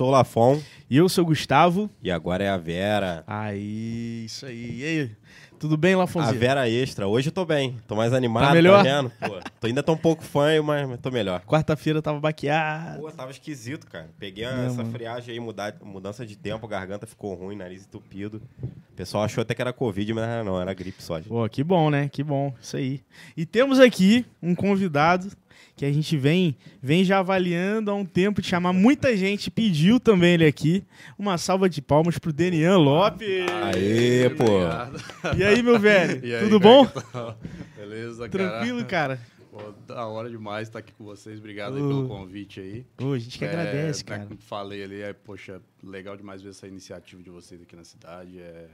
sou o Lafon. E eu sou o Gustavo. E agora é a Vera. Aí, isso aí. E aí? Tudo bem, A Lafonzinho? Vera Extra. Hoje eu tô bem. Tô mais animado. Tá melhor? vendo? Pô, tô ainda tô um pouco fã, mas mas tô melhor. Quarta-feira tava baqueado. Pô, tava esquisito, cara. Peguei É, essa mano. friagem aí, mudar, mudança de tempo, a garganta ficou ruim, nariz entupido. O pessoal achou até que era Covid, mas não, era gripe só. gente. Pô, que bom, né? Que bom. Isso aí. E temos aqui um convidado que a gente vem, vem já avaliando há um tempo de chamar. Muita gente pediu também ele aqui. Uma salva de palmas pro Denian Lopes. Aê, pô. Obrigado. E aí, meu velho? Aí, Tudo bom? é que tá? Beleza, cara? Tranquilo, cara? Pô, da hora demais estar aqui com vocês. Obrigado aí pelo convite aí. Ô, a gente que É, agradece, né, cara. Como falei ali, é, poxa, legal demais ver essa iniciativa de vocês aqui na cidade. É,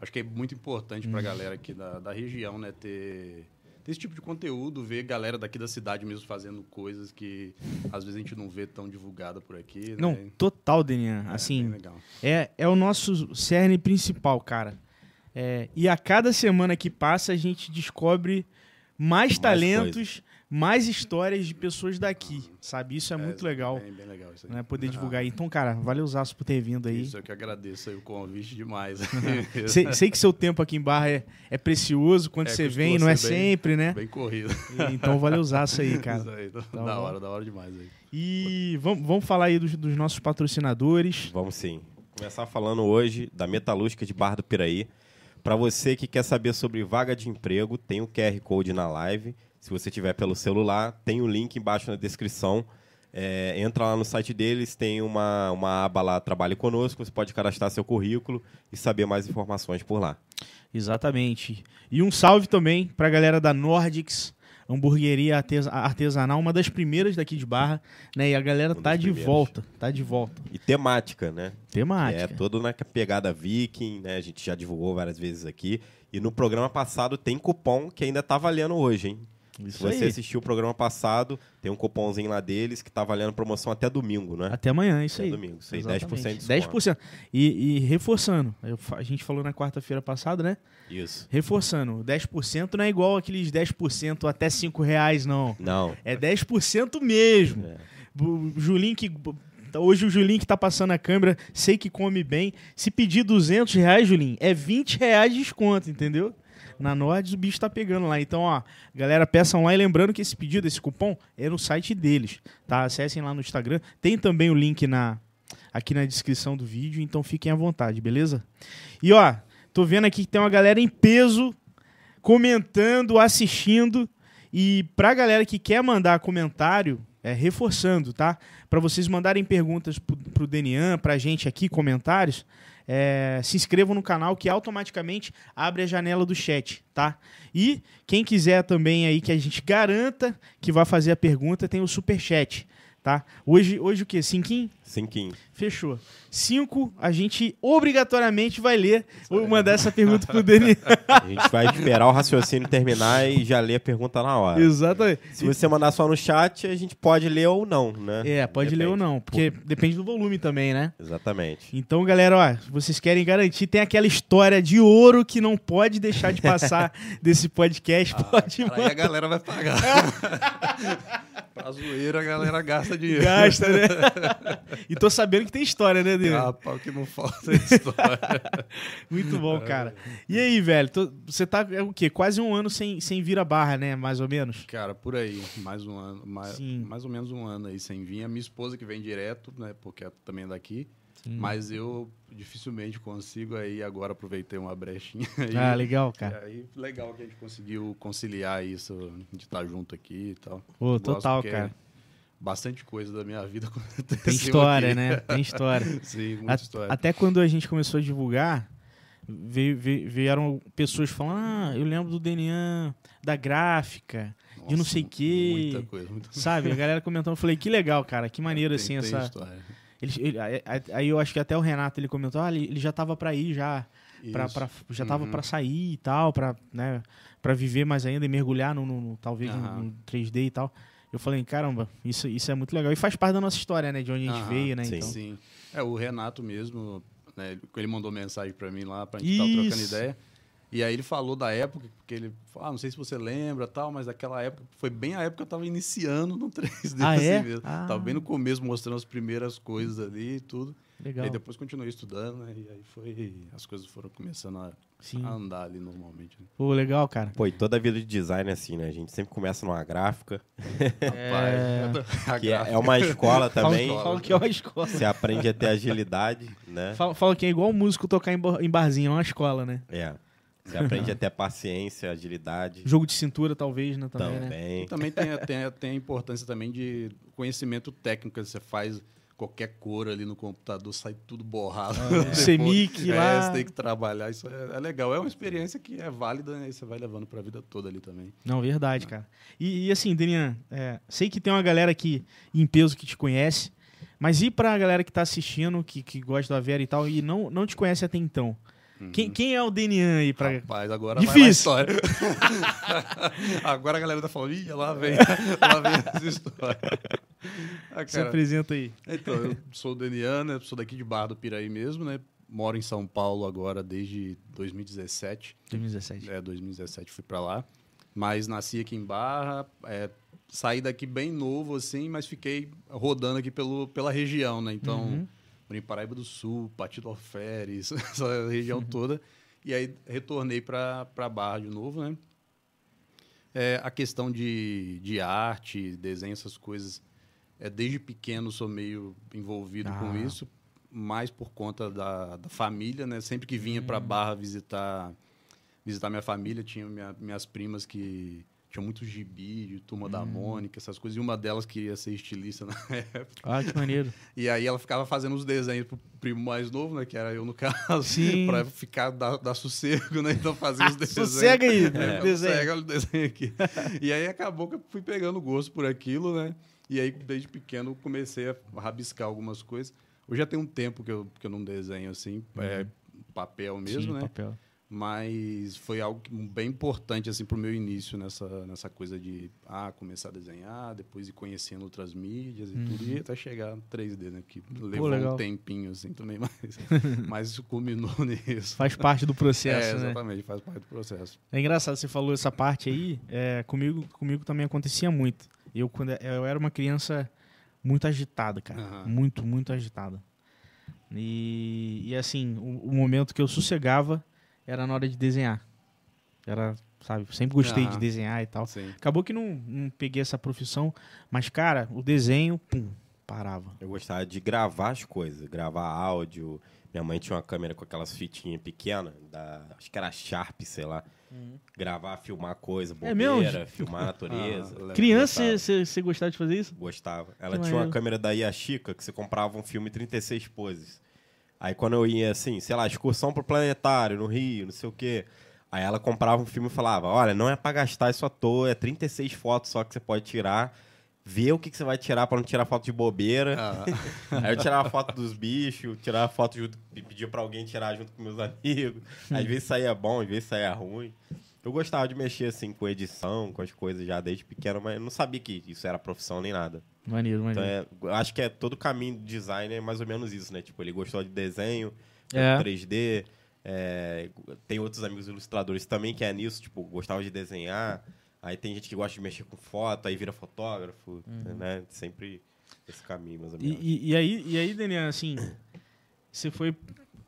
acho que é muito importante Hum. pra galera aqui da, da região, né, ter esse tipo de conteúdo, ver galera daqui da cidade mesmo fazendo coisas que às vezes a gente não vê tão divulgada por aqui. né? Não, total, Denian. É, Assim, legal. é, é o nosso cerne principal, cara. É, e a cada semana que passa, a gente descobre mais, Mais talentos, mais histórias de pessoas daqui, sabe? Isso é, muito legal, Bem, bem legal isso aí. né? Poder divulgar. Então, cara, valeu por ter vindo aí. Isso eu que agradeço aí o convite demais. Sei, sei que seu tempo aqui em Barra é, é precioso. Quando É, você vem, não é bem- sempre, né? Bem corrido. Então, valeu isso aí, cara. Isso aí, da Tá bom. hora, da hora demais aí. E vamos, vamos falar aí dos, dos nossos patrocinadores. Vamos sim. Começar falando hoje da Metalúrgica de Barra do Piraí. Para você que quer saber sobre vaga de emprego, tem o QR Code na live. Se você tiver pelo celular, tem o link embaixo na descrição. É, entra lá no site deles, tem uma, uma aba lá Trabalhe Conosco, você pode cadastrar seu currículo e saber mais informações por lá. Exatamente. E um salve também pra galera da Nordics, hamburgueria artesa- artesanal, uma das primeiras daqui de Barra, né? E a galera Uma tá de volta, tá de volta. E temática, né? Temática. É todo na pegada viking, né? A gente já divulgou várias vezes aqui. E no programa passado tem cupom que ainda tá valendo hoje, hein? Se Isso você aí. assistiu o programa passado, tem um cupomzinho lá deles que tá valendo promoção até domingo, né? Até amanhã, isso Até aí. domingo, isso aí, Exatamente. 10% de desconto. 10%. E, e reforçando, eu a gente falou na quarta-feira passada, né? Isso. Reforçando, 10% não é igual aqueles 10% até 5 reais, não. Não. É 10% mesmo. É. O Julinho que. Hoje o Julinho que tá passando a câmera, sei que come bem. Se pedir 200 reais, Julinho, é 20 reais de desconto, entendeu? Na Nordes o bicho tá pegando lá. Então, ó, galera, peçam lá. E lembrando que esse pedido, esse cupom, é no site deles, tá? Acessem lá no Instagram. Tem também o link na, aqui na descrição do vídeo, então fiquem à vontade, beleza? E, ó, tô vendo aqui que tem uma galera em peso comentando, assistindo. E pra galera que quer mandar comentário, é, reforçando, tá? Pra vocês mandarem perguntas pro, pro Denian, pra gente aqui, comentários, é, se inscrevam no canal que automaticamente abre a janela do chat, tá? E quem quiser também aí que a gente garanta que vai fazer a pergunta, tem o super chat, tá? Hoje, hoje o quê? Cinquinho? Cinquinho. Fechou. Cinco, a gente obrigatoriamente vai ler ou mandar essa pergunta pro Denian. A gente vai esperar o raciocínio terminar e já ler a pergunta na hora. Exatamente. Se você mandar só no chat, a gente pode ler ou não, né? É, pode ler ou Depende. não, porque depende do volume também, né? Exatamente. Então, galera, ó, se vocês querem garantir, tem aquela história de ouro que não pode deixar de passar desse podcast, pode Cara, aí a mandar. galera vai pagar. pra zoeira, a galera gasta dinheiro. Gasta, né? e tô sabendo que tem história, né, Dê? Ah, pau que não falta é história. Muito bom, cara. E aí, velho, tô- você tá é o quê? Quase um ano sem, sem vir a barra, né? Mais ou menos. Cara, por aí, mais um ano, mais, Sim. mais ou menos um ano aí sem vir. A minha esposa que vem direto, né, porque ela também é daqui. Mas eu dificilmente consigo aí agora aproveitei uma brechinha aí. Ah, legal, E cara. aí, legal que a gente conseguiu conciliar isso de estar junto aqui e tal. Pô, Gosto total, cara. Bastante coisa da minha vida aconteceu Tem história, aqui. né? Tem história. Sim, muita A- história. Até quando a gente começou a divulgar, veio- veio- vieram pessoas falando: Ah, eu lembro do Denian, da gráfica, de não Nossa, sei o quê. Muita coisa, muita Sabe? A galera comentando, eu falei: Que legal, cara, que maneiro Tem- assim tem essa. história. Ele- ele- aí- eu acho que até o Renato ele comentou: Ah, ele, já tava pra ir, já. Pra, pra- já tava Uhum. pra sair e tal, pra, né, pra viver mais ainda e mergulhar no, no- no- talvez no- Aham. no 3D e tal. Eu falei, caramba, isso, isso é muito legal. E faz parte da nossa história, né? De onde a gente Aham, veio, né? sim. Então. Sim. É, o Renato mesmo, né, ele mandou mensagem pra mim lá, pra gente estar trocando Isso. ideia. E aí ele falou da época, porque ele falou, ah, não sei se você lembra tal, mas daquela época, foi bem a época que eu tava iniciando no 3D Ah, assim é? mesmo. Ah. Tava bem no começo, mostrando as primeiras coisas ali e tudo. Legal. E aí depois continuei estudando, né? E aí foi. As coisas foram começando a, Sim. a andar ali normalmente. Né? Pô, legal, cara. Pô, e toda a vida de design é assim, né? A gente sempre começa numa gráfica, Rapaz, a que é, é uma escola Fala, também. fala que é uma escola. Você aprende a ter agilidade, né? Fala, fala que é igual músico tocar em, em barzinho, é uma escola, né? É. Você aprende a ter paciência, agilidade Jogo de cintura, talvez, né? Também, né? também. E também tem, a- tem, tem a importância também de conhecimento técnico. Você faz qualquer cor ali no computador, sai tudo borrado. Depois, Semic é, lá. Você tem que trabalhar. Isso é, é legal. É uma experiência que é válida né? e você vai levando pra vida toda ali também. Não, verdade, cara. E, e assim, Denian, é, sei que tem uma galera aqui em peso que te conhece, mas e pra galera que tá assistindo, que, que gosta da Vera e tal, e não, não te conhece até então? Quem, quem é o Denian aí pra. Rapaz, agora Difícil. vai lá a história. agora a galera tá falando, ih, lá vem, lá vem essa história. Ah, Se cara, apresenta aí. Então, eu sou Deniano, né? sou daqui de Barra do Piraí mesmo, né? Moro em São Paulo agora desde 2017. 2017. É, 2017 fui pra lá. Mas nasci aqui em Barra, é, saí daqui bem novo, assim, mas fiquei rodando aqui pelo, pela região, né? Então, Uhum. em Paraíba do Sul, Patido Alferes, essa região toda. E aí retornei pra Barra de novo, né? É, a questão de, de arte, desenho, essas coisas, é, desde pequeno sou meio envolvido Ah. com isso, mais por conta da, da família, né? Sempre que vinha para Barra visitar visitar minha família, tinha minha- minhas primas que tinham muito gibi, de Turma da Mônica, essas coisas, e uma delas queria ser estilista na época. Ah, que maneiro. E aí ela ficava fazendo os desenhos pro primo mais novo, né? Que era eu no caso. Sim. pra ficar, dar, dar sossego, né? Então fazia os desenhos. Sossega aí, É, desenho. Sossega, o desenho aqui. e aí acabou que eu fui pegando gosto por aquilo, né? E aí, desde pequeno, comecei a rabiscar algumas coisas. Hoje já tem um tempo que eu, que eu não desenho assim, é, papel mesmo, Sim, né? papel. Mas foi algo bem importante assim para o meu início nessa, nessa coisa de ah, começar a desenhar, depois ir conhecendo outras mídias e tudo, e até chegar no 3D, né? Que levou legal. um tempinho assim também, mas, mas isso culminou nisso. Faz parte do processo, é, né? exatamente, faz parte do processo. É engraçado, você falou essa parte aí. é, comigo, comigo também acontecia muito. Eu, quando eu era uma criança muito agitada, cara. Aham. Muito, muito agitada. E, e assim, o, o momento que eu sossegava era na hora de desenhar. Era, sabe, sempre gostei de Aham. desenhar e tal. Sim. Acabou que não, não peguei essa profissão, mas, cara, o desenho, pum, parava. Eu gostava de gravar as coisas, gravar áudio. Minha mãe tinha uma câmera com aquelas fitinhas pequenas, da, acho que era Sharp, sei lá. Gravar, filmar coisa, É bobeira, filmar a natureza. Ah. Criança, gostava. você gostava de fazer isso? Gostava. Ela Que tinha uma câmera da Yashica que você comprava um filme 36 poses. Aí quando eu ia assim, sei lá, excursão pro planetário, no Rio, não sei o quê. Aí ela comprava um filme e falava: Olha, não é pra gastar isso à toa, é 36 fotos só que você pode tirar. Vê o que, que você vai tirar pra não tirar foto de bobeira. Ah, Aí eu tirava foto dos bichos, tirava foto junto, pedia pra alguém tirar junto com meus amigos. Às vezes saía bom, às vezes saía ruim. Eu gostava de mexer assim com edição, com as coisas já desde pequeno, mas eu não sabia que isso era profissão nem nada. Maneiro, Então maneiro. é, eu acho que é todo o caminho do design é mais ou menos isso, né? Tipo, ele gostou de desenho, É. 3D. é, tem outros amigos ilustradores também que é nisso, tipo, gostava de desenhar. Aí tem gente que gosta de mexer com foto, aí vira fotógrafo, né? Sempre esse caminho, mais ou E, menos. e- e aí, e aí, Daniel, assim, você foi.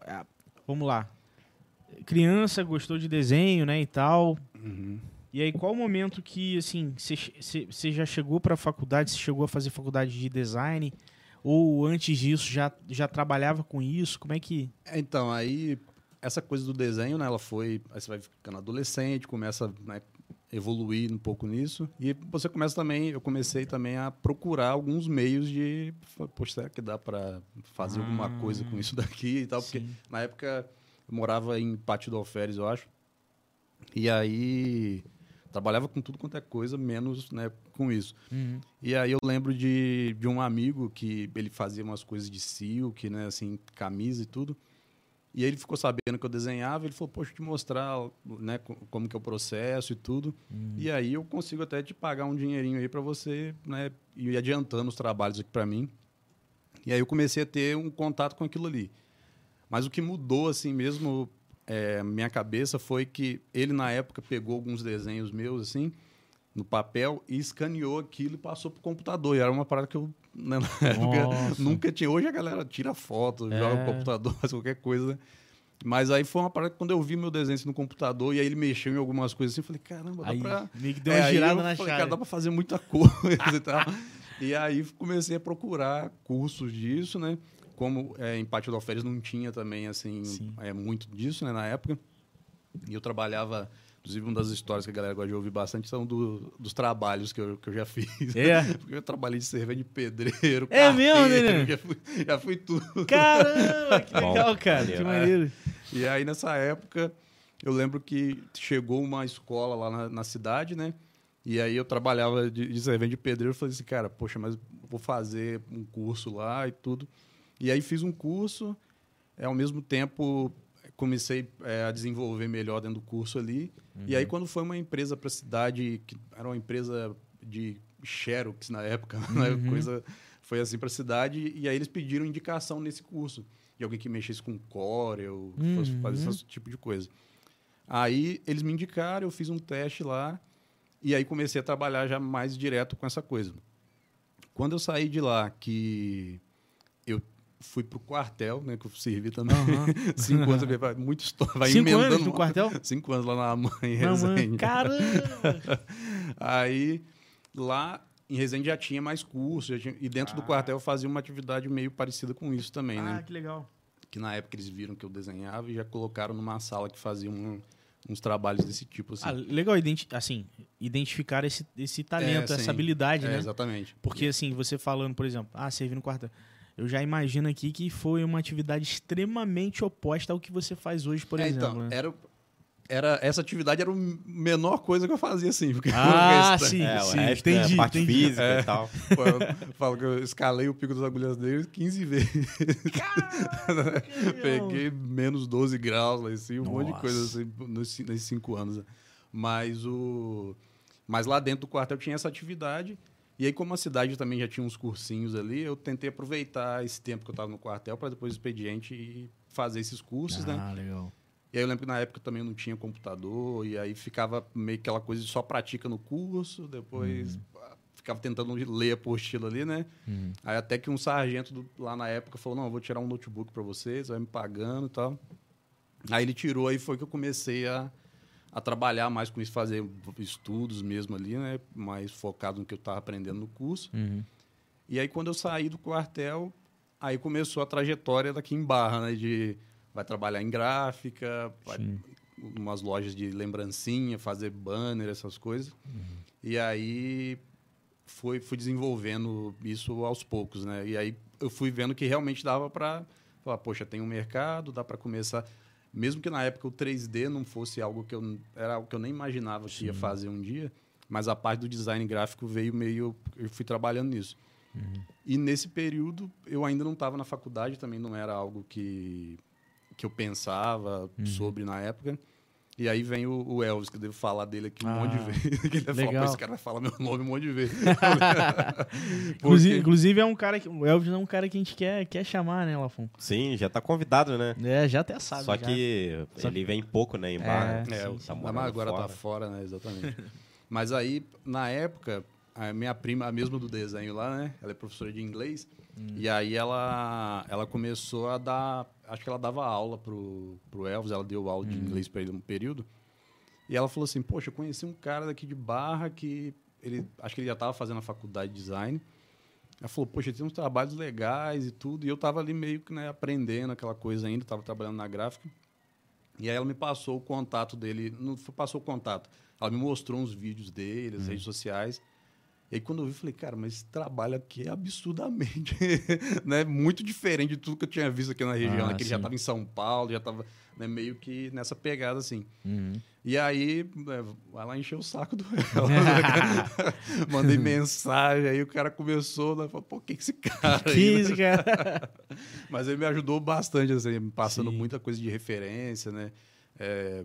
ah, Vamos lá. Criança, gostou de desenho, né, e tal. uhum. E aí, qual o momento que, assim, você já chegou para a faculdade, você chegou a fazer faculdade de design? Ou antes disso já, já trabalhava com isso? Como é que. É, Então, aí essa coisa do desenho, né, ela foi, aí você vai ficando adolescente, começa né, evoluir um pouco nisso, e você começa também, eu comecei também a procurar alguns meios de, poxa, será que dá para fazer alguma Ah. coisa com isso daqui e tal, porque Sim. na época eu morava em Pátio do Alferes, eu acho, e aí trabalhava com tudo quanto é coisa, menos né, com isso. Uhum. E aí eu lembro de, de um amigo que ele fazia umas coisas de silk, né, assim, camisa e tudo. E aí ele ficou sabendo que eu desenhava, ele falou, poxa, te mostrar, né, co- como que é o processo e tudo. E aí eu consigo até te pagar um dinheirinho aí para você, né, ir adiantando os trabalhos aqui para mim. E aí eu comecei a ter um contato com aquilo ali. Mas o que mudou assim mesmo é, minha cabeça foi que ele, na época, pegou alguns desenhos meus, assim, no papel e escaneou aquilo e passou pro computador. E era uma parada que eu, né, na época, nunca tinha. Hoje a galera tira foto, É. joga no computador, faz qualquer coisa, né? Mas aí foi uma parada que quando eu vi meu desenho no computador e aí ele mexeu em algumas coisas assim, eu falei, caramba, dá Aí pra... deu É, uma aí girada na falei, cara, dá pra fazer muita coisa e tal. E aí comecei a procurar cursos disso, né? Como é, em Pátio da Alferes não tinha também, assim, Sim. é, muito disso, né, na época. E eu trabalhava, inclusive uma das histórias que a galera gosta de ouvir bastante são do- dos trabalhos que eu, que eu já fiz. É. Porque eu trabalhei de servente de pedreiro, É mesmo, carteiro, né? Já fui, já fui tudo. Caramba, que legal, cara. Que maneiro. maneiro. E aí, nessa época, eu lembro que chegou uma escola lá na, na cidade, né? E aí eu trabalhava de, de servente de pedreiro. Eu falei assim, cara, poxa, mas vou fazer um curso lá e tudo. E aí fiz um curso. É, ao mesmo tempo, comecei é, a desenvolver melhor dentro do curso ali. E aí, quando foi uma empresa para a cidade, que era uma empresa de Xerox na época, né? coisa foi assim para a cidade. E aí eles pediram indicação nesse curso de alguém que mexesse com Corel, que fosse Uhum. fazer esse tipo de coisa. Aí eles me indicaram, eu fiz um teste lá e aí comecei a trabalhar já mais direto com essa coisa. Quando eu saí de lá, que fui pro quartel, né, que eu servi também, cinco anos, muito história, vai Cinco anos no uma- quartel? Cinco anos lá na mãe, em Resende. Caramba! Aí, lá em Resende já tinha mais cursos, já tinha- e dentro do quartel eu fazia uma atividade meio parecida com isso também, ah, né? que legal. Que na época eles viram que eu desenhava e já colocaram numa sala que fazia um- uns trabalhos desse tipo, assim. Ah, legal, identi assim, identificar esse, esse talento, É, essa habilidade, É, né? exatamente. Porque assim, você falando, por exemplo, ah, servir no quartel. Eu já imagino aqui que foi uma atividade extremamente oposta ao que você faz hoje, por É, exemplo. então, né? era, era, essa atividade era a menor coisa que eu fazia, assim. Porque Ah, o resto- sim, É, sim, resto entendi, é parte entendi. física e tal. Pô, eu falo que eu escalei o pico das agulhas dele 15 vezes. Peguei menos 12 graus lá assim, um monte de Nossa. coisa assim, nos- nesses cinco anos. Mas, o... Mas lá dentro do quartel tinha essa atividade. E aí, como a cidade também já tinha uns cursinhos ali, eu tentei aproveitar esse tempo que eu estava no quartel para depois do expediente e fazer esses cursos, né? Ah, legal. E aí eu lembro que na época também eu não tinha computador, e aí ficava meio aquela coisa de só pratica no curso, depois Uhum. ficava tentando ler a apostila ali, né? Uhum. Aí até que um sargento do- lá na época falou, não, eu vou tirar um notebook para vocês, vai me pagando e tal. Aí ele tirou, aí foi que eu comecei a, a trabalhar mais com isso, fazer estudos mesmo ali, né? Mais focado no que eu estava aprendendo no curso. Uhum. E aí, quando eu saí do quartel, aí começou a trajetória daqui em Barra, né? De vai trabalhar em gráfica, vai umas lojas de lembrancinha, fazer banner, essas coisas. E aí foi, fui desenvolvendo isso aos poucos, né? E aí eu fui vendo que realmente dava para falar, poxa, tem um mercado, dá para começar. Mesmo que na época o 3D não fosse algo que eu era algo que eu nem imaginava que ia fazer um dia, mas a parte do design gráfico veio meio eu fui trabalhando nisso. E nesse período eu ainda não estava na faculdade, também não era algo que que eu pensava sobre na época. E aí vem o, o Elvis, que eu devo falar dele aqui um monte de Ah, vezes. que ele vai legal. "Pô, esse cara vai falar meu nome um monte de vezes. Inclusive, Porque- inclusive é um cara que. O Elvis é um cara que a gente quer, quer chamar, né, Lafon? Sim, já tá convidado, né? É, já até sabe. Só já. que Só- ele vem pouco, né, em barra. É, É, sim. Tá agora fora. tá fora, né? Exatamente. Mas aí, na época, a minha prima, a mesma do desenho lá, né? Ela é professora de inglês. Hum. E aí ela, ela começou a dar. Acho que ela dava aula pro, pro Elvis, ela deu aula de Hum. inglês para ele um período. E ela falou assim: Poxa, eu conheci um cara daqui de Barra que. Ele, acho que ele já estava fazendo a faculdade de design. Ela falou, poxa, tem uns trabalhos legais e tudo. E eu tava ali meio que né, aprendendo aquela coisa ainda, tava trabalhando na gráfica. E aí ela me passou o contato dele, não passou o contato. Ela me mostrou uns vídeos dele, as redes sociais. E aí quando eu vi, falei, cara, mas esse trabalho aqui é absurdamente, né, muito diferente de tudo que eu tinha visto aqui na região, Ah, né, que ele já estava em São Paulo, já estava né, meio que nessa pegada assim. Uhum. E aí, né, vai lá encher o saco do Mandei mensagem, aí o cara começou, né, falou, pô, que que esse cara Que cara? Mas ele me ajudou bastante, assim, me passando Sim. muita coisa de referência, né? É,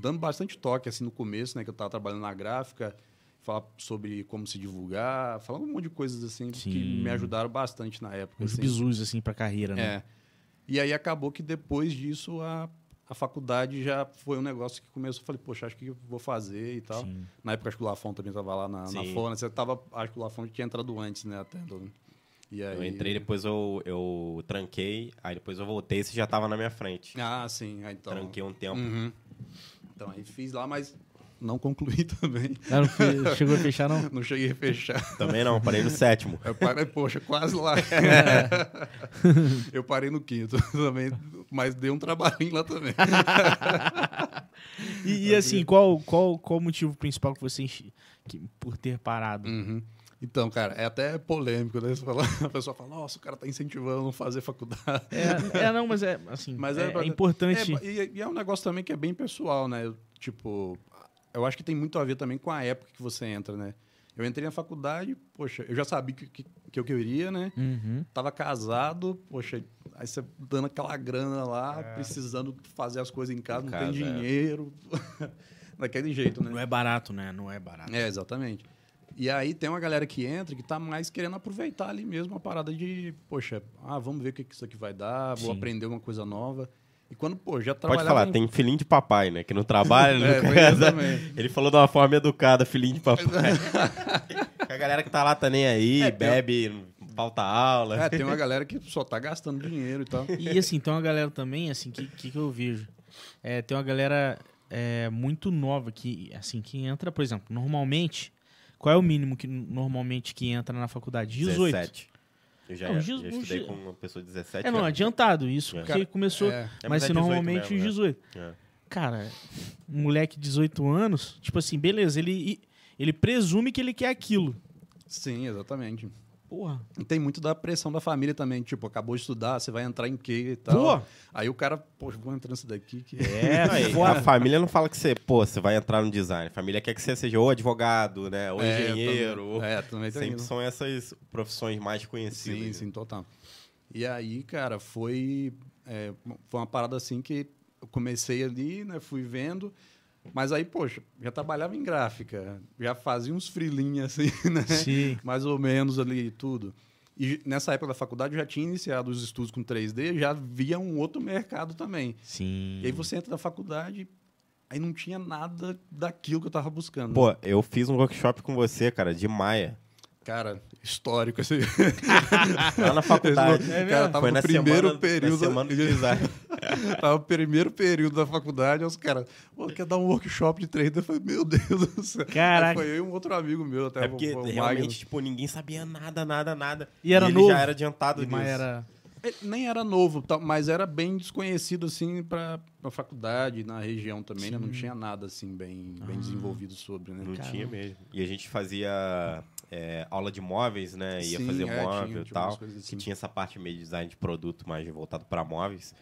dando bastante toque, assim, no começo, né? Que eu estava trabalhando na gráfica, falar sobre como se divulgar, falando um monte de coisas, assim, que Sim. me ajudaram bastante na época. Uns assim. bizus, assim, pra carreira, né? É. E aí acabou que depois disso a, a faculdade já foi um negócio que começou. Eu falei, poxa, acho que eu vou fazer e tal. Sim. Na época, acho que o Lafon também estava lá na, na. Fona. Você tava, acho que o Lafon tinha entrado antes, né? Até, do- e aí... Eu entrei, depois eu, eu tranquei, aí depois eu voltei e você já tava na minha frente. Ah, sim. Então, Tranquei um tempo. Uhum. Então, aí fiz lá, mas não concluí também. Não fe- chegou a fechar, não? Não cheguei a fechar. Também não, parei no sétimo. Eu parei, poxa, quase lá. eu parei no quinto também, mas deu um trabalhinho lá também. E, e, assim, qual, qual, qual o motivo principal que você enche, que, por ter parado? Uhum. Então, cara, é até polêmico, né? Você fala- a pessoa fala, nossa, o cara tá incentivando a não fazer faculdade. É, é, não, mas é assim, Mas é, é é importante. É, e, e é um negócio também que é bem pessoal, né? Eu, Tipo, eu acho que tem muito a ver também com a época que você entra, né? Eu entrei na faculdade, poxa, eu já sabia que, que, que eu queria, né? Uhum. Tava casado, poxa, aí você dando aquela grana lá, precisando fazer as coisas em casa, Em não casa, tem é. dinheiro. Daquele jeito, né? Não é barato, né? Não é barato. É, exatamente. E aí tem uma galera que entra que tá mais querendo aproveitar ali mesmo a parada de, poxa, ah, vamos ver o que que isso aqui vai dar, vou Sim. aprender uma coisa nova. E quando, pô, já Pode trabalhava... falar, em- tem filhinho de papai, né? Que não trabalha, É, não casa. exatamente. Ele falou de uma forma educada, filhinho de papai. a galera que tá lá tá nem aí, É, tem- bebe, falta aula. É, tem uma galera que só tá gastando dinheiro e tal. E assim, tem uma galera também, assim, que, que, que eu vejo. É, tem uma galera é, muito nova que, assim, que entra, por exemplo, normalmente. Qual é o mínimo que normalmente que entra na faculdade? 18. 17. Eu já, Não, já Jesus- estudei com uma pessoa de 17 É, não, anos. adiantado isso, É. porque Cara, começou. é. É, mas é se 18 normalmente mesmo, os né? 18. É. Cara, um moleque de 18 anos, tipo assim, beleza, ele, ele presume que ele quer aquilo. Sim, exatamente. Porra. E tem muito da pressão da família também. Tipo, acabou de estudar, você vai entrar em quê e tal. Pô! Aí o cara, poxa, vou entrar nisso daqui. Que... É, Aí, a família não fala que você, pô, você vai entrar no design. A família quer que você seja ou advogado, né? Ou É, engenheiro. também- ou- É, também tem Sempre são essas profissões mais conhecidas. Sim, né? sim, total. E aí, cara, foi, é, foi uma parada assim que eu comecei ali, né? Fui vendo. Mas aí, poxa, já trabalhava em gráfica, já fazia uns frilinhos assim, né? Sim. Mais ou menos ali e tudo. E nessa época da faculdade eu já tinha iniciado os estudos com 3D, já via um outro mercado também. Sim. E aí você entra na faculdade, aí não tinha nada daquilo que eu tava buscando. Pô, eu fiz um workshop com você, cara, de Maia. Cara, histórico esse. Lá na faculdade. Esse- cara, tava Foi no primeiro semana, período. Na semana do design. Tava no primeiro período da faculdade, os caras, pô, quer dar um workshop de 3D? Eu falei, meu Deus do céu. Caraca. Aí foi eu e um outro amigo meu, até É porque o, o realmente, tipo, ninguém sabia nada, nada, nada. E era ele novo. já era adiantado E mas era. Ele nem era novo, tá, mas era bem desconhecido, assim, pra, pra faculdade, na região também, né? Não tinha nada, assim, bem, bem desenvolvido sobre, né? Não Caramba. tinha mesmo. E a gente fazia é, aula de móveis, né? Ia Sim, fazer é, móvel e tal. assim. Que tinha essa parte meio de design de produto mais voltado para móveis.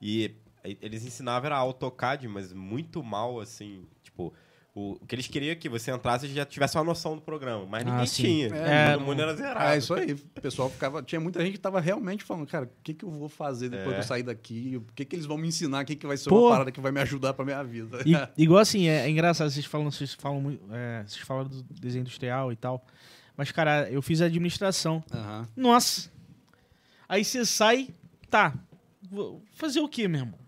E e- eles ensinavam era AutoCAD, mas muito mal, assim. Tipo, o, que eles queriam é que você entrasse e já tivesse uma noção do programa. Mas Ah, ninguém sim. tinha. É, Todo não- mundo era zerado. Ah, isso aí. O pessoal ficava. Tinha muita gente que tava realmente falando, cara, o que, que eu vou fazer depois É. que eu sair daqui? O que, que eles vão me ensinar? O que, que vai ser Pô. uma parada que vai me ajudar pra minha vida? I- igual assim, é, é engraçado, vocês falam, vocês falam muito. é, vocês falam do desenho industrial e tal. Mas, cara, eu fiz administração. Nossa! Aí você sai, tá. Fazer o quê, meu irmão?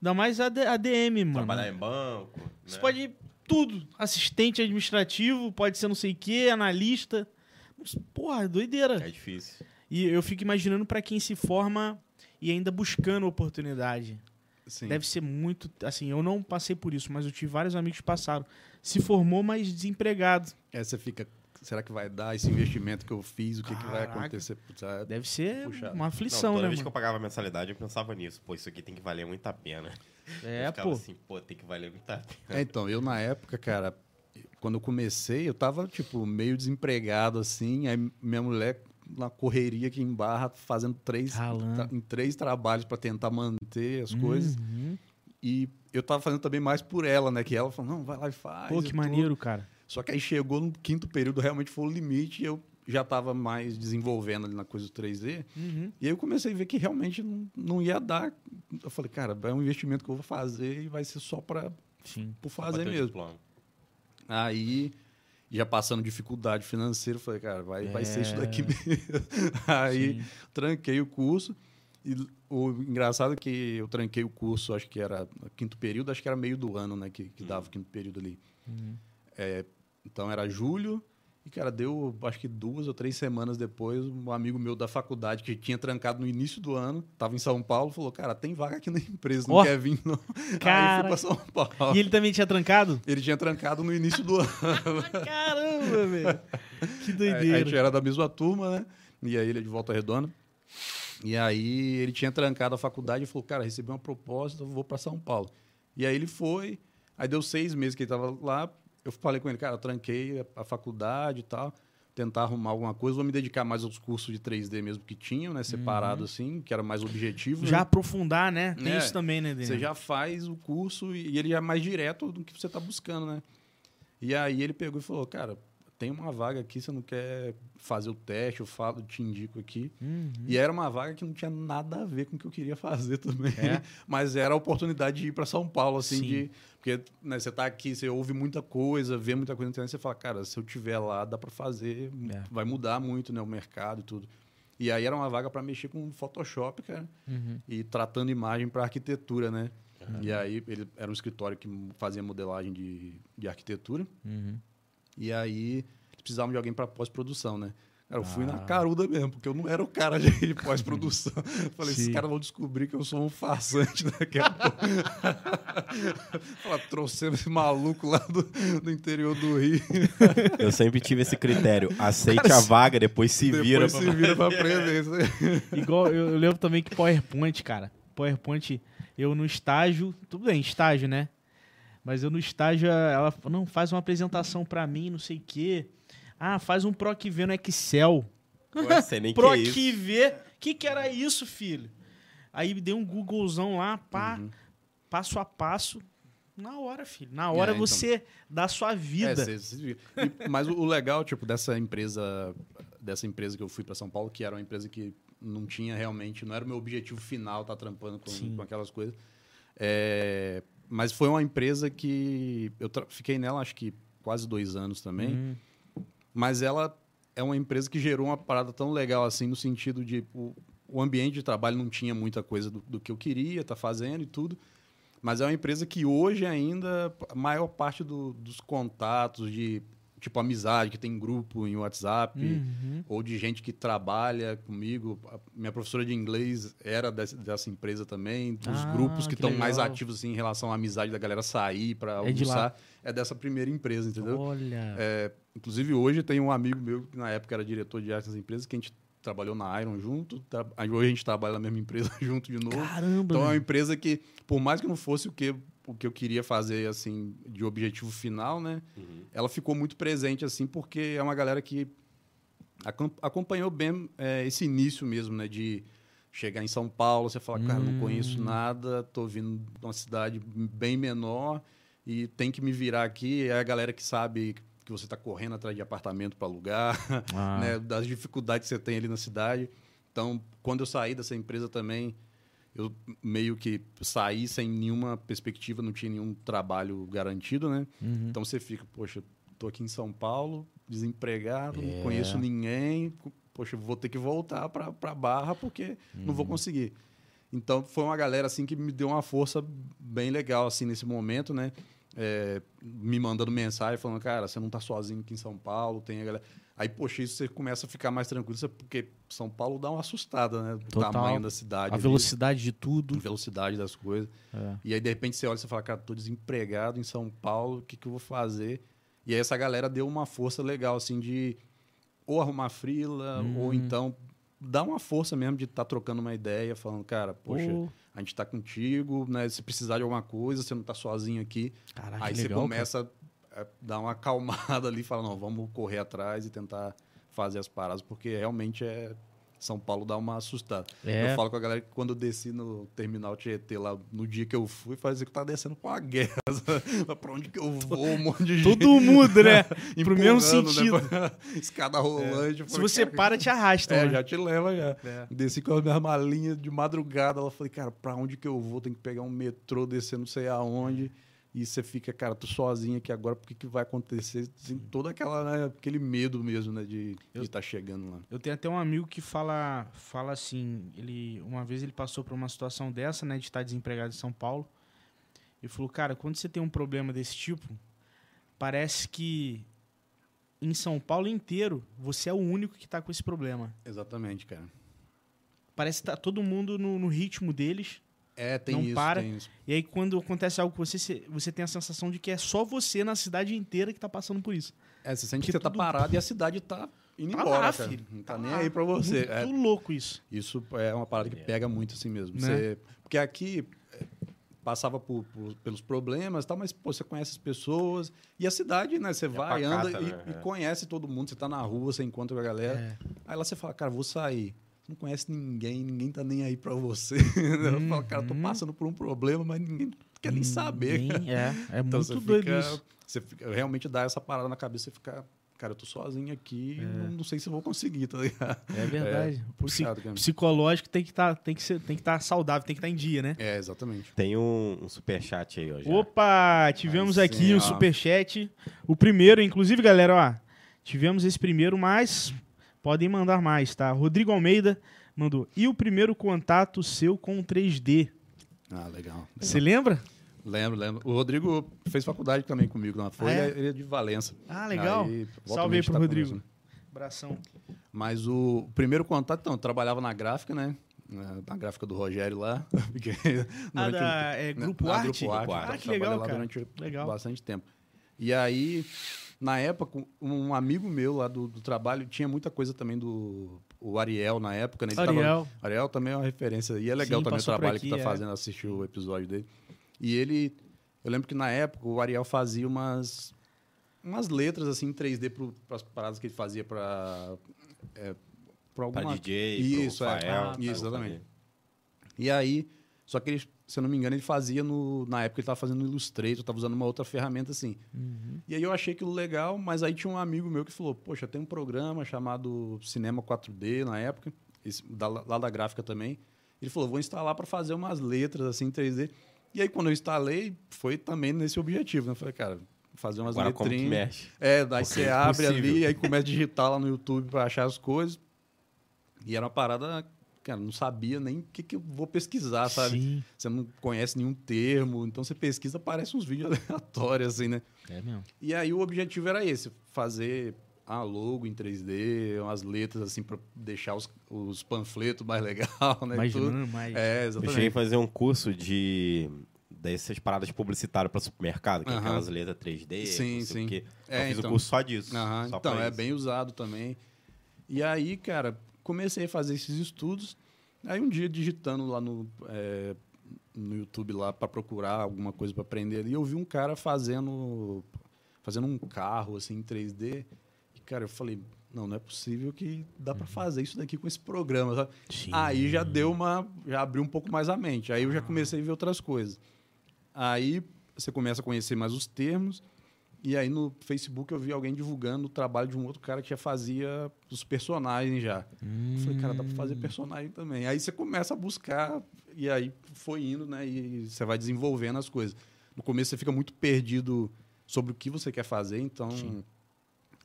Ainda mais AD, ADM, mano. Trabalhar em banco. Você né? pode ir tudo. Assistente administrativo, pode ser não sei o quê, analista. Porra, doideira. É difícil. E eu fico imaginando pra quem se forma e ainda buscando oportunidade. Sim. Deve ser muito. Assim, eu não passei por isso, mas eu tive vários amigos que passaram. Se formou, mas desempregado. Aí você fica, será que vai dar esse investimento que eu fiz? O que, que vai acontecer? Putz, é- Deve ser Puxado. uma Não, aflição, toda né? vez que eu Mano? pagava mensalidade, eu pensava nisso. Pô, isso aqui tem que valer muito a pena. É, eu ficava pô. assim, pô, tem que valer muito a pena. É, então, eu na época, cara, quando eu comecei, eu tava, tipo, meio desempregado, assim, aí minha mulher na correria aqui em Barra, fazendo três, tra- em três trabalhos para tentar manter as coisas. Uhum. E eu tava fazendo também mais por ela, né? Que ela falou, não, vai lá e faz. Pô, que maneiro, cara. Só que aí chegou no quinto período, realmente foi o limite, e eu já tava mais desenvolvendo ali na coisa do 3D. Uhum. E aí eu comecei a ver que realmente não, não ia dar. Eu falei, cara, é um investimento que eu vou fazer e vai ser só para por fazer mesmo. Aí, já passando dificuldade financeira, eu falei, cara, vai, vai ser isso É. daqui mesmo. Aí, Sim. tranquei o curso. E o engraçado é que eu tranquei o curso, acho que era quinto período, acho que era meio do ano, né? Que, que dava o quinto período ali. É, então era julho, e, cara, deu acho que duas ou três semanas depois, um amigo meu da faculdade que tinha trancado no início do ano, tava em São Paulo, falou: Cara, tem vaga aqui na empresa, não Ó. quer vir, não. Cara. Aí fui pra São Paulo. E ele também tinha trancado? Ele tinha trancado no início do ano. Caramba, velho. Que Aí, a gente doideira. era da mesma turma, né? E aí ele é de volta redonda. E aí ele tinha trancado a faculdade e falou, cara, recebi uma proposta, vou para São Paulo. E aí ele foi, aí deu seis meses que ele estava lá, eu falei com ele, cara, tranquei a, faculdade e tal, tentar arrumar alguma coisa, vou me dedicar mais aos cursos de 3D mesmo que tinham, né? Separado assim, que era mais objetivo. Já né? aprofundar, né? Tem É, isso também, né, Daniel? Você já faz o curso e ele já é mais direto do que você está buscando, né? E aí ele pegou e falou, cara, tem uma vaga aqui, você não quer fazer o teste, eu falo, te indico aqui. Uhum. E era uma vaga que não tinha nada a ver com o que eu queria fazer também. É? Mas era a oportunidade de ir para São Paulo, assim, Sim. de. Porque né, você tá aqui, você ouve muita coisa, vê muita coisa na internet, você fala, cara, se eu tiver lá, dá para fazer, É. vai mudar muito, né, o mercado e tudo. E aí era uma vaga para mexer com Photoshop, cara Uhum. e tratando imagem para arquitetura, né? E aí ele era um escritório que fazia modelagem de, de arquitetura. Uhum. E aí eles precisavam de alguém para pós-produção, né? Cara, eu fui Ah. na caruda mesmo, porque eu não era o cara de, pós-produção. Falei, esses caras vão descobrir que eu sou um farsante daqui a pouco. Fala, trouxemos esse maluco lá do, do interior do Rio. Eu sempre tive esse critério. Aceite Cara, a vaga, depois se vira. Depois se vira pra aprender isso aí. Igual, eu, eu lembro também que PowerPoint, cara. PowerPoint, eu no estágio, tudo bem, estágio, né? Mas eu no estágio, ela falou, não, faz uma apresentação pra mim, não sei o quê. Ah, faz um PROQV no Excel. Pô, sei nem que é. PROQV? O que, que era isso, filho? Aí dei um Googlezão lá, pá, Uhum. passo a passo. Na hora, filho. Na hora É, então. você dá a sua vida. É, cê- cê. E- mas o, legal, tipo, dessa empresa, dessa empresa que eu fui para São Paulo, que era uma empresa que não tinha realmente, não era o meu objetivo final estar trampando Sim. com, com aquelas coisas. É, mas foi uma empresa que eu fiquei nela, acho que quase dois anos também. Hum, Mas ela é uma empresa que gerou uma parada tão legal assim, no sentido de o, o ambiente de trabalho não tinha muita coisa do, do que eu queria estar fazendo e tudo. Mas é uma empresa que hoje ainda, a maior parte do- dos contatos de, tipo, amizade, que tem grupo em WhatsApp, uhum. ou de gente que trabalha comigo. A minha professora de inglês era dessa, dessa empresa também. Os Ah, grupos que estão mais ativos assim, em relação à amizade da galera sair para É de almoçar é dessa primeira empresa, entendeu? Olha. É, inclusive, hoje tem um amigo meu que na época era diretor de arte das empresas, que a gente trabalhou na Iron junto. tra- Hoje a gente trabalha na mesma empresa junto de novo. Caramba. Então é uma velho. empresa que, por mais que não fosse o que, o que eu queria fazer, assim, de objetivo final, né? Ela ficou muito presente, assim, porque é uma galera que acom- acompanhou bem é, esse início mesmo, né? De chegar em São Paulo, você fala, cara, não conheço Hum. nada, tô vindo de uma cidade bem menor e tem que me virar aqui. É a galera que sabe que você está correndo atrás de apartamento para alugar, Ah. né, das dificuldades que você tem ali na cidade. Então, quando eu saí dessa empresa também, eu meio que saí sem nenhuma perspectiva, não tinha nenhum trabalho garantido, né? Uhum. Então você fica, poxa, tô aqui em São Paulo, desempregado, É. não conheço ninguém, poxa, vou ter que voltar para Barra porque não Uhum. vou conseguir. Então foi uma galera assim que me deu uma força bem legal assim nesse momento, né? É, me mandando mensagem falando, cara, você não tá sozinho aqui em São Paulo, tem a galera. Aí, poxa, isso você começa a ficar mais tranquilo, porque São Paulo dá uma assustada, né? O Total. tamanho da cidade. A ali, velocidade de tudo. a velocidade das coisas. É. E aí, de repente, você olha e fala, cara, tô desempregado em São Paulo, o que, que eu vou fazer? E aí essa galera deu uma força legal, assim, de ou arrumar frila, Hum. ou então dar uma força mesmo de estar trocando uma ideia, falando, cara, poxa, Pô, a gente tá contigo, né? Se precisar de alguma coisa, você não tá sozinho aqui. Caraca, aí você legal, começa a dar uma acalmada ali, fala, não, vamos correr atrás e tentar fazer as paradas, porque realmente é. São Paulo dá uma assustada. É. Eu falo com a galera que quando eu desci no terminal Tietê lá, no dia que eu fui, fazia que eu tava descendo com a guerra. pra onde que eu vou? Um monte de gente. Todo mundo, né? Pro mesmo empurrando, sentido. Né? Escada rolante. eu Se falei, você cara, para, te arrasta. É, né? já te leva já. É. Desci com as minhas malinhas de madrugada. Ela falei, cara, pra onde que eu vou? Tem que pegar um metrô, descer não sei aonde. E você fica, cara, tô sozinho aqui agora, o que, que vai acontecer? Tem todo aquela, né, aquele medo mesmo, né, de estar tá chegando lá. Eu tenho até um amigo que fala, fala assim, ele uma vez ele passou por uma situação dessa, né, de estar desempregado em São Paulo. E falou, cara, quando você tem um problema desse tipo, parece que em São Paulo inteiro você é o único que está com esse problema. Exatamente, cara. Parece que tá todo mundo no, no ritmo deles. É, tem não isso, para. tem isso. E aí, quando acontece algo com você, você tem a sensação de que é só você na cidade inteira que tá passando por isso. É, você sente Porque que você tá parado e a cidade tá indo Tá embora, lá, cara. filho. Não tá, Tá nem lá. aí pra você. Muito É, louco isso. isso é uma parada que pega muito assim mesmo. Né? Você- porque aqui é, passava por- por- pelos problemas e tal, mas pô, você conhece as pessoas. E a cidade, né? Você vai, pacata, anda e, né? e É. conhece todo mundo. Você tá na rua, você encontra com a galera. É. Aí lá você fala, cara, vou sair. Você não conhece ninguém, ninguém tá nem aí pra você. Eu falo, cara, tô Uhum. passando por um problema, mas ninguém quer nem saber. Ninguém- É, é Então muito você doido fica, isso. Você fica- realmente dá essa parada na cabeça, você fica, cara, eu tô sozinho aqui, não, não sei se eu vou conseguir, tá ligado? É verdade. É, Psi- puxado, cara. psicológico tem que estar tem que ser, tem que estar saudável, tem que estar em dia, né? É, exatamente. Tem um, um superchat aí, ó. já. Opa, tivemos Aí aqui sim, o ó. superchat. O primeiro, inclusive, galera, ó. Tivemos esse primeiro, mas podem mandar mais, tá? Rodrigo Almeida mandou. E o primeiro contato seu com o 3D? Ah, legal. Você lembra? Lembro, lembro. O Rodrigo fez faculdade também comigo na Folha, Ah, é? ele é de Valença. Ah, legal. Aí, Salve aí pro tá Rodrigo. conversando. Abração. Mas o primeiro contato, então, eu trabalhava na gráfica, né? Na gráfica do Rogério lá. porque Ah, da, um- é, na- Grupo na Arte? Grupo Arte. Grupo Ah, então, que legal, lá cara. durante Legal. bastante tempo. E aí, na época, um amigo meu lá do, do trabalho tinha muita coisa também do o Ariel na época, né? Ele tava- Ariel. Ariel também é uma referência. E é legal Sim, também o trabalho aqui, que tá é. fazendo, assistir o episódio dele. E ele. Eu lembro que na época o Ariel fazia umas. Umas letras assim em 3D para as paradas que ele fazia para. É, Pra alguma. DJ, Isso, pro é. Ah, pra isso, exatamente. E aí, só que ele, se eu não me engano, ele fazia no. Na época ele estava fazendo no Illustrator, estava usando uma outra ferramenta assim. Uhum. E aí eu achei aquilo legal, mas aí tinha um amigo meu que falou: Poxa, tem um programa chamado Cinema 4D na época, esse- da- lá da gráfica também. Ele falou: Vou instalar para fazer umas letras assim em 3D. E aí quando eu instalei, foi também nesse objetivo. Né? Eu falei, cara, fazer umas Agora como que letrinhas. mexe? É, daí Porque você é abre ali, aí começa a digitar lá no YouTube para achar as coisas. E era uma parada, cara, não sabia nem o que, que eu vou pesquisar, sabe? Sim. Você não conhece nenhum termo, então você pesquisa, aparece uns vídeos aleatórios, assim, né? É mesmo. E aí o objetivo era esse, fazer a logo em 3D, umas letras assim para deixar os, os panfletos mais legal, né? Imaginando Tudo. mais. É, Eu cheguei a exatamente. fazer um curso de dessas paradas publicitárias para supermercado, que é Aham. aquelas letras 3D. Sim, sim. o quê. É, eu fiz então. um curso só disso. Aham, só então, é isso. bem usado também. E aí, cara, comecei a fazer esses estudos. Aí um dia digitando lá no, é, no YouTube lá para procurar alguma coisa para aprender ali, eu vi um cara fazendo fazendo um carro assim em 3D. E cara, eu falei, não, não é possível que dá para fazer isso daqui com esse programa. Aí já deu uma. Já abriu um pouco mais a mente. Aí eu já comecei a ver outras coisas. Aí você começa a conhecer mais os termos. E aí no Facebook eu vi alguém divulgando o trabalho de um outro cara que já fazia os personagens já. Eu falei, cara, dá pra fazer personagem também. Aí você começa a buscar, e aí foi indo, né? E você vai desenvolvendo as coisas. No começo você fica muito perdido sobre o que você quer fazer, então.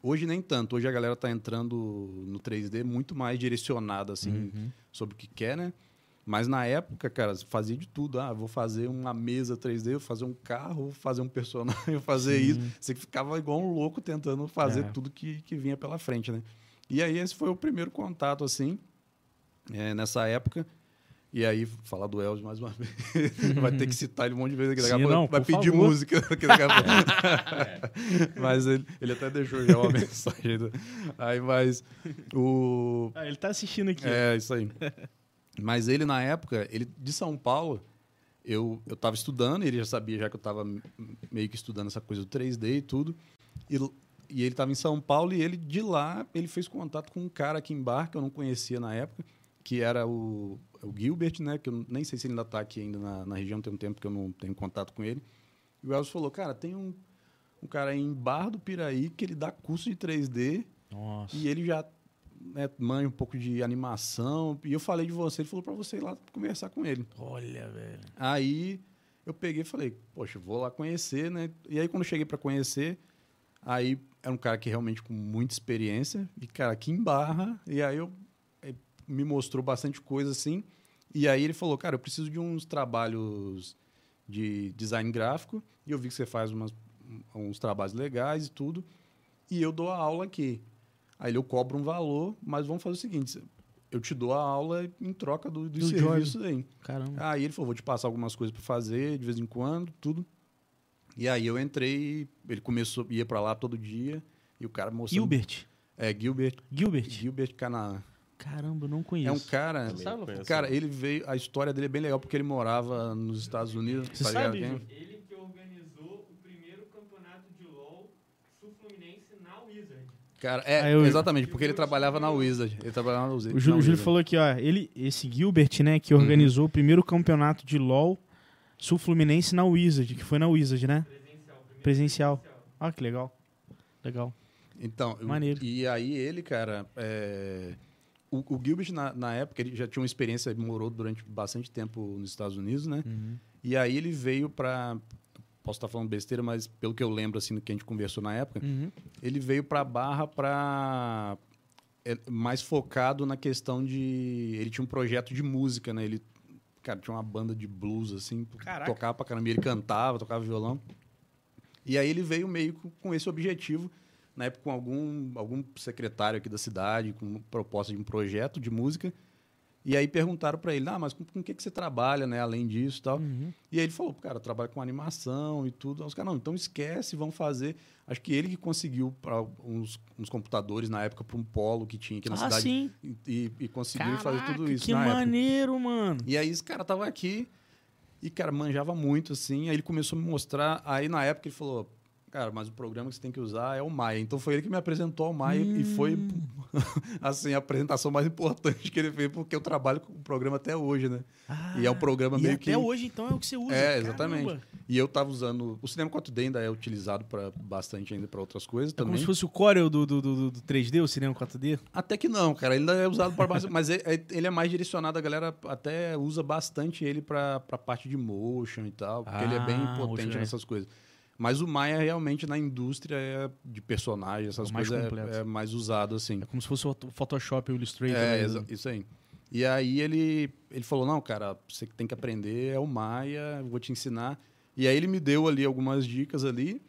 Hoje nem tanto. Hoje a galera tá entrando no 3D muito mais direcionada, assim, Uhum. sobre o que quer, né? Mas na época, cara, fazia de tudo. Ah, vou fazer uma mesa 3D, vou fazer um carro, vou fazer um personagem, vou fazer Sim. isso. Você ficava igual um louco tentando fazer É. tudo que, que vinha pela frente, né? E aí esse foi o primeiro contato, assim, é, nessa época. E aí, falar do Elvis mais uma vez. vai ter que citar ele um monte de vezes aqui. Daqui Sim, não, vai pedir favor. música. aqui daqui a pouco. mas ele, ele até deixou já uma mensagem. né? Aí, mas o, Ah, ele tá assistindo aqui. é, isso aí. Mas ele, na época, ele de São Paulo, eu, eu tava estudando, ele já sabia já que eu tava meio que estudando essa coisa do 3D e tudo. E, e ele tava em São Paulo e ele, de lá, ele fez contato com um cara aqui em Bar, que eu não conhecia na época, que era o, o Gilbert, né? Que eu nem sei se ele ainda tá aqui ainda na, na região, tem um tempo que eu não tenho contato com ele. E o Elvis falou, cara, tem um, um cara aí em Bar do Piraí que ele dá curso de 3D Nossa. e ele já né, manja um pouco de animação. E eu falei de você, ele falou pra você ir lá conversar com ele. Olha, velho. Aí eu peguei e falei, poxa, vou lá conhecer, né? E aí, quando eu cheguei para conhecer, aí era um cara que realmente com muita experiência, e, cara, aqui em Barra, e aí eu eh, me mostrou bastante coisa assim. E aí ele falou, cara, eu preciso de uns trabalhos de design gráfico, e eu vi que você faz umas, uns trabalhos legais e tudo, e eu dou a aula aqui. Aí ele, eu cobro um valor, mas vamos fazer o seguinte, eu te dou a aula em troca do, dos Do serviços aí. Caramba. Aí ele falou, vou te passar algumas coisas para fazer de vez em quando, tudo. E aí eu entrei, ele começou, ia para lá todo dia, e o cara mostrando... Gilbert. É, Gilbert. Gilbert. Gilbert Canaã. Caramba, eu não conheço. É um cara... Conheço. Cara, ele veio... A história dele é bem legal, porque ele morava nos Estados Unidos. Você tá ligado sabe? Ju? Ele que organizou o primeiro campeonato de LoL sul-fluminense na Wizard. Cara, é, eu- exatamente, porque ele trabalhava na Wizard. Ele trabalhava na Wizard. O Júlio, Wizard. falou aqui, ó, ele, esse Gilbert, né, que organizou o primeiro campeonato de LoL sul-fluminense na Wizard, que foi na Wizard, né? Presencial. Presencial. Ah, que legal. Legal. Então, Maneiro. e aí ele, cara, é, o, o Gilbert, na, na época, ele já tinha uma experiência, ele morou durante bastante tempo nos Estados Unidos, né? E aí ele veio pra. Posso estar falando besteira, mas pelo que eu lembro, assim, do que a gente conversou na época, Uhum. ele veio pra Barra pra. é, mais focado na questão de. Ele tinha um projeto de música, né? Ele, cara, tinha uma banda de blues, assim, Caraca. tocava pra caramba. Ele cantava, tocava violão. E aí ele veio meio com- com esse objetivo, na época com algum, algum secretário aqui da cidade, com proposta de um projeto de música. E aí perguntaram pra ele, ah, mas com, que, que você trabalha, né, além disso e tal? Uhum. E aí ele falou, cara, eu trabalho com animação e tudo. Aí os caras, não, então esquece, vamos fazer. Acho que ele que conseguiu para uns, uns computadores na época para um polo que tinha aqui na Ah, cidade. sim. E, e, conseguiram Caraca, fazer tudo isso que na época. maneiro, mano. E aí esse cara tava aqui e, cara, manjava muito, assim. Aí ele começou a me mostrar. Aí na época ele falou, cara, mas o programa que você tem que usar é o Maia. Então foi ele que me apresentou ao Maia e foi, Hum. assim, a apresentação mais importante que ele fez, porque eu trabalho com o programa até hoje, né? e é programa Ah, E meio até que. hoje, então, é o que você usa. É, exatamente. Caramba. E eu tava usando. O cinema 4D ainda é utilizado para bastante ainda para outras coisas É como também. se fosse o Corel do, do, do, do 3D, o cinema 4D. Até que não, cara. Ele ainda é usado para bastante. mas é- é- ele é mais direcionado, a galera até usa bastante ele para pra parte de motion e tal, porque ele é bem Ah, potente motion, é. nessas coisas. Mas o Maya realmente na indústria é de personagem, essas É mais coisas completo. é, é mais usado assim. É como se fosse o Photoshop e o Illustrator. É, né? exa- isso aí. E aí ele, ele falou, não, cara, você que tem que aprender é o Maia, vou te ensinar. E aí ele me deu ali algumas dicas ali.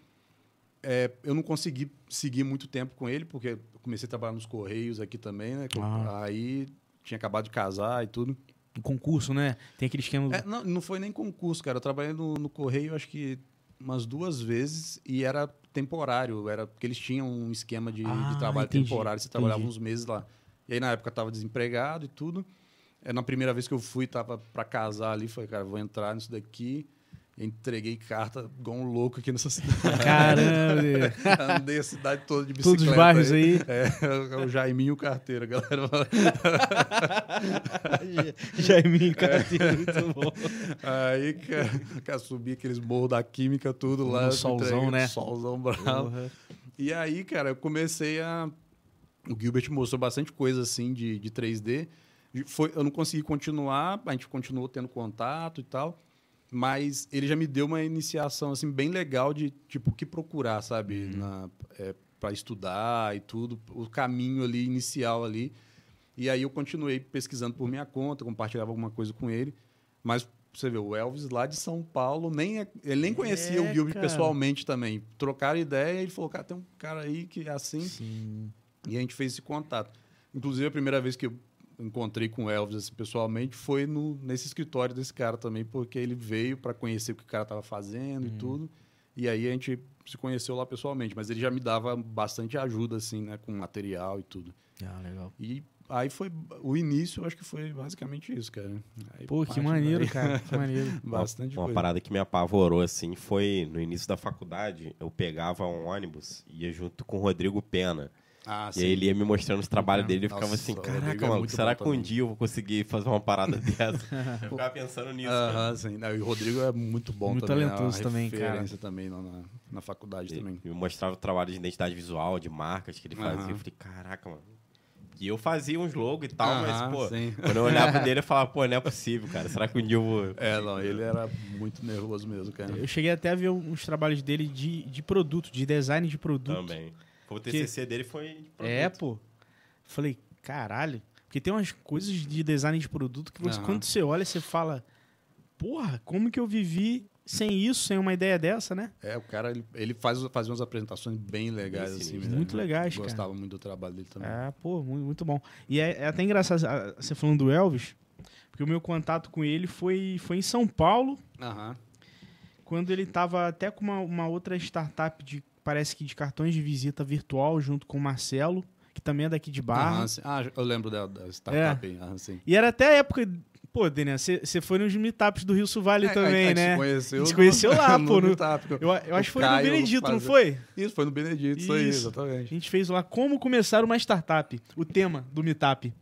É, eu não consegui seguir muito tempo com ele, porque eu comecei a trabalhar nos Correios aqui também, né? Ah. Aí tinha acabado de casar e tudo. O concurso, né? Tem aquele esquema. É, não, não foi nem concurso, cara. Eu trabalhei no, no Correio, acho que umas duas vezes e era temporário, era porque eles tinham um esquema de, de Ah, trabalho entendi, temporário, você trabalhava entendi. uns meses lá. E aí na época eu tava desempregado e tudo. É, na primeira vez que eu fui, tava para casar ali, falei, cara, vou entrar nisso daqui. Entreguei carta igual um louco aqui nessa cidade. Caramba! Andei a cidade toda de bicicleta. Todos os bairros aí. É, o Jaiminho carteiro, galera. Jaiminho, carteiro, muito bom. Aí, cara, cara, subi aqueles morros da química, tudo lá. No solzão, né? Solzão bravo. Porra. E aí, cara, eu comecei a. O Gilbert mostrou bastante coisa assim de, de 3D. E Foi, eu não consegui continuar, a gente continuou tendo contato e tal. Mas ele já me deu uma iniciação assim bem legal de tipo o que procurar, sabe, na é, para estudar e tudo, o caminho ali inicial ali. E aí eu continuei pesquisando por minha conta, compartilhava alguma coisa com ele. Mas você vê, o Elvis lá de São Paulo, nem é- ele nem conhecia É, o cara. pessoalmente também. Trocaram ideia e ele falou, cara, tem um cara aí que é assim. Sim. E a gente fez esse contato. Inclusive, a primeira vez que eu encontrei com o Elvis assim, pessoalmente foi no, nesse escritório desse cara também, porque ele veio para conhecer o que o cara estava fazendo e tudo. E aí a gente se conheceu lá pessoalmente, mas ele já me dava bastante ajuda, assim, né, com material e tudo. Ah, legal. E aí foi o início, eu acho que foi basicamente isso, cara. Aí Pô, que maneiro, daí- cara. Que maneiro. Bastante uma coisa. parada que me apavorou, assim, foi no início da faculdade, eu pegava um ônibus, ia junto com o Rodrigo Pena. Ah, E aí ele ia me mostrando os trabalhos dele e eu ficava assim, caraca, é mano, muito será que um também." dia eu vou conseguir fazer uma parada dessa? Eu ficava pensando nisso. cara. Aham, sim. Não, e o Rodrigo é muito bom Muito também. talentoso é uma também, cara. referência também lá na, na faculdade também. E me mostrava o trabalho de identidade visual, de marcas que ele fazia. Aham. Eu falei, caraca, mano. E eu fazia uns logos e tal, mas, Aham, pô, sim. quando eu olhava dele, eu falava, pô, não é possível, cara. Será que um dia eu vou. É, não, ele era muito nervoso mesmo, cara. Eu cheguei até a ver uns trabalhos dele de, de produto, de design de produto. Também. O TCC dele foi. É, pô. Falei, caralho. Porque tem umas coisas de design de produto que você, Aham. quando você olha, você fala, porra, como que eu vivi sem isso, sem uma ideia dessa, né? É, o cara, ele, ele faz, fazia umas apresentações bem legais, Bem assim. sinistro. né? Muito legais, cara. Gostava muito do trabalho dele também. É, pô, muito, muito bom. E é, é até engraçado você falando do Elvis, porque o meu contato com ele foi, foi em São Paulo, Aham. quando ele tava até com uma, uma outra startup de, parece que de cartões de visita virtual, junto com o Marcelo, que também é daqui de Barra. Aham, sim. Ah, eu lembro da, da startup aí. Aham, sim. E era até a época. Pô, Daniel, você foi nos meetups do Rio Suvale É, também, a gente né? Conheceu A gente conheceu lá, no pô, no- Meetup. Eu, eu acho que foi Caio no Benedito, não foi? Isso, foi no Benedito, isso, aí, Isso. A exatamente. gente fez lá como começar uma startup, o tema do meetup.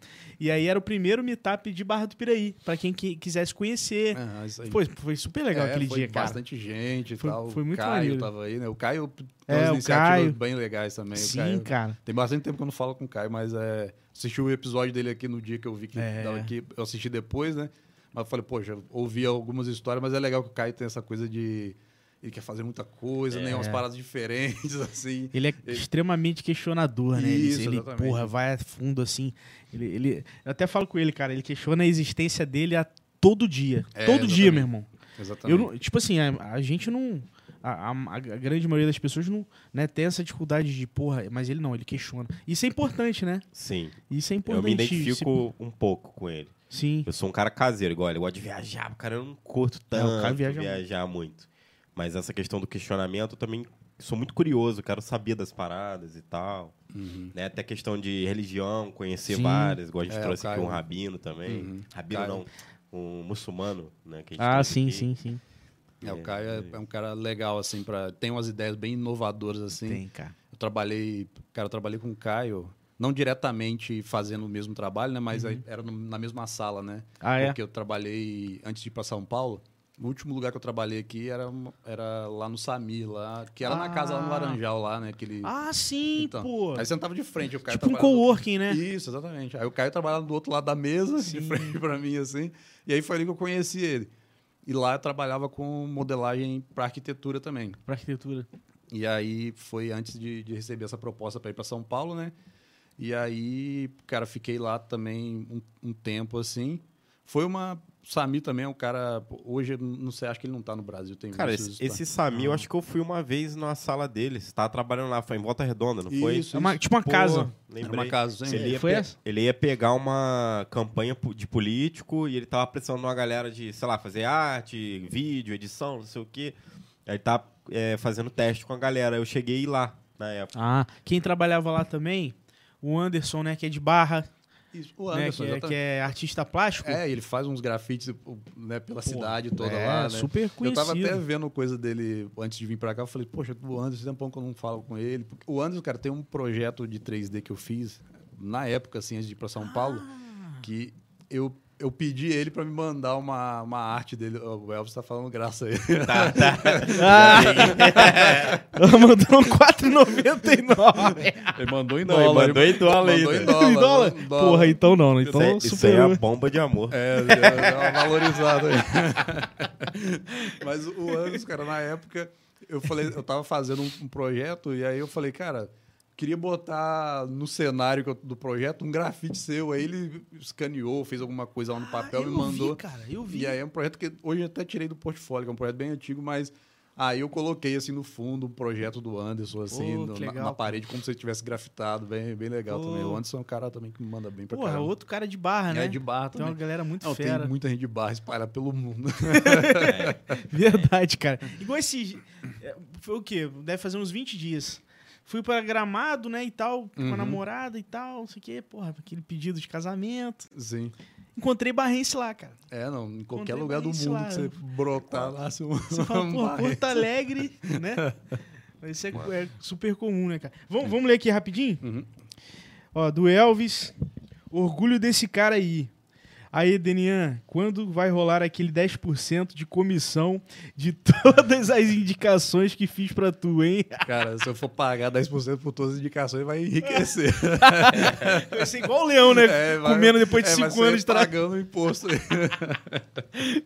E aí era o primeiro meetup de Barra do Piraí, pra quem que- quisesse conhecer. Aí. Foi, foi super legal É, aquele foi dia, cara. bastante gente e Foi- tal. foi muito o Caio maneiro. tava aí, né? O Caio tem É, umas o iniciativas Caio. bem legais também. Sim, Caio- cara. Tem bastante tempo que eu não falo com o Caio, mas é, assisti o episódio dele aqui no dia que eu vi que É. tava aqui. Eu assisti depois, né? Mas eu falei, poxa, ouvi algumas histórias, mas é legal que o Caio tem essa coisa de. Ele quer fazer muita coisa, né? Umas paradas diferentes, assim. Ele é extremamente questionador, né? Ele, Isso, ele exatamente. porra, vai a fundo assim. Ele, ele, eu até falo com ele, cara, ele questiona a existência dele a todo dia. É, todo dia, exatamente. meu irmão. Exatamente. Eu tipo assim, a, a gente não. A, a- a grande maioria das pessoas não né, tem essa dificuldade de, porra, mas ele não, ele questiona. Isso é importante, né? Sim. Isso é Eu importante. me identifico um pouco com ele. Se- Sim. Eu sou um cara caseiro, igual ele. Eu gosto de viajar, cara, eu não curto É, tanto cara viaja viajar muito. Mas essa questão do questionamento, eu também sou muito curioso, quero saber das paradas e tal. Uhum. Né? Até questão de religião, conhecer Sim. várias. Igual a gente É, trouxe aqui um rabino também. Uhum. Rabino Caio. não, um muçulmano, né? que a gente Ah, sim, aqui. sim, sim. É, o Caio é, é um cara legal, assim, para tem umas ideias bem inovadoras, assim. Tem, cara. Eu trabalhei, cara, eu trabalhei com o Caio, não diretamente fazendo o mesmo trabalho, né? Mas aí era na mesma sala, né? Ah, é? Porque eu trabalhei, antes de ir pra São Paulo, o último lugar que eu trabalhei aqui era, era lá no Sami, lá, que era na casa lá no Ah. Laranjal, lá, né? Aquele... Ah, sim, Então, pô. Aí você sentava de frente, o Caio Tipo um trabalhava- coworking, né? Isso, exatamente. Aí o Caio trabalhava do outro lado da mesa, Sim. de frente pra mim, assim. E aí foi ali que eu conheci ele. E lá eu trabalhava com modelagem para arquitetura também. Pra arquitetura. E aí foi antes de, de receber essa proposta para ir para São Paulo, né? E aí, cara, fiquei lá também um, um tempo assim. Foi uma. Sami também é um cara. Hoje, não sei, acho que ele não tá no Brasil. Tem Cara, esse, esse Sami, eu acho que eu fui uma vez na sala dele. Você tava trabalhando lá, foi em Volta Redonda, não foi? Isso, É uma- tipo uma Pô, casa. Lembrei. Era uma casa, hein? Ele ia, Foi essa? ele ia pegar uma campanha de político e ele tava pressionando uma galera de, sei lá, fazer arte, vídeo, edição, não sei o quê. Aí tá é, fazendo teste com a galera. Eu cheguei lá na época. Ah, quem trabalhava lá também, o Anderson, né, que é de Barra, Isso, o né, Anderson, que, é, que é artista plástico. É, ele faz uns grafites né, pela cidade toda é, lá, né? super Eu conhecido. tava até vendo coisa dele antes de vir pra cá. Eu falei, poxa, o Anderson, tem um pouco que eu não falo com ele. O Anderson, cara, tem um projeto de 3D que eu fiz na época, assim, antes de ir pra São Paulo, Ah. que eu, eu pedi ele pra me mandar uma, uma arte dele. O Elvis tá falando graça aí. Tá, tá. Ah! Ela mandou um 4,99. Ele mandou em Não, ele mandou em dólar Mandou ainda. em dólar. Em dólar? em Porra, então não, né? Isso, Então aí, isso aí superou. é bomba de amor. É, deu uma valorizada aí. Mas o Anderson, cara, na época, eu falei, eu tava fazendo um, um projeto e aí eu falei, cara, queria botar no cenário eu- do projeto um grafite seu. Aí ele escaneou, fez alguma coisa lá no papel, Ah, me eu mandou. Vi, cara, eu vi. E aí é um projeto que hoje eu até tirei do portfólio, que é um projeto bem antigo, mas aí eu coloquei assim no fundo o projeto do Anderson, assim, Pô, no- na, legal, na pô. parede, como se ele tivesse grafitado, bem, bem legal Pô. também. O Anderson é um cara também que me manda bem pra Porra, caramba. outro cara de barra, né? É de barra Tem também. uma galera muito Não, fera. tem muita gente de barra espalhada pelo mundo. Verdade, cara. Igual esse. é, Foi o quê? Deve fazer uns 20 dias. Fui pra Gramado, né, e tal, com a Uhum. namorada e tal, não sei o quê. Porra, aquele pedido de casamento. Sim. Encontrei barrense lá, cara. É, não, em qualquer Encontrei lugar do mundo lá. que você brotar lá, você, Você fala, um pô. Porto Alegre, né? Isso é, é super comum, né, cara? Vamos, vamos ler aqui rapidinho? Uhum. Ó, do Elvis. Orgulho desse cara aí. Aí, Denian, quando vai rolar aquele 10% de comissão de todas as indicações que fiz pra tu, hein? Cara, se eu for pagar 10% por todas as indicações, vai enriquecer. Vai ser igual o leão, né? É, vai- Comendo depois de é, vai 5 ser anos de trabalho. pagando imposto.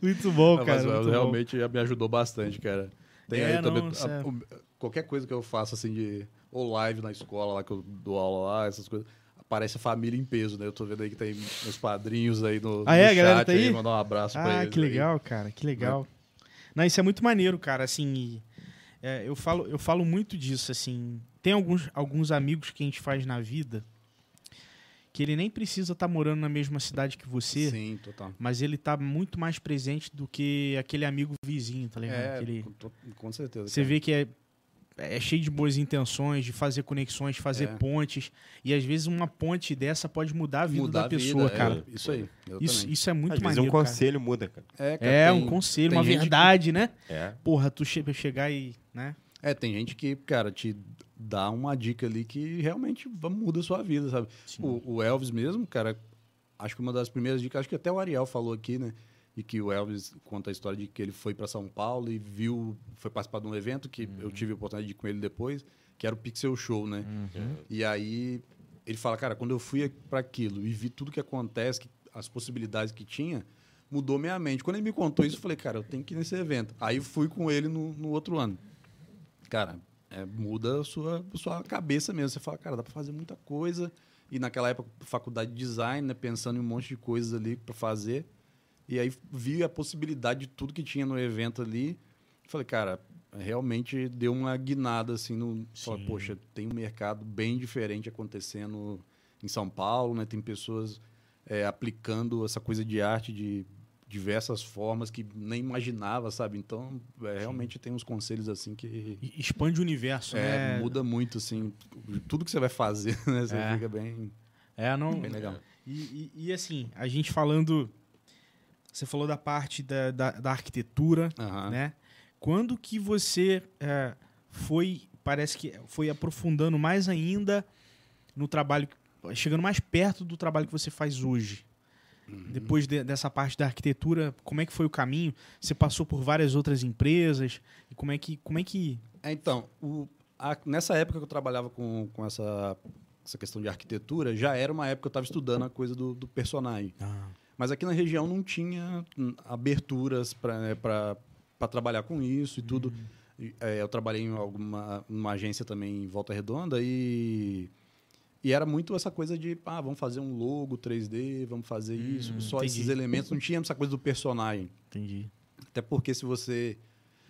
Muito bom, Não, cara. mas muito bom. realmente me ajudou bastante, cara. Tem É, aí também. não, a- sério. o- qualquer coisa que eu faço, assim, de. Ou live na escola lá, que eu dou aula lá, essas coisas. Aparece a família em peso, né? Eu tô vendo aí que tem meus padrinhos aí no, Ah, é? no galera chat tá aí? Mandar um abraço pra Ah, eles. que aí. legal, cara, que legal. Não, isso é muito maneiro, cara, assim, é, eu, falo, eu falo muito disso, assim, tem alguns, alguns amigos que a gente faz na vida que ele nem precisa estar morando na mesma cidade que você, Sim, total. mas ele tá muito mais presente do que aquele amigo vizinho, tá ligado? É, Aquele- com, com certeza. você cara. vê que é, é cheio de boas intenções, de fazer conexões, de fazer É. pontes, e às vezes uma ponte dessa pode mudar a vida Mudar da a vida, pessoa, é, cara. Isso aí. Isso, isso é muito Às maneiro, um cara. conselho muda, cara. É, cara, É, tem- um conselho, uma gente que- verdade, né? É. Porra, tu che chegar e, né? É, tem gente que, cara, te dá uma dica ali que realmente muda a sua vida, sabe? O, o Elvis mesmo, cara, acho que uma das primeiras dicas, acho que até o Ariel falou aqui, né? E que o Elvis conta a história de que ele foi para São Paulo e viu, foi participar de um evento que eu tive a oportunidade de ir com ele depois, que era o Pixel Show, né? E aí ele fala, cara, quando eu fui para aquilo e vi tudo que acontece, que- as possibilidades que tinha, mudou minha mente. Quando ele me contou isso, eu falei, cara, eu tenho que ir nesse evento. Aí fui com ele no, no outro ano. Cara, é, muda a sua, a sua cabeça mesmo. Você fala, cara, dá para fazer muita coisa. E naquela época, faculdade de design, né, pensando em um monte de coisas ali para fazer. E aí vi a possibilidade de tudo que tinha no evento ali. Falei, cara, realmente deu uma guinada assim no. Falei, poxa, tem um mercado bem diferente acontecendo em São Paulo, né? Tem pessoas é, aplicando essa coisa de arte de diversas formas que nem imaginava, sabe? Então, é, realmente tem uns conselhos assim que E- Expande o universo, é, né? muda muito, assim, tudo que você vai fazer, né? Você É. fica bem, É, não. bem legal. E, e- e, assim, a gente falando. Você falou da parte da, da, da arquitetura, Aham. né? Quando que você é, foi, parece que foi aprofundando mais ainda no trabalho, chegando mais perto do trabalho que você faz hoje? Uhum. Depois de- dessa parte da arquitetura, como é que foi o caminho? Você passou por várias outras empresas? E como é que, como é que É, então, o- a- nessa época que eu trabalhava com, com essa, essa questão de arquitetura, já era uma época que eu estava estudando a coisa do, do personagem. Mas aqui na região não tinha hum, aberturas para trabalhar com isso e tudo. E, é, eu trabalhei em alguma numa agência também em Volta Redonda e, e era muito essa coisa de, ah, vamos fazer um logo 3D, vamos fazer isso. Só entendi. esses elementos, não tinha essa coisa do personagem. Entendi. Até porque se você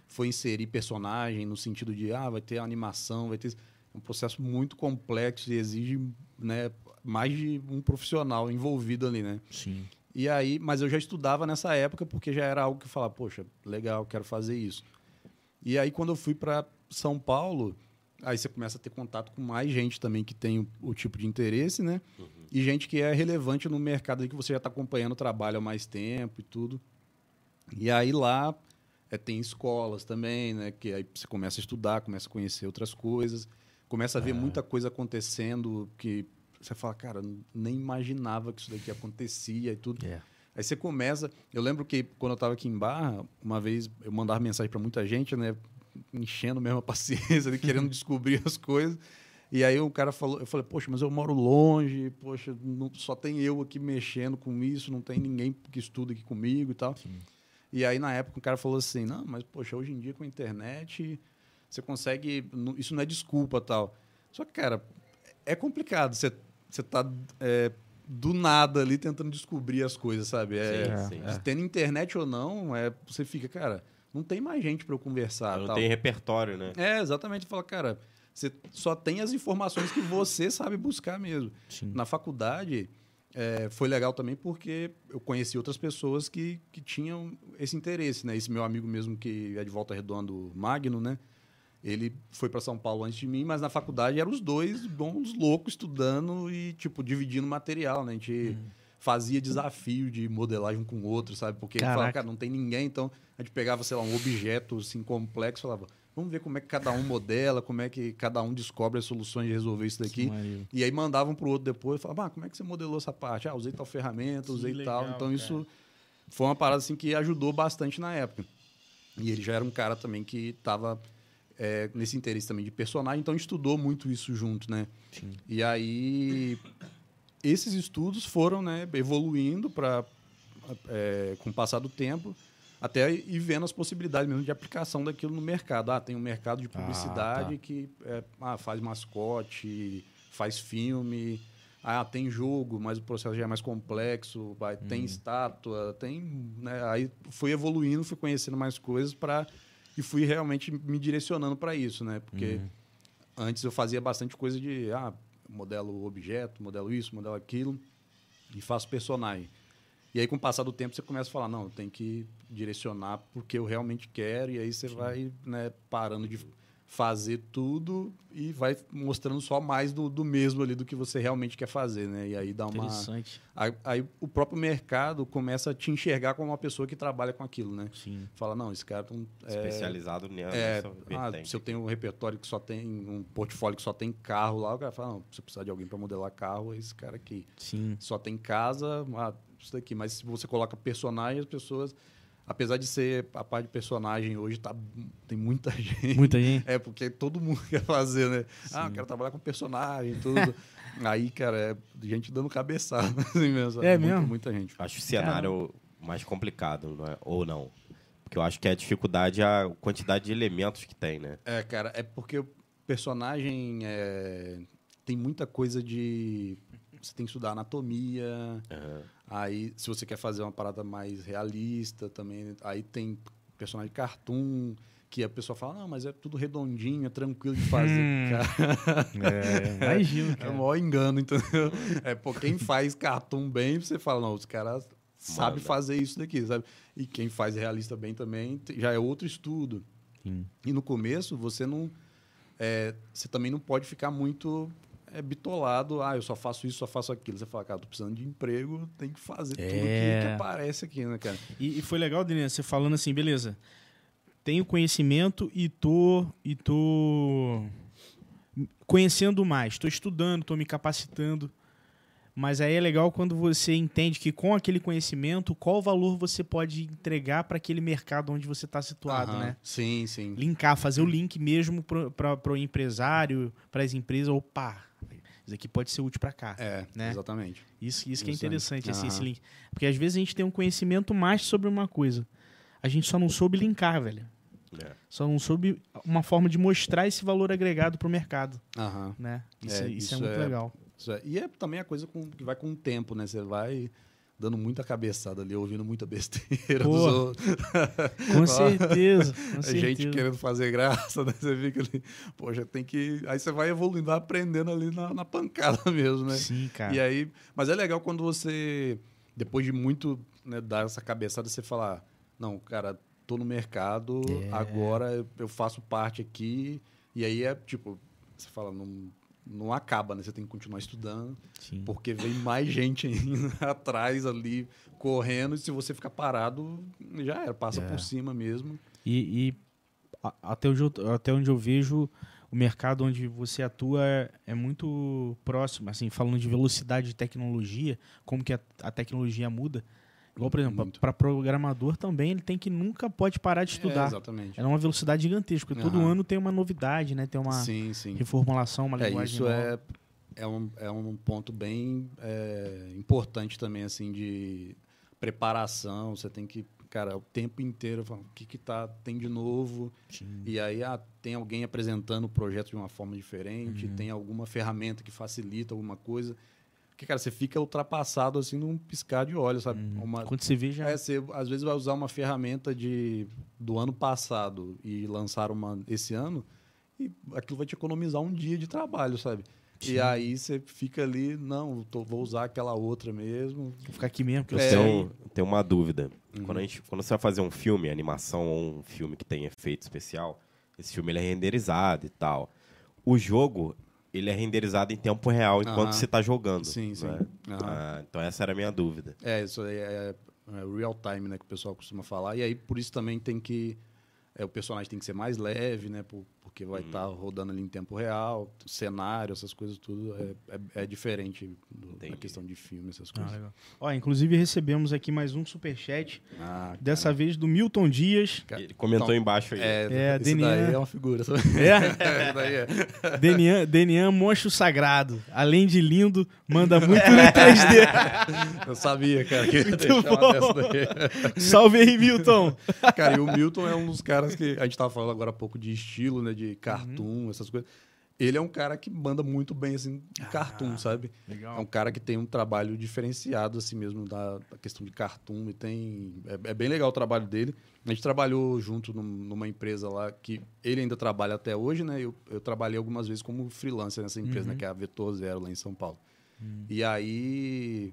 for inserir personagem no sentido de, ah, vai ter animação, vai ter... É um processo muito complexo e exige né, mais de um profissional envolvido ali, né? Sim. E aí, mas eu já estudava nessa época porque já era algo que eu falava, poxa, legal, quero fazer isso. E aí quando eu fui para São Paulo, aí você começa a ter contato com mais gente também que tem o, o tipo de interesse, né? E gente que é relevante no mercado que você já está acompanhando o trabalho há mais tempo e tudo. E aí lá é, tem escolas também, né? Que aí você começa a estudar, começa a conhecer outras coisas, começa a ver muita coisa acontecendo que você fala, cara, nem imaginava que isso daqui acontecia e tudo. É. Aí você começa. Eu lembro que quando eu estava aqui em Barra, uma vez eu mandava mensagem para muita gente, né? Enchendo mesmo a paciência, querendo descobrir as coisas. E aí o cara falou, eu falei, poxa, mas eu moro longe, poxa, não- só tem eu aqui mexendo com isso, não tem ninguém que estuda aqui comigo e tal. E aí na época o cara falou assim, não, mas poxa, hoje em dia com a internet você consegue, isso não é desculpa tal. Só que, cara, é complicado. Você, você tá é, do nada ali tentando descobrir as coisas, sabe? É, Sim, sim. se Tendo internet ou não, é, você fica, cara, não tem mais gente para eu conversar. Não tal. tem repertório, né? É, exatamente. Fala, cara, você só tem as informações que você sabe buscar mesmo. Sim. Na faculdade, é, foi legal também porque eu conheci outras pessoas que, que tinham esse interesse, né? Esse meu amigo mesmo que é de Volta Redonda, o Magno, né? Ele foi para São Paulo antes de mim, mas na faculdade eram os dois bons loucos estudando e, tipo, dividindo material, né? A gente fazia desafio de modelagem um com o outro, sabe? Porque ele falava, Caraca. cara, não tem ninguém, então a gente pegava, sei lá, um objeto assim complexo e falava, Vamos ver como é que cada um modela, como é que cada um descobre as soluções de resolver isso daqui. Maneiro. E aí mandavam pro outro depois, falavam, ah, como é que você modelou essa parte? Ah, usei tal ferramenta, Que usei legal, tal. Então cara. isso foi uma parada assim que ajudou bastante na época. E ele já era um cara também que estava nesse interesse também de personagem, então estudou muito isso junto, né? Sim. E aí esses estudos foram, né, evoluindo para com o passar do tempo até ir vendo as possibilidades mesmo de aplicação daquilo no mercado. Ah, tem um mercado de publicidade tá. que é, ah, faz mascote, faz filme. Ah, tem jogo, mas o processo já é mais complexo. Vai, Tem estátua, tem. Né, aí fui evoluindo, fui conhecendo mais coisas para e fui realmente me direcionando para isso, né? Porque antes eu fazia bastante coisa de ah, modelo objeto, modelo isso, modelo aquilo e faço personagem. E aí, com o passar do tempo, você começa a falar, não, tem que direcionar porque eu realmente quero, e aí você vai né, parando de fazer tudo e vai mostrando só mais do, do mesmo ali do que você realmente quer fazer, né? E aí dá uma... Interessante. Aí, aí o próprio mercado começa a te enxergar como uma pessoa que trabalha com aquilo, né? Sim. Fala, não, esse cara não, é, Especializado nessa é, ah, se eu tenho um repertório que só tem um portfólio que só tem carro lá, o cara fala, não, se você precisar de alguém para modelar carro, é esse cara aqui. Sim. Só tem casa, ah, isso daqui. Mas se você coloca personagem, as pessoas, apesar de ser a parte de personagem hoje tá tem muita gente. Muita gente. É porque todo mundo quer fazer, né? Ah, eu quero trabalhar com personagem, e tudo. Aí, cara, é gente dando cabeçada assim mesmo. sabe? É Muita- mesmo? Muita gente. Acho o cenário mais complicado, não é? ou não? Porque eu acho que a dificuldade é a quantidade de elementos que tem, né? É, cara, é porque o personagem é, tem muita coisa de. Você tem que estudar anatomia. Aham. Aí, se você quer fazer uma parada mais realista também, aí tem personagem cartoon, que a pessoa fala, não, mas é tudo redondinho, é tranquilo de fazer. Hum, Cara, É, imagino, é o cara. maior engano, entendeu? É, pô, quem faz cartoon bem, você fala, não, os caras sabem Manda. fazer isso daqui, sabe? E quem faz realista bem também já é outro estudo. Sim. E no começo, você não. é, você também não pode ficar muito é, bitolado. Ah, eu só faço isso, só faço aquilo. Você fala, cara, tô precisando de emprego, tem que fazer tudo que, É. que aparece aqui, né, cara? E, e foi legal, Denis, você falando assim, beleza. Tenho conhecimento e tô e tô conhecendo mais, tô estudando, tô me capacitando. Mas aí é legal quando você entende que com aquele conhecimento, qual valor você pode entregar para aquele mercado onde você está situado, Aham. né? Sim, sim. Linkar, fazer o link mesmo para o empresário, para as empresas. Opa, isso aqui pode ser útil para cá. É, né? exatamente. Isso, isso que é interessante, assim, esse Aham. link. Porque às vezes a gente tem um conhecimento mais sobre uma coisa. A gente só não soube linkar, velho. É. Só não soube uma forma de mostrar esse valor agregado pro mercado, Aham. né? Isso É, é, isso é isso muito é- legal. Isso é- E é também a coisa com- que vai com o tempo, né? Você vai dando muita cabeçada ali, ouvindo muita besteira Pô, dos outros. Com certeza, com A certeza. gente querendo fazer graça, né? Você fica ali, poxa, tem que. Aí você vai evoluindo, vai aprendendo ali na, na pancada mesmo, né? Sim, cara. E aí, mas é legal quando você, depois de muito né, dar essa cabeçada, você falar, não, cara, tô no mercado, É. agora eu- eu faço parte aqui. E aí é tipo, você fala, não, não acaba, né? Você tem que continuar estudando, Sim. porque vem mais gente ainda atrás ali, correndo, e se você ficar parado, já era, passa É. por cima mesmo. E, e até, onde eu, até onde eu vejo, o mercado onde você atua é, é muito próximo, assim, falando de velocidade de tecnologia, como que a, a tecnologia muda. Igual, por exemplo, para programador também, ele tem que nunca pode parar de É, estudar. exatamente. É uma velocidade gigantesca, porque todo Aham. ano tem uma novidade, né? Tem uma Sim, sim. reformulação, uma É, linguagem isso nova. é, é, um, é um ponto bem é, importante também, assim, de preparação. Você tem que, cara, o tempo inteiro, falar, o que que tá, tem de novo? Sim. E aí, ah, tem alguém apresentando o projeto de uma forma diferente, Uhum. tem alguma ferramenta que facilita alguma coisa. Porque, cara, você fica ultrapassado, assim, num piscar de olhos, sabe? Uhum. Uma, Quando você vê, já. é, você às vezes vai usar uma ferramenta de, do ano passado e lançar uma esse ano, e aquilo vai te economizar um dia de trabalho, sabe? Sim. E aí você fica ali, não, tô- vou usar aquela outra mesmo. Vou ficar aqui mesmo, que eu É. um- tem uma dúvida. Uhum. Quando, a gente, quando você vai fazer um filme, animação ou um filme que tem efeito especial, esse filme ele é renderizado e tal. O jogo, ele é renderizado em tempo real enquanto Aham. você está jogando. Sim, sim. né? Ah, então essa era a minha dúvida. É, isso aí é, é real time, né, que o pessoal costuma falar. E aí, por isso também tem que É, o personagem tem que ser mais leve, né? por- Porque Uhum. vai estar rodando ali em tempo real, cenário, essas coisas tudo é, é, é diferente do, da questão de filme, essas Ah, coisas. legal. Ó, inclusive recebemos aqui mais um superchat, Ah, dessa vez do Milton Dias. cara. Ele comentou Então, embaixo aí. É, É, esse Denian. daí é uma figura. sabe? É? É. Denian, Denian Monstro Sagrado. Além de lindo, manda muito no 3D. Eu sabia, cara, que ia Muito deixar uma bom. dessa daí. Salve aí, Milton. Cara, e o Milton é um dos caras que. A gente tava falando agora há pouco de estilo, né? De cartoon, essas coisas. Ele é um cara que manda muito bem, assim, em cartoon, sabe? É Legal. um cara que tem um trabalho diferenciado, assim mesmo, da, da questão de cartoon. E tem. É, é bem legal o trabalho dele. A gente trabalhou junto num- numa empresa lá que ele ainda trabalha até hoje, né? Eu, eu trabalhei algumas vezes como freelancer nessa empresa, né? Que é a Vetor Zero, lá em São Paulo. E aí.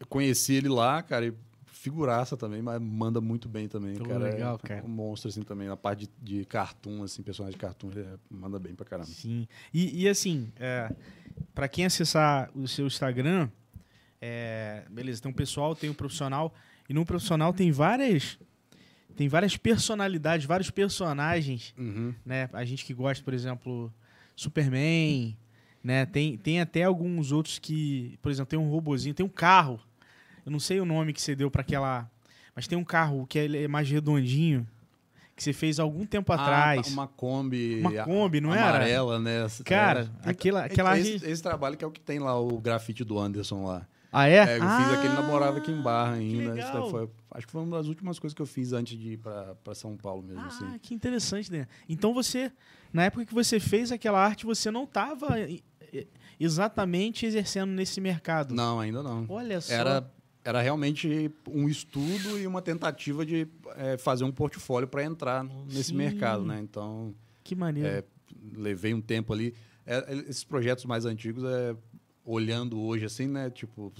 Eu conheci ele lá, cara, e figuraça também, mas manda muito bem também. Pô, cara, legal, é cara. um monstro, assim, também. Na parte de, de cartoon, assim, personagem de cartoon, ele é- manda bem pra caramba. Sim. E, e assim, é, para quem acessar o seu Instagram, é, beleza, tem um pessoal, tem um profissional, e no profissional tem várias. Tem várias personalidades, vários personagens, Uhum. né? A gente que gosta, por exemplo, Superman, né? Tem, tem até alguns outros que, por exemplo, tem um robozinho, tem um carro. Eu não sei o nome que você deu para aquela, mas tem um carro que ele é mais redondinho, que você fez algum tempo atrás. Ah, uma Kombi. Uma Kombi, não era? amarela, né? Cara, É. aquela- aquela esse, esse trabalho que é o que tem lá, o grafite do Anderson lá. Ah, é? É, eu ah, fiz aquele namorava aqui em Barra ainda. Foi- acho que foi uma das últimas coisas que eu fiz antes de ir pra São Paulo mesmo. Ah, assim. que interessante, né? Então você, na época que você fez aquela arte, você não estava exatamente exercendo nesse mercado. Não, ainda não. Olha só. Era, era realmente um estudo e uma tentativa de é, fazer um portfólio para entrar nesse Sim. mercado, né? Então, Que maneiro. É, levei um tempo ali. É, é, esses projetos mais antigos, é, olhando hoje assim, né? Tipo,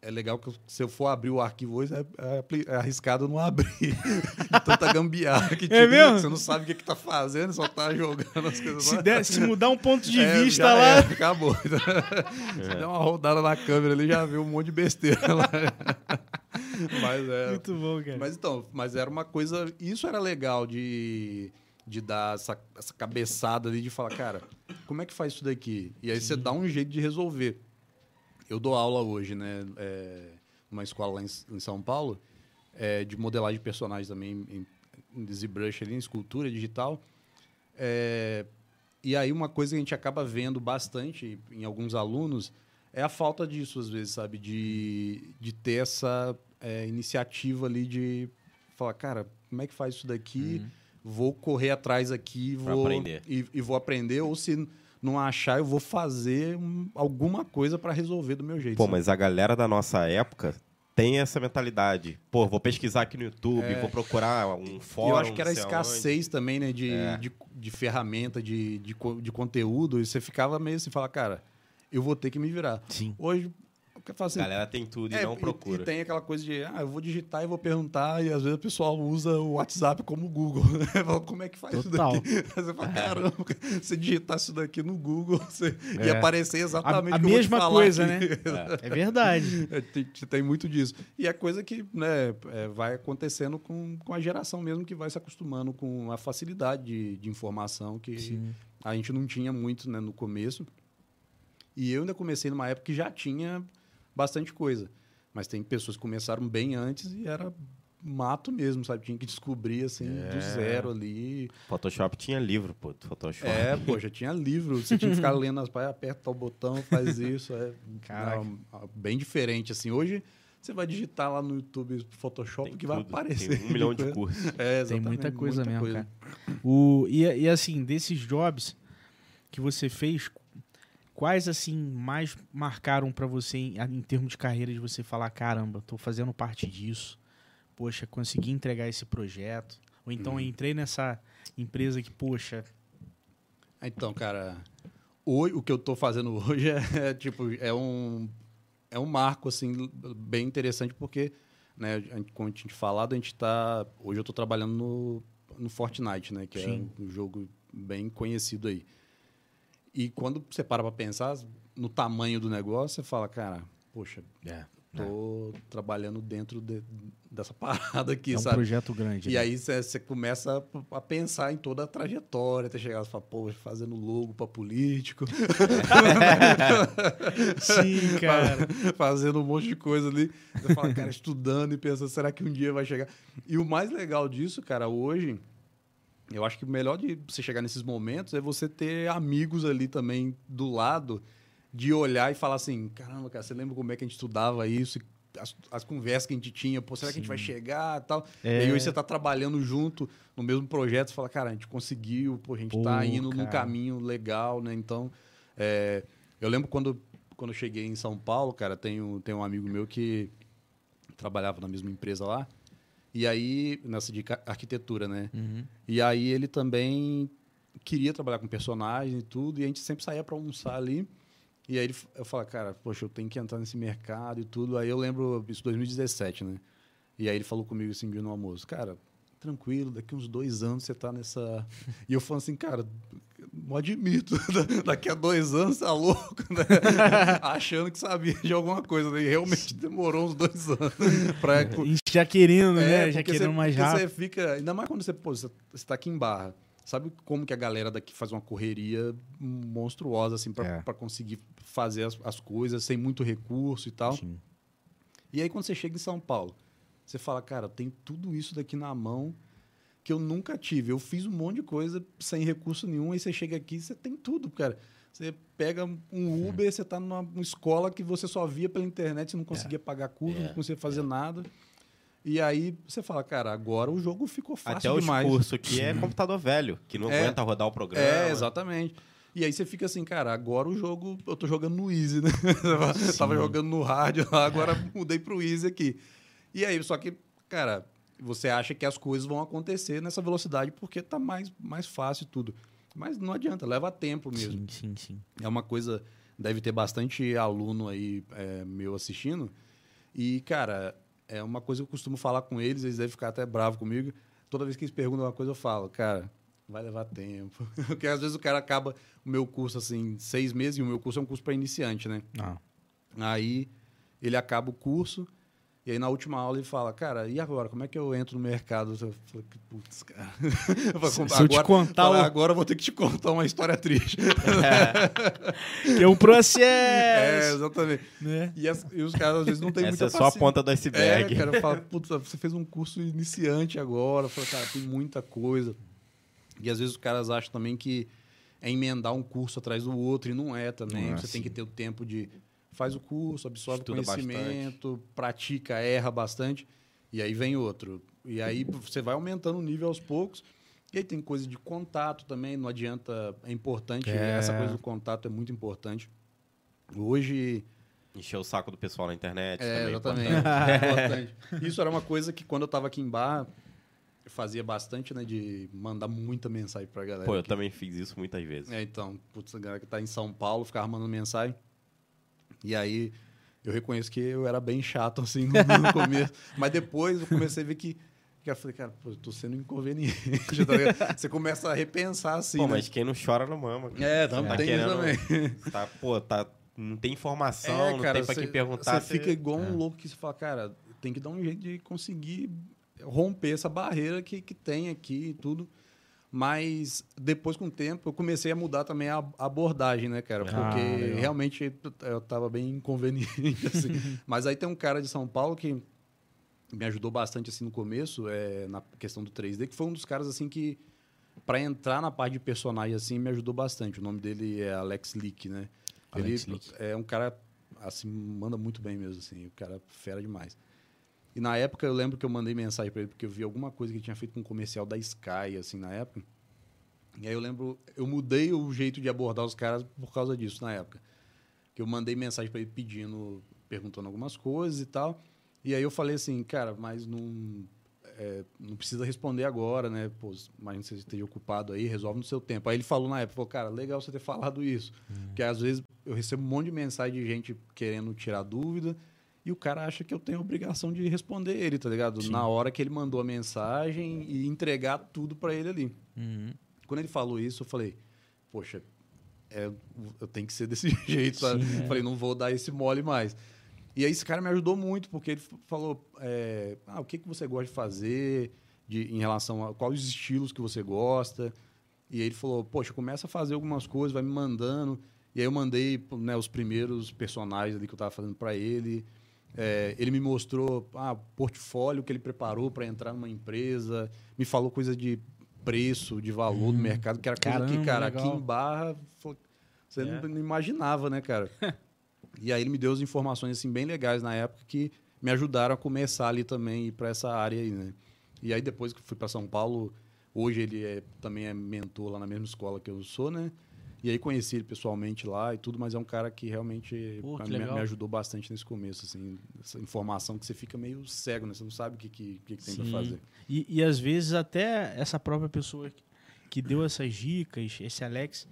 é legal que se eu for abrir o arquivo hoje, é, é é arriscado não abrir. tanta gambiarra que tinha. É mesmo? Você não sabe o que, que tá fazendo, só tá jogando as coisas se, lá. der- se mudar um ponto de É, vista já lá. é, acabou. Se der uma rodada na câmera ali, já vê um monte de besteira lá. Mas é. Muito bom, cara. Mas então, mas era uma coisa. Isso era legal de, de dar essa, essa cabeçada ali de falar, cara, como é que faz isso daqui? E aí você dá um jeito de resolver. Eu dou aula hoje, né? É, numa escola lá em, em São Paulo, é, de modelagem de personagens também, em, em ZBrush ali, em escultura digital. É, e aí uma coisa que a gente acaba vendo bastante em alguns alunos é a falta disso, às vezes, sabe? De, de ter essa é, iniciativa ali de falar, cara, como é que faz isso daqui? Vou correr atrás aqui vou, aprender. E, e vou aprender, ou se não achar, eu vou fazer um- alguma coisa para resolver do meu jeito. Pô, sabe? mas a galera da nossa época tem essa mentalidade. Pô, vou pesquisar aqui no YouTube, É. vou procurar um fórum. eu acho que era escassez também, né? De, É. de, de ferramenta, de, de, de conteúdo. E você ficava meio assim, fala, cara, eu vou ter que me virar. Sim. Hoje, falar assim. A galera tem tudo é, e não e- procura. E, tem aquela coisa de, ah, eu vou digitar e vou perguntar, e às vezes o pessoal usa o WhatsApp como o Google. Fala, como é que faz Total. isso daqui? Aí você fala, caramba, se digitar isso daqui no Google, você É. ia aparecer A, exatamente a te mesma coisa, aqui. né? É verdade. É, tem, tem muito disso. E é coisa que né, é, vai acontecendo com, com a geração mesmo que vai se acostumando com a facilidade de, de informação que Sim. a gente não tinha muito né, no começo. E eu ainda comecei numa época que já tinha bastante coisa. Mas tem pessoas que começaram bem antes e era mato mesmo, sabe? Tinha que descobrir assim, É. do zero ali. Photoshop tinha livro, pô, do Photoshop. É, pô, já tinha livro. Você tinha que ficar lendo as páginas, aperta o botão, faz isso. É Caraca. bem diferente, assim. Hoje, você vai digitar lá no YouTube Photoshop Tem que vai tudo, aparecer. Tem um milhão de cursos. É, Tem muita coisa mesmo, coisa. cara. O, e, e assim, desses jobs que você fez, quais assim mais marcaram pra você em, em termos de carreira de você falar, caramba, tô fazendo parte disso. Poxa, consegui entregar esse projeto. Ou então eu entrei nessa empresa que, poxa, Então, cara, hoje, o que eu tô fazendo hoje é, é, tipo, é um, é um marco, assim, bem interessante, porque, né, como a gente falado, a gente tá... Hoje eu tô trabalhando no, no Fortnite, né, que Sim. é um jogo bem conhecido aí. E quando você para pra pensar no tamanho do negócio, você fala, cara, poxa, É. tô trabalhando dentro de- dessa parada aqui, é um sabe? projeto grande. E né? aí você começa a, a pensar em toda a trajetória, até chegar e falar, pô, fazendo logo pra político, Sim, cara. fazendo um monte de coisa ali. Você fala, cara, estudando e pensando, será que um dia vai chegar? E o mais legal disso, cara, hoje, eu acho que o melhor de você chegar nesses momentos é você ter amigos ali também do lado, de olhar e falar assim, caramba, cara, você lembra como é que a gente estudava isso? As, as conversas que a gente tinha, pô, será que a gente vai chegar e tal? É. E aí você tá trabalhando junto no mesmo projeto, você fala, cara, a gente conseguiu, pô, a gente Pô, tá indo num cara. caminho legal, né? Então, é, eu lembro quando, quando eu cheguei em São Paulo, cara, tem um, tem um amigo meu que trabalhava na mesma empresa lá, e aí, nessa de arquitetura, né? Uhum. E aí ele também queria trabalhar com personagens e tudo, e a gente sempre saía para almoçar ali. E aí ele, eu falava, cara, poxa, eu tenho que entrar nesse mercado e tudo. Aí eu lembro, isso 2017, né? E aí ele falou comigo assim, no almoço, cara, tranquilo, daqui uns dois anos você tá nessa... E eu falo assim, cara, não admito, daqui a dois anos você tá louco, né? Achando que sabia de alguma coisa, né? E realmente demorou uns dois anos pra... E Já querendo, né? Já É, porque querendo você- mais rápido. Você fica, ainda mais quando você, pô, você você tá aqui em Barra. Sabe como que a galera daqui faz uma correria monstruosa, assim, pra, É. conseguir fazer as, as coisas sem muito recurso e tal. Sim. E aí, quando você chega em São Paulo, você fala, cara, eu tenho tudo isso daqui na mão que eu nunca tive. Eu fiz um monte de coisa sem recurso nenhum, aí você chega aqui e você tem tudo, cara. Você pega um Uber, você tá numa uma escola que você só via pela internet, você não conseguia pagar curso, não conseguia fazer nada. E aí você fala, cara, agora o jogo ficou fácil Até demais. cursos aqui é computador velho, que não É. aguenta rodar o programa. É, exatamente. E aí você fica assim, cara, agora o jogo eu tô jogando no Easy, né? Eu Tava jogando no hard lá, agora mudei pro Easy aqui. E aí, só que, cara, você acha que as coisas vão acontecer nessa velocidade porque tá mais, mais fácil tudo. Mas não adianta, leva tempo mesmo. Sim, sim, sim. É uma coisa. Deve ter bastante aluno aí é, meu assistindo. E, cara, é uma coisa que eu costumo falar com eles, eles devem ficar até bravos comigo. Toda vez que eles perguntam uma coisa, eu falo, cara, vai levar tempo. Porque às vezes o cara acaba o meu curso assim, seis meses, e o meu curso é um curso para iniciante, né? Ah, Aí ele acaba o curso, e aí na última aula ele fala, cara, e agora? Como é que eu entro no mercado? Eu falei, putz, cara. Eu falei, Se- se eu te contar falei, o- agora eu vou ter que te contar uma história triste. que é um é, processo. exatamente. né? E, as- e os caras às vezes não tem Essa muita é só a ponta do É, iceberg. cara, eu falo, putz, você fez um curso iniciante agora. Eu falo, cara, tem muita coisa. E às vezes os caras acham também que é emendar um curso atrás do outro, e não é também. Não é você tem assim. que ter o tempo de. Faz o curso, absorve Estuda conhecimento, pratica, erra bastante, e aí vem outro. E aí você vai aumentando o nível aos poucos. E aí tem coisa de contato também, não adianta. É importante, É. essa coisa do contato é muito importante. Hoje. Encher o saco do pessoal na internet. É, também, exatamente. importante. É importante. Isso era uma coisa que quando eu tava aqui em Barra, eu fazia bastante, né? De mandar muita mensagem pra galera. Pô, eu aqui. também fiz isso muitas vezes. É, então, putz, a galera que tá em São Paulo ficava mandando mensagem. E aí eu reconheço que eu era bem chato, assim, no, começo. Mas depois eu comecei a ver que. que eu falei, cara, pô, eu tô sendo inconveniente. tá? Você começa a repensar, assim. Pô, né? mas quem não chora não mama. É, tá, Tá tem querendo- também. Tá, pô, tá, não tem informação, É, não cara, tem pra cê- quem perguntar. Você fica igual um louco que você fala, cara, tem que dar um jeito de conseguir romper essa barreira que, que tem aqui e tudo. Mas depois, com o tempo, eu comecei a mudar também a abordagem, né, cara? Ah, Porque legal. realmente eu tava bem inconveniente, assim. Mas aí tem um cara de São Paulo que me ajudou bastante, assim, no começo, é, na questão do 3D, que foi um dos caras, assim, que para entrar na parte de personagem, assim, me ajudou bastante. O nome dele é Alex Leak, né? Alex Ele é um cara, assim, manda muito bem mesmo, assim. O cara é fera demais. E na época eu lembro que eu mandei mensagem para ele, porque eu vi alguma coisa que ele tinha feito com um comercial da Sky, assim, na época. E aí eu lembro, eu mudei o jeito de abordar os caras por causa disso, na época. Que eu mandei mensagem para ele pedindo, perguntando algumas coisas e tal. E aí eu falei assim, cara, mas não, é, não precisa responder agora, né? Pô, imagina que você esteja ocupado aí, resolve no seu tempo. Aí ele falou na época, falou, cara, legal você ter falado isso. Porque às vezes eu recebo um monte de mensagem de gente querendo tirar dúvida e o cara acha que eu tenho a obrigação de responder ele, tá ligado? Sim. Na hora que ele mandou a mensagem e entregar tudo para ele ali. Uhum. Quando ele falou isso, eu falei, poxa, é, eu tenho que ser desse jeito, sabe? Sim, é. Falei, não vou dar esse mole mais. E aí esse cara me ajudou muito, porque ele falou, é, ah, o que, que você gosta de fazer de, em relação a quais os estilos que você gosta. E aí ele falou, poxa, começa a fazer algumas coisas, vai me mandando. E aí eu mandei né, os primeiros personagens ali que eu estava fazendo para ele. É, ele me mostrou ah, o portfólio que ele preparou para entrar numa empresa, me falou coisa de preço, de valor do mercado, que era coisa Caramba, que, cara, legal. aqui em Barra, você É. não, imaginava, né, cara? e aí ele me deu as informações assim bem legais na época que me ajudaram a começar ali também ir para essa área aí, né? E aí depois que fui para São Paulo, hoje ele é, também é mentor lá na mesma escola que eu sou, né? E aí conheci ele pessoalmente lá e tudo, mas é um cara que realmente Pô, que me, me ajudou bastante nesse começo, assim, essa informação que você fica meio cego, né? Você não sabe o que, que, que que tem para fazer. E, e às vezes até essa própria pessoa que- que deu essas dicas, esse Alex,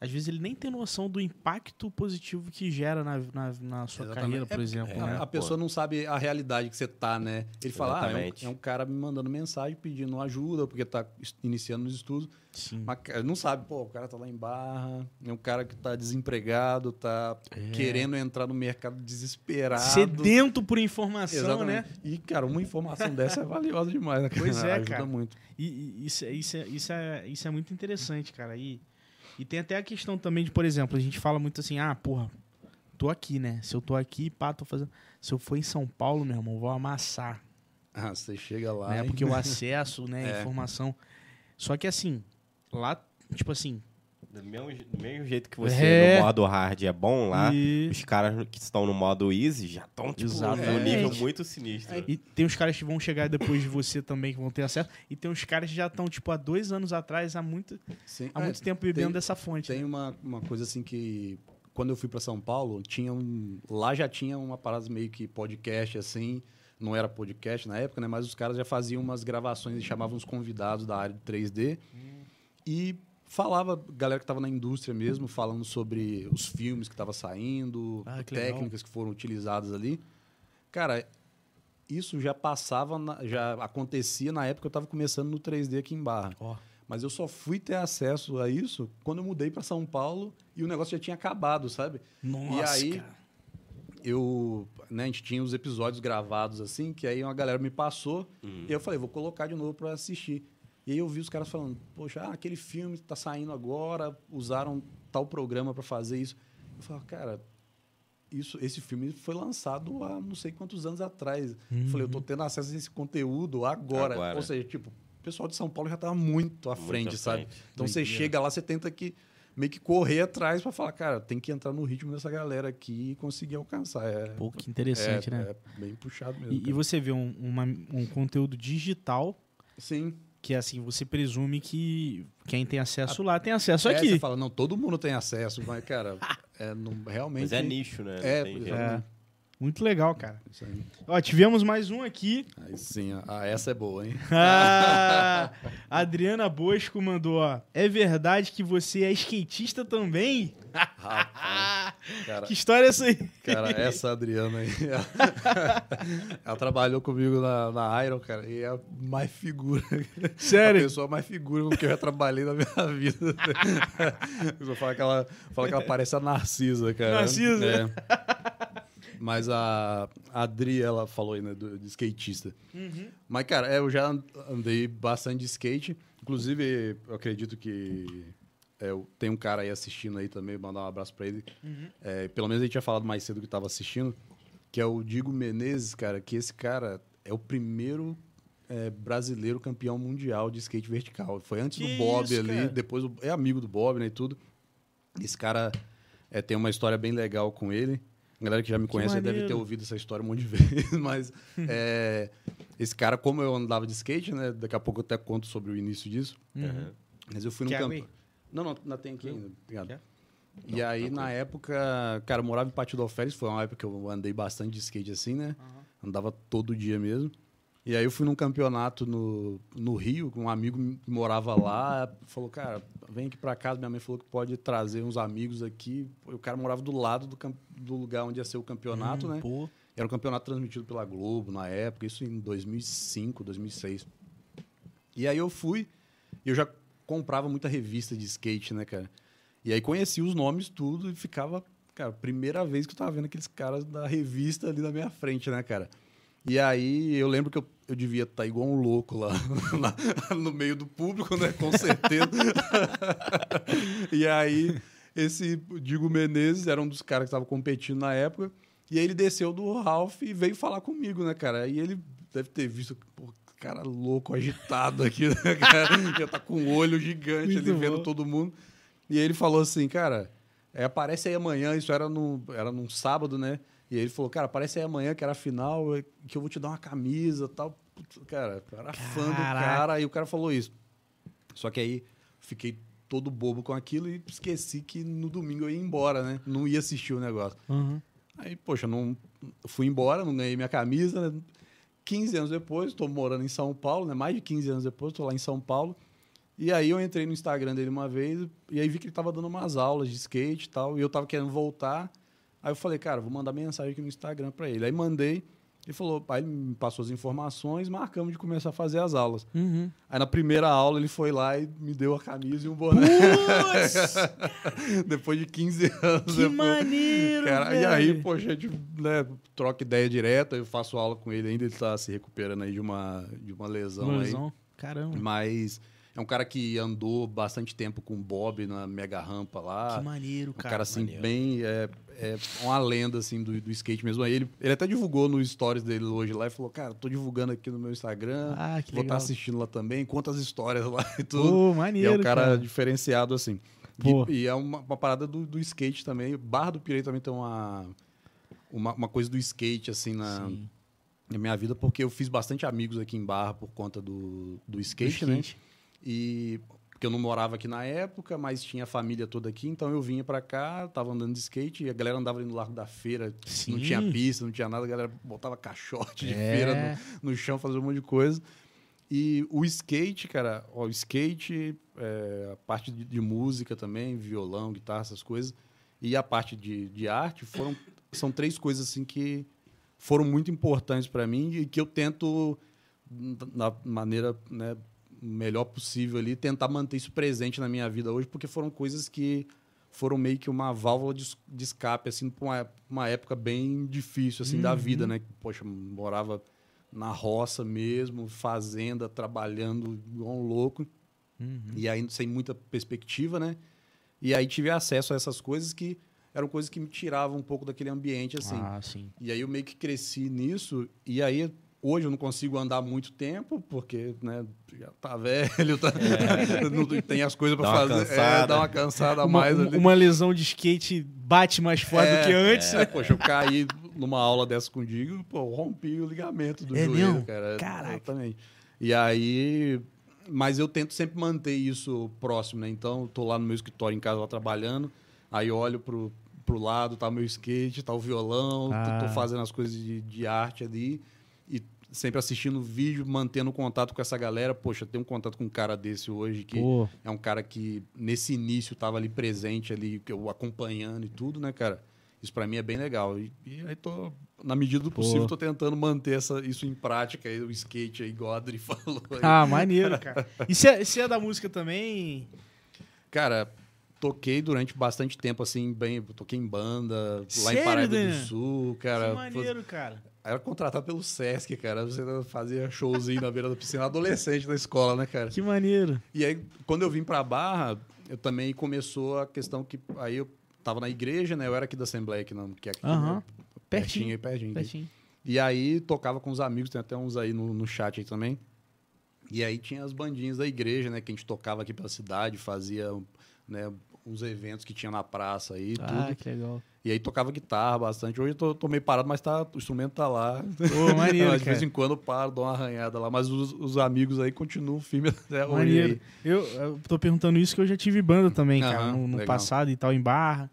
às vezes ele nem tem noção do impacto positivo que gera na, na, na sua Exatamente. carreira, por É- exemplo. é, né? a pessoa não sabe a realidade que você tá, né? Ele fala, ah, é um, é um cara me mandando mensagem pedindo ajuda, porque tá iniciando os estudos. Sim. Mas não sabe, pô, o cara tá lá em Barra, é um cara que tá desempregado, tá É. querendo entrar no mercado desesperado. Sedento por informação, Exatamente. né? E, cara, uma informação dessa é valiosa demais, né? Pois é, Ajuda cara. muito. E, e isso, é- isso, é, isso, é, isso é muito interessante, cara. E, e tem até a questão também de, por exemplo, a gente fala muito assim, ah, porra, tô aqui, né? Se eu tô aqui, pá, tô fazendo. Se eu for em São Paulo, meu irmão, vou amassar. Ah, você chega lá. né? Porque o acesso, né, É. informação. Só que assim, lá, tipo assim. Do mesmo, do mesmo jeito que você É. no modo hard é bom lá, e, os caras que estão no modo easy já estão tipo, Exatamente. num nível muito sinistro. e tem os caras que vão chegar depois de você também que vão ter acesso. E tem os caras que já estão, tipo, há dois anos atrás, há muito, Sim, há é, muito tempo bebendo tem- dessa fonte. Tem né? uma, uma coisa assim que quando eu fui para São Paulo, tinha um, lá já tinha uma parada meio que podcast assim, não era podcast na época, né, mas os caras já faziam umas gravações e chamavam os convidados da área de 3D e falava, galera que estava na indústria mesmo, falando sobre os filmes que estavam saindo, Ah, que legal. técnicas que foram utilizadas ali. Cara, isso já passava, na- já acontecia na época que eu estava começando no 3D aqui em Barra. Ó. Mas eu só fui ter acesso a isso quando eu mudei para São Paulo e o negócio já tinha acabado, sabe? Nossa, aí- cara. Eu, né, a gente tinha os episódios gravados assim, que aí uma galera me passou Uhum. e eu falei, vou colocar de novo para assistir. E aí eu vi os caras falando, poxa, ah, aquele filme tá saindo agora, usaram tal programa para fazer isso. Eu falei, cara, isso, esse filme foi lançado há não sei quantos anos atrás. Eu falei, eu tô tendo acesso a esse conteúdo agora. Agora. Ou seja, tipo, o pessoal de São Paulo já tava muito à Muito frente, à sabe? frente. Então você chega lá, você tenta que meio que correr atrás para falar, cara, tem que entrar no ritmo dessa galera aqui e conseguir alcançar. É, Pô, que interessante, é, né? é bem puxado mesmo. E, e você vê um, uma- um conteúdo digital Sim. Que, assim, você presume que quem tem acesso lá tem acesso É, aqui. você fala, não, todo mundo tem acesso, mas, cara, é, não, realmente. Mas é nicho, né? Não É, exatamente. Muito legal, cara. Isso aí. Ó, tivemos mais um aqui. Aí sim, ah, essa é boa, hein? Ah, a Adriana Bosco mandou, ó. É verdade que você é skatista também? Rapaz, cara, Que história é essa aí? cara, essa Adriana aí. Ela trabalhou comigo na, na Iron, cara, e é a mais figura. A Sério? pessoa mais figura com que eu já trabalhei na minha vida. Eu falo que ela, fala que ela parece a Narcisa, cara. Narcisa? É. Mas a, a Adri, ela falou aí, né, do, de skatista. Uhum. Mas, cara, é, eu já andei bastante de skate. Inclusive, eu acredito que é, eu- tem um cara aí assistindo aí também, mandar um abraço pra ele. Uhum. É, pelo menos a gente tinha falado mais cedo que tava assistindo, que é o Digo Menezes, cara, que esse cara é o primeiro é, brasileiro campeão mundial de skate vertical. Foi antes Que do Bob isso, ali, cara? depois o- é amigo do Bob, né, e tudo. Esse cara é, tem uma história bem legal com ele. A galera que já me conhece já deve ter ouvido essa história um monte de vezes, mas é, esse cara, como eu andava de skate, né, daqui a pouco eu até conto sobre o início disso, Uhum. mas eu fui no Quer campo. Não, não, ainda tem aqui ainda. Obrigado. Quer? E aí, na época, cara, eu morava em Pátio do Alferes, foi uma época que eu andei bastante de skate assim, né? Andava todo dia mesmo. E aí eu fui num campeonato no, no Rio, com um amigo que morava lá, falou, cara, vem aqui pra casa, minha mãe falou que pode trazer uns amigos aqui. O cara morava do lado do, do lugar onde ia ser o campeonato, Hum, né? Pô, Era um campeonato transmitido pela Globo na época, isso em 2005, 2006. E aí eu fui, e eu já comprava muita revista de skate, né, cara? E aí conheci os nomes tudo e ficava, cara, primeira vez que eu tava vendo aqueles caras da revista ali na minha frente, né, cara? E aí eu lembro que eu, eu devia estar igual um louco lá, lá no meio do público, né? Com certeza. e aí esse Digo Menezes era um dos caras que estava competindo na época. E aí ele desceu do Ralph e veio falar comigo, né, cara? E ele deve ter visto, pô, cara louco, agitado aqui, né, cara? Já tá com um olho gigante Muito ali vendo bom. todo mundo. E aí ele falou assim, cara, é, aparece aí amanhã, isso era, no, era num sábado, né? E aí ele falou, cara, aparece aí amanhã, que era a final, é, que eu vou te dar uma camisa e tal. Putz, Cara, eu era fã do Caraca. cara, aí o cara falou isso. Só que aí fiquei todo bobo com aquilo e esqueci que no domingo eu ia embora, né? Não ia assistir o negócio. Uhum. Aí, poxa, não fui embora, não ganhei minha camisa. Né? 15 anos depois, estou morando em São Paulo, né? Mais de 15 anos depois, estou lá em São Paulo. E aí eu entrei no Instagram dele uma vez e aí vi que ele estava dando umas aulas de skate e tal, e eu estava querendo voltar. Aí eu falei, cara, vou mandar mensagem aqui no Instagram para ele. Aí mandei, ele falou, aí ele me passou as informações, marcamos de começar a fazer as aulas. Uhum. Aí na primeira aula ele foi lá e me deu a camisa e um boné. Depois de 15 anos. que depois. maneiro, Cara, e aí, poxa, a gente né, troca ideia direta, eu faço aula com ele ainda, ele tá se recuperando aí de uma, de uma lesão, Uma aí. lesão. Caramba. Mas é um cara que andou bastante tempo com o Bob na mega rampa lá. que maneiro, Um cara. cara, assim, maneiro. bem. É, é uma lenda, assim, do, do skate mesmo. Aí ele, ele até divulgou no stories dele hoje lá e falou: Cara, tô divulgando aqui no meu Instagram. Ah, que vou estar legal. assistindo lá também, conta as histórias lá e tudo. Pô, E maneiro, é um cara, cara. diferenciado, assim. Pô. E, e é uma, uma parada do, do skate também. Barra do Pirei também tem uma, uma, uma coisa do skate, assim, na, Sim. na minha vida, porque eu fiz bastante amigos aqui em Barra por conta do, do skate, Do né? E porque eu não morava aqui na época, mas tinha a família toda aqui, então eu vinha pra cá, tava andando de skate, e a galera andava ali no Largo da Feira, Sim. não tinha pista, não tinha nada, a galera botava caixote de É. feira no, no chão, fazia um monte de coisa. E o skate, cara, ó, o skate, é, a parte de, de música também, violão, guitarra, essas coisas, e a parte de, de arte foram são três coisas assim que foram muito importantes para mim e que eu tento da maneira né, melhor possível ali tentar manter isso presente na minha vida hoje porque foram coisas que foram meio que uma válvula de, es- de escape assim para uma, uma época bem difícil assim da vida né poxa morava na roça mesmo fazenda trabalhando igual um louco Uhum. e aí sem muita perspectiva, né? E aí tive acesso a essas coisas que eram coisas que me tiravam um pouco daquele ambiente, assim. Ah, sim. E aí eu meio que cresci nisso, e aí hoje eu não consigo andar muito tempo, porque, né, já tá velho, tá, não tem as coisas uma fazer, é, dá uma cansada a mais uma- ali. uma lesão de skate bate mais forte do que antes. É, poxa, eu caí numa aula dessa com o Digo, pô, rompi o ligamento do É joelho, cara. Caraca. Exatamente. E aí. Mas eu tento sempre manter isso próximo, né? Então, eu tô lá no meu escritório em casa, lá trabalhando, aí olho pro, pro lado, tá o meu skate, tá o violão, tô- Ah. tô, fazendo as coisas de, de arte ali, sempre assistindo vídeo, mantendo contato com essa galera. Poxa, tem um contato com um cara desse hoje que Pô, é um cara que nesse início estava ali presente ali, que eu acompanhando e tudo, né, cara? Isso para mim é bem legal. E, e aí tô, na medida do Pô. possível, tô tentando manter essa, isso em prática, aí, o skate aí, igual a Adri falou. aí. ah, maneiro, cara. E você é, é da música também? Cara, toquei durante bastante tempo, assim, bem, toquei em banda, lá Sério, em Paraíba Daniel? do Sul, cara. que maneiro, cara. Era contratado pelo Sesc, cara. Você fazia showzinho na beira da piscina, adolescente da escola, né, cara? Que maneiro. E aí, quando eu vim pra Barra, eu também começou a questão que aí eu tava na igreja, né? Eu era aqui da Assembleia, que, não, que é aqui, Aham. né? Pertinho. aí, pertinho. aqui. Pertinho. E aí tocava com os amigos, tem até uns aí no, no chat aí também. E aí tinha as bandinhas da igreja, né? Que a gente tocava aqui pela cidade, fazia né, uns eventos que tinha na praça aí, Ah, tudo. que legal. E aí tocava guitarra bastante. Hoje eu tô, tô meio parado, mas tá, o instrumento tá lá. Pô, maneiro, Mas de vez em quando eu paro, dou uma arranhada lá. Mas os, os amigos aí continuam firmes até hoje. Maneiro. Eu, eu tô perguntando isso que eu já tive banda também, cara, Aham, no, no passado e tal, em barra.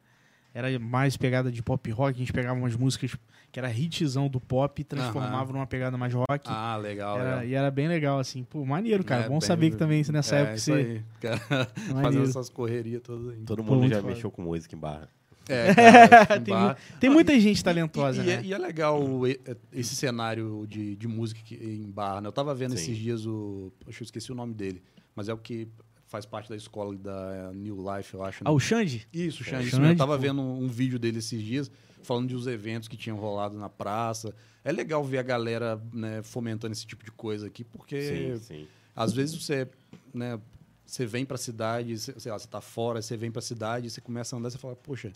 Era mais pegada de pop rock, a gente pegava umas músicas que era hitzão do pop e transformava Aham. numa pegada mais rock. Ah, legal, Era- legal. e era bem legal, assim. Pô, maneiro, cara. É, Bom bem- saber que também nessa é, época isso você. aí, cara. Fazendo essas correrias todas aí. Todo Pô, mundo muito já mexeu com música em barra. É, cara, tem, tem muita gente talentosa, e, né? e é, e é legal e- esse cenário de, de música que- em bar, né? Eu tava vendo Sim. esses dias o. Poxa, eu esqueci o nome dele. Mas é o que faz parte da escola da New Life, eu acho. né? Ah, o Xande? Isso, o Xande. Xande, Eu tava pô. vendo um vídeo dele esses dias, falando de os eventos que tinham rolado na praça. É legal ver a galera né, fomentando esse tipo de coisa aqui, porque Sim, sim. às vezes você, né, você vem pra cidade, você- sei lá, você tá fora, você vem pra cidade, você começa a andar, você fala, poxa...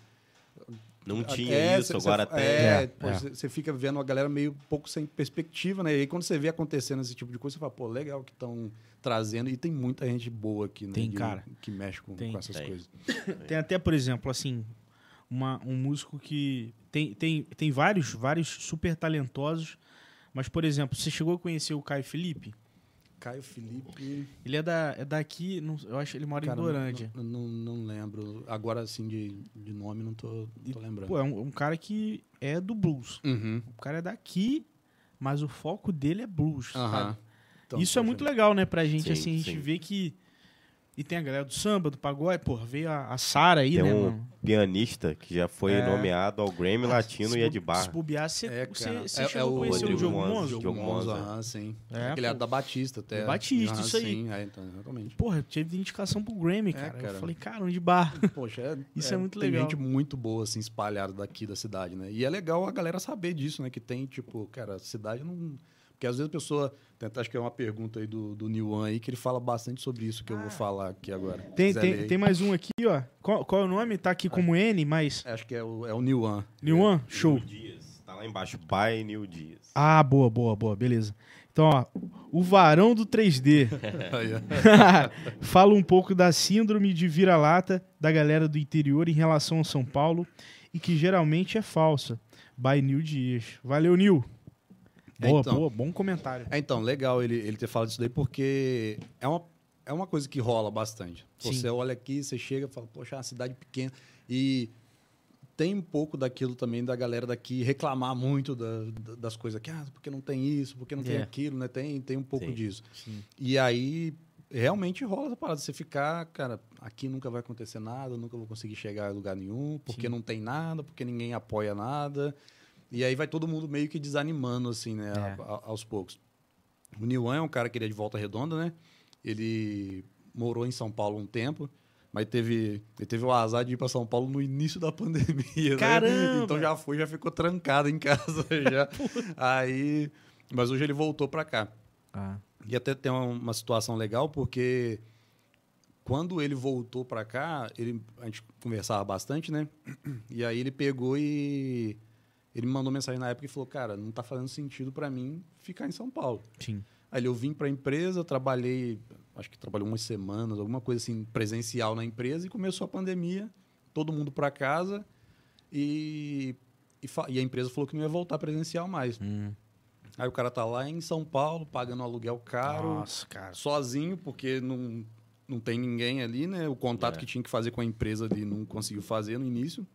Não tinha é, isso, cê- agora cê-. É, É, pô, é. Você, fica vendo a galera meio pouco sem perspectiva, né? E aí quando você vê acontecendo esse tipo de coisa, você fala, pô, legal que estão trazendo. E tem muita gente boa aqui, né? Tem, de- cara. Que mexe com, Tem. com essas Tem. coisas. Tem até, por exemplo, assim, uma, um músico que tem, tem, tem vários, vários super talentosos, mas, por exemplo, você chegou a conhecer o Caio Felipe? Caio Felipe... Ele é, da, é daqui, não- eu acho que ele mora Cara, em Dorândia. Não, não, não lembro. Agora, assim, de, de nome, não tô, não tô lembrando. Pô, é um, um cara que é do blues. Uhum. O cara é daqui, mas o foco dele é blues. Então, Isso é muito legal, né, pra gente, Sim, assim, a gente sim. vê que... E tem a galera do samba, do pagode, pô, veio a, a Sara aí, Tem né, um mano? pianista que já foi É. nomeado ao Grammy Latino Se e é de Se barra. bobear, você, É, É- é o conhecer o Diogo Monza. Diogo Monza, aham, sim. É, Aquele pô. era da Batista até. Batista, isso aí. Sim, é, então, exatamente. Porra, teve indicação pro Grammy, cara. cara. Eu falei, cara, onde bar? Poxa, é, Isso é muito tem legal. gente muito boa, assim, espalhada daqui da cidade, né? E é legal a galera saber disso, né? Que tem, tipo, cara, a cidade não... Porque às vezes a pessoa... tem- Acho que é uma pergunta aí do, do Niwan aí, que ele fala bastante sobre isso que eu vou falar aqui agora. Tem, tem, ler tem mais um aqui, ó. Qual, qual é o nome? Tá aqui como N, mas. Acho que é o, é o Niwan. Niwan? Show. Nil Dias. Tá lá embaixo. By New Dias. Ah, boa, boa, boa, beleza. Então, ó, o varão do 3D. Aí, ó. Fala um pouco da síndrome de vira-lata da galera do interior em relação a São Paulo e que geralmente é falsa. By Nil Dias. Valeu, Nil. É, Boa, então. boa, bom comentário. É, então, legal ele, ele ter falado isso daí, porque é uma, é uma coisa que rola bastante. Você olha aqui, você chega e fala, poxa, é uma cidade pequena. E tem um pouco daquilo também da galera daqui reclamar muito da- da- das coisas que, ah, porque não tem isso, porque não tem É. aquilo, né? Tem, tem um pouco Sim. disso. Sim. E aí, realmente rola essa parada. Você ficar, cara, aqui nunca vai acontecer nada, nunca vou conseguir chegar a lugar nenhum, porque Sim. não tem nada, porque ninguém apoia nada. E aí vai todo mundo meio que desanimando, assim, né, É. a- a- aos poucos. O Niwan é um cara que ele é de Volta Redonda, né? Ele morou em São Paulo um tempo, mas teve, ele teve o azar de ir para São Paulo no início da pandemia, Caramba! né? Então já foi, já ficou trancado em casa já. aí, mas hoje ele voltou para cá. Ah, E até tem uma, uma situação legal, porque quando ele voltou pra cá, ele, a gente conversava bastante, né? E aí ele pegou e ele me mandou mensagem na época e falou: Cara, não tá fazendo sentido pra mim ficar em São Paulo. sim. Aí eu vim pra empresa, trabalhei, acho que trabalhei umas semanas, alguma coisa assim, presencial na empresa, e começou a pandemia, todo mundo pra casa, e, e, e a empresa falou que não ia voltar presencial mais. Hum. Aí o cara tá lá em São Paulo, pagando um aluguel caro, Nossa, cara. sozinho, porque não, não tem ninguém ali, né? O contato É. que tinha que fazer com a empresa ele não conseguiu fazer no início.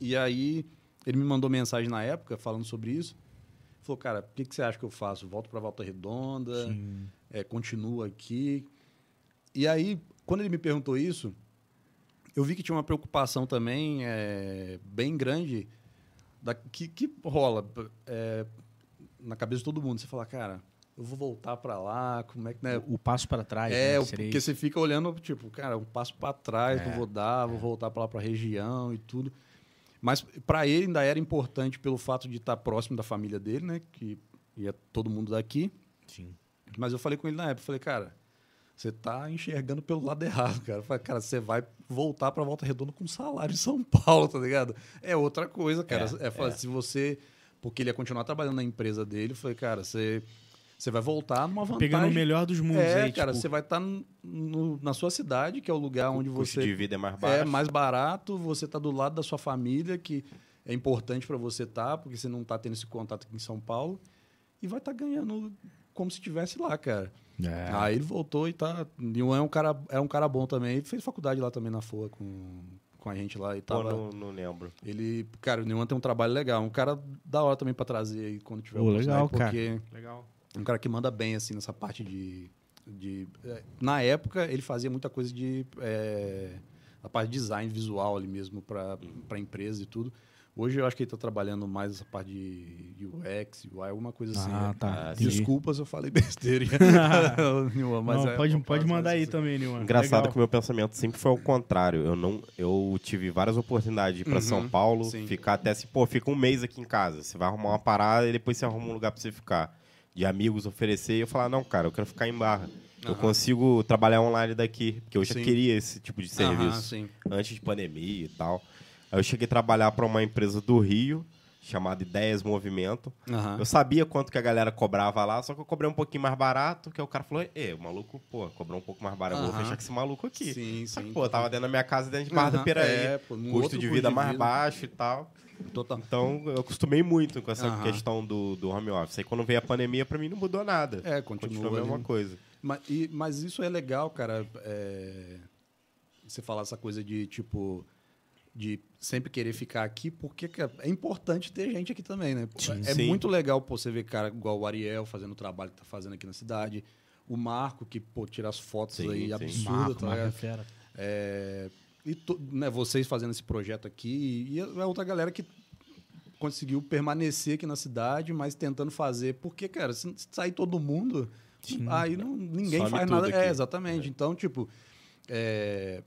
E aí ele me mandou mensagem na época falando sobre isso. Falou, cara, o que, que você acha que eu faço? Volto para Volta Redonda, é, continuo aqui. E aí, quando ele me perguntou isso, eu vi que tinha uma preocupação também é, bem grande da, que, que rola é, na cabeça de todo mundo. Você fala, cara, eu vou voltar para lá, como é que... Né? O, o passo para trás. É, né, seria porque você fica olhando, tipo, cara, um passo para trás, É, não vou dar, vou voltar para lá para a região e tudo. Mas para ele ainda era importante pelo fato de estar próximo da família dele, né? Que ia todo mundo daqui. Sim. Mas eu falei com ele na época, falei, cara, você tá enxergando pelo lado errado, cara. Eu falei, cara, você vai voltar para Volta Redonda com salário em São Paulo, tá ligado? É outra coisa, cara. É, É, falar, é. se você... Porque ele ia continuar trabalhando na empresa dele, eu falei, cara, você, você vai voltar numa vantagem... Pegando o melhor dos mundos É, aí, cara, tipo, você vai estar na sua cidade, que é o lugar onde o custo você de vida é mais baixo. é mais barato, você tá do lado da sua família, que é importante para você estar, porque você não tá tendo esse contato aqui em São Paulo, e vai estar ganhando como se estivesse lá, cara. É. Aí ele voltou e tá. Niwan é um cara, é um cara bom também. Ele fez faculdade lá também na FOA com, com a gente lá e tava. não, não lembro. Ele, cara, o Niwan tem um trabalho legal, um cara da hora também para trazer aí quando tiver Pô, legal, cara. porque Legal. Um cara que manda bem, assim, nessa parte de. de é, na época, ele fazia muita coisa de. É, a parte de design visual ali mesmo para a empresa e tudo. Hoje eu acho que ele tá trabalhando mais essa parte de UX, UI, alguma coisa assim. Ah, né? tá. Ah, entendi. Desculpa se eu falei besteira. Nilma, mas Não, é pode, pode mandar aí assim. também, Nilman. Engraçado Legal. que o meu pensamento sempre foi ao contrário. Eu não, eu tive várias oportunidades de ir pra Uhum, São Paulo, sim. ficar até assim, pô, fica um mês aqui em casa. Você vai arrumar uma parada e depois você arruma um lugar pra você ficar. De amigos oferecer e eu falar, não, cara, eu quero ficar em barra. Eu Aham. consigo trabalhar online daqui, porque eu já Sim. queria esse tipo de Aham, serviço sim. antes de pandemia e tal. Aí eu cheguei a trabalhar para uma empresa do Rio, chamada Ideias Movimento. Aham. Eu sabia quanto que a galera cobrava lá, só que eu cobrei um pouquinho mais barato, que aí o cara falou, e o maluco, pô, cobrou um pouco mais barato, eu vou Aham. fechar com esse maluco aqui. Sim, Só que, pô, eu tava dentro da minha casa, dentro de Barra do Aham, Piraí, é, pô, custo de vida mais baixo e tal. Total. Então, eu acostumei muito com essa Aham. questão do, do home office. Aí quando veio a pandemia, pra mim não mudou nada. É, continua Continua a mesma ali. coisa. Mas, e- mas isso é legal, cara. é, você falar essa coisa de, tipo, de sempre querer ficar aqui, porque cara, é importante ter gente aqui também, né? Sim. é Sim. muito legal pô, você ver cara igual o Ariel fazendo o trabalho que tá fazendo aqui na cidade. O Marco, que, pô, tira as fotos Sim, aí sim. Marco, tá Marco é ligado? fera. É, e to- né, vocês fazendo esse projeto aqui, e a outra galera que conseguiu permanecer aqui na cidade, mas tentando fazer. Porque, cara, se sair todo mundo, aí não, ninguém faz nada. aqui. É, exatamente. Então, tipo, é,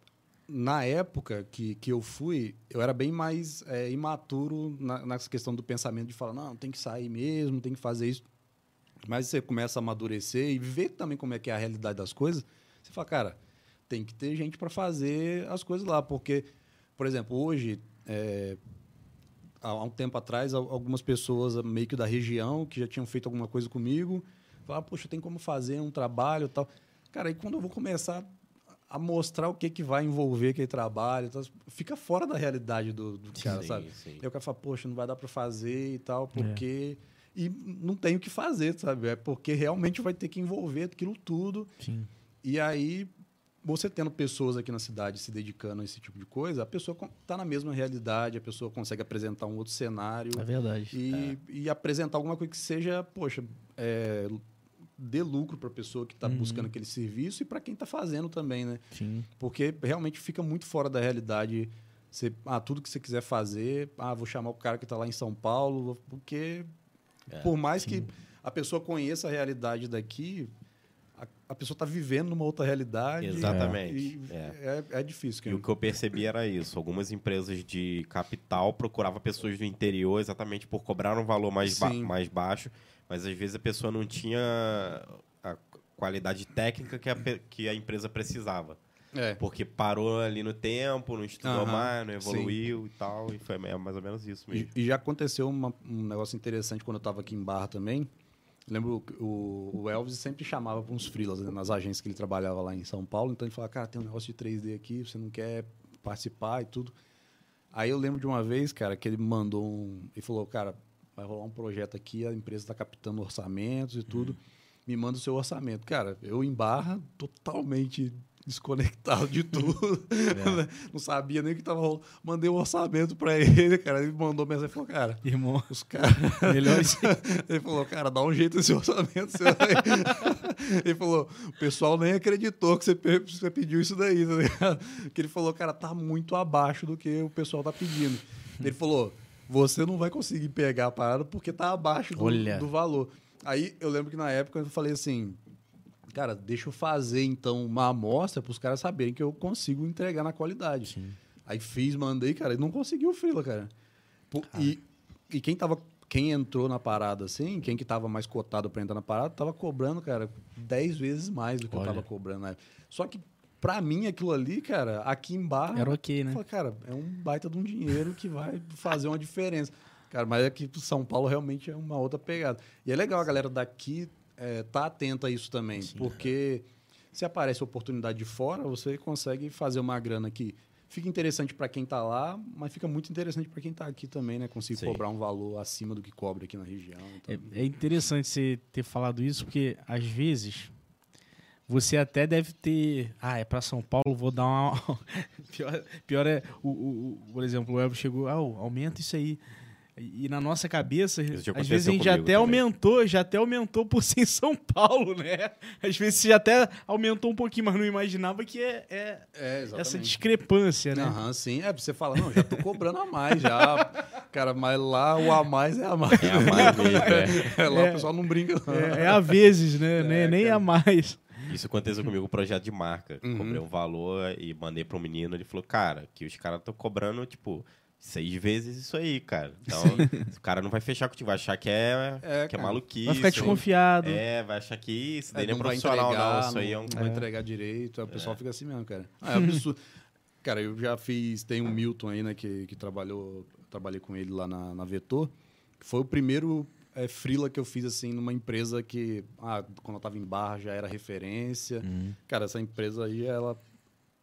na época que, que eu fui, eu era bem mais é, imaturo na, nessa questão do pensamento de falar, não, tem que sair mesmo, tem que fazer isso. Mas você começa a amadurecer e ver também como é que é a realidade das coisas, você fala, cara, tem que ter gente para fazer as coisas lá. Porque, por exemplo, hoje, é, há um tempo atrás, al- algumas pessoas meio que da região que já tinham feito alguma coisa comigo, falaram, poxa, tem como fazer um trabalho e tal. Cara, aí quando eu vou começar a mostrar o que, que vai envolver aquele trabalho, tal, fica fora da realidade do, do cara, Sim, sabe? sim. Aí o cara fala, poxa, não vai dar para fazer e tal, porque... E não tem o que fazer, sabe? É porque realmente vai ter que envolver aquilo tudo. Sim. E aí, você tendo pessoas aqui na cidade se dedicando a esse tipo de coisa, a pessoa está na mesma realidade, a pessoa consegue apresentar um outro cenário É verdade. e, e apresentar alguma coisa que seja, poxa, é, dê lucro para a pessoa que está Uhum. buscando aquele serviço e para quem está fazendo também, né? Sim. Porque realmente fica muito fora da realidade. Você, ah, tudo que você quiser fazer, ah, vou chamar o cara que está lá em São Paulo, porque É, por mais que a pessoa conheça a realidade daqui, a, pessoa está vivendo numa outra realidade. Exatamente. E É. é, é difícil. E o que eu percebi era isso. Algumas empresas de capital procuravam pessoas do interior exatamente por cobrar um valor mais, ba- Sim. mais baixo, mas às vezes a pessoa não tinha a qualidade técnica que a, que a empresa precisava. É. Porque parou ali no tempo, não estudou Aham, mais, não evoluiu e tal. E foi mais ou menos isso E, mesmo. e já aconteceu uma- um negócio interessante quando eu estava aqui em Barra também. Lembro que o, o Elvis sempre chamava para uns freelas né, nas agências que ele trabalhava lá em São Paulo. Então ele falava, cara, tem um negócio de 3D aqui, você não quer participar e tudo. Aí eu lembro de uma vez, cara, que ele mandou um. Ele falou, cara, vai rolar um projeto aqui, a empresa está captando orçamentos e tudo. Me manda o seu orçamento. Cara, eu em barra, totalmente desconectado de tudo. né? Não sabia nem o que tava rolando. Mandei um orçamento para ele, cara. Ele mandou mensagem e falou, cara, Irmão, os caras. melhor isso. Ele falou, cara, dá um jeito nesse orçamento. Ele falou, o pessoal nem acreditou que você, pe- você pediu isso daí, tá ligado? Porque ele falou, cara, tá muito abaixo do que o pessoal tá pedindo. Ele falou, você não vai conseguir pegar a parada porque tá abaixo do, do valor. Aí eu lembro que na época eu falei assim, cara, deixa eu fazer então uma amostra para os caras saberem que eu consigo entregar na qualidade. Sim. Aí fiz, mandei, cara, e não conseguiu o freela, cara. Pô, E, e quem tava. Quem entrou na parada assim, quem que tava mais cotado para entrar na parada, tava cobrando, cara, 10 vezes mais do que Olha. eu tava cobrando na época. Só que, pra mim, aquilo ali, cara, aqui em Barra. Era ok, né? falei, cara, é um baita de um dinheiro que vai fazer uma diferença. Cara, mas aqui pro São Paulo realmente é uma outra pegada. E é legal a galera daqui é, tá atenta a isso também, porque se aparece oportunidade de fora, você consegue fazer uma grana que fica interessante para quem tá lá, mas fica muito interessante para quem tá aqui também, né? Conseguir Sim. cobrar um valor acima do que cobra aqui na região. então. É, é interessante você ter falado isso, porque às vezes você até deve ter. Ah, é pra São Paulo, vou dar uma. pior, pior é, o, o- o- por exemplo, o Elvio chegou, ah, aumenta isso aí. E e na nossa cabeça, às vezes a gente já até também. aumentou, já até aumentou por ser em São Paulo, né? Às vezes você já até aumentou um pouquinho, mas não imaginava que é, é É, essa discrepância, né? Aham, sim. É, você fala, não, já tô cobrando a mais, já. Cara, mas lá o a mais é a mais. É a mais mesmo, é. É, lá É. o pessoal não brinca, não. É, é a vezes, né? nem, nem a mais. Isso aconteceu comigo com o projeto de marca. Uhum. Comprei um valor e mandei pro menino. Ele falou, cara, que os caras estão cobrando, tipo, seis vezes isso aí, cara. Então, o cara não vai fechar contigo, vai achar que é, É, que é cara. maluquice. Vai ficar desconfiado. É, vai achar que isso daí É, não é vai profissional, entregar, não. Isso aí é um. não vai entregar direito. O pessoal fica assim mesmo, cara. Ah, é absurdo. cara, eu já fiz. Tem um Milton aí, né, que, que trabalhou. Trabalhei com ele lá na, na Vetor. que Foi o primeiro é, freela que eu fiz, assim, numa empresa que, ah, quando eu tava em barra já era referência. Cara, essa empresa aí, ela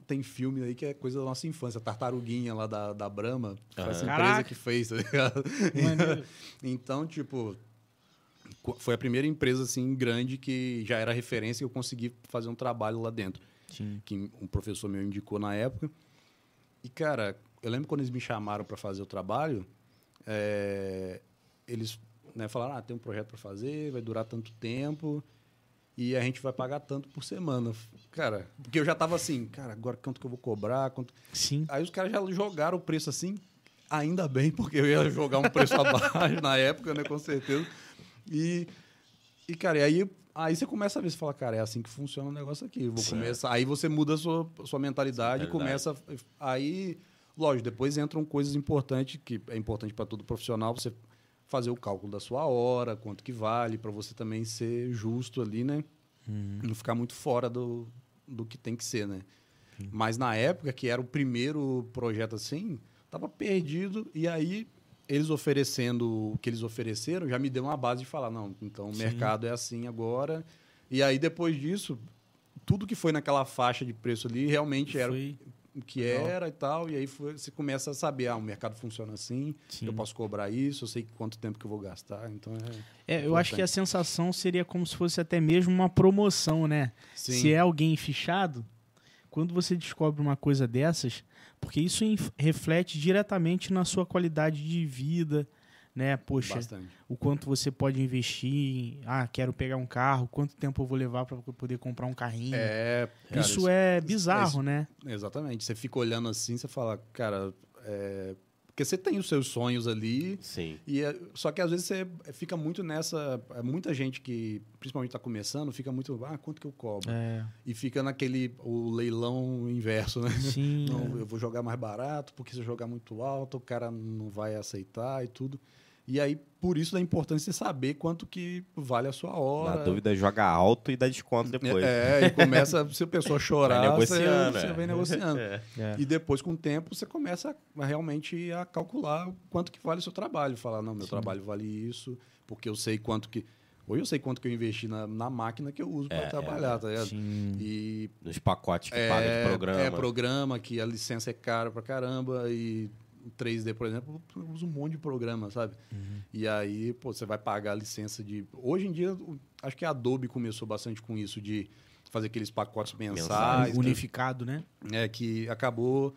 tem filme aí que é coisa da nossa infância. Tartaruguinha lá da, da Brahma. Foi essa empresa Caraca. que fez, tá ligado? Então, tipo, foi a primeira empresa assim grande que já era referência e eu consegui fazer um trabalho lá dentro, Sim. que um professor meu indicou na época. E cara, eu lembro quando eles me chamaram para fazer o trabalho, é, eles né, falaram: "Ah, tem um projeto para fazer, vai durar tanto tempo e a gente vai pagar tanto por semana". Cara, porque eu já tava assim, cara, agora quanto que eu vou cobrar, quanto Sim. Aí os caras já jogaram o preço assim, ainda bem, porque eu ia jogar um preço abaixo na época, né, com certeza. E, e cara, aí, aí você começa a ver, você fala, cara, é assim que funciona o negócio aqui. Vou começar, aí você muda a sua, sua mentalidade e começa. Aí, lógico, depois entram coisas importantes, que é importante para todo profissional, você fazer o cálculo da sua hora, quanto que vale, para você também ser justo ali, né? Não ficar muito fora do, do que tem que ser, né? Mas na época, que era o primeiro projeto assim, tava perdido. E aí, eles oferecendo o que eles ofereceram, já me deu uma base de falar, não, então o Sim. mercado é assim agora. E aí, depois disso, tudo que foi naquela faixa de preço ali, realmente era Foi- o que Legal. era e tal. E aí foi- você começa a saber, ah, o mercado funciona assim, Sim. eu posso cobrar isso, eu sei quanto tempo que eu vou gastar. Então é... É, eu acho que a sensação seria como se fosse até mesmo uma promoção, né? Sim. Se é alguém fichado, quando você descobre uma coisa dessas, porque isso reflete diretamente na sua qualidade de vida, né? Poxa, Bastante. o quanto você pode investir em, ah, quero pegar um carro, quanto tempo eu vou levar para poder comprar um carrinho. É, cara, isso é bizarro, né? Exatamente. Você fica olhando assim, você fala, cara, é... porque você tem os seus sonhos ali, Sim. e é- só que às vezes você fica muito nessa. é, Muita gente que, principalmente está começando, fica muito, ah, quanto que eu cobro? É, E fica naquele o leilão inverso, né? sim. Não, eu vou jogar mais barato, porque se eu jogar muito alto, o cara não vai aceitar e tudo. E aí, por isso da importância de saber quanto que vale a sua hora. Na dúvida, joga alto e dá desconto depois. É, e começa, se a pessoa chorar, Vai você, negociando. você é. vem negociando. É. É. E depois, com o tempo, você começa a, realmente a calcular o quanto que vale o seu trabalho. Falar, não, meu trabalho vale isso, porque eu sei quanto que... Hoje eu sei quanto que eu investi na, na máquina que eu uso para É, trabalhar, tá ligado? Sim. E Nos pacotes que paga de programa. é programa, que a licença é cara pra caramba. E 3D, por exemplo, eu uso um monte de programa, sabe? Uhum. E aí, pô, você vai pagar a licença de. Hoje em dia, acho que a Adobe começou bastante com isso, de fazer aqueles pacotes mensais. né? Unificado, né? É, que acabou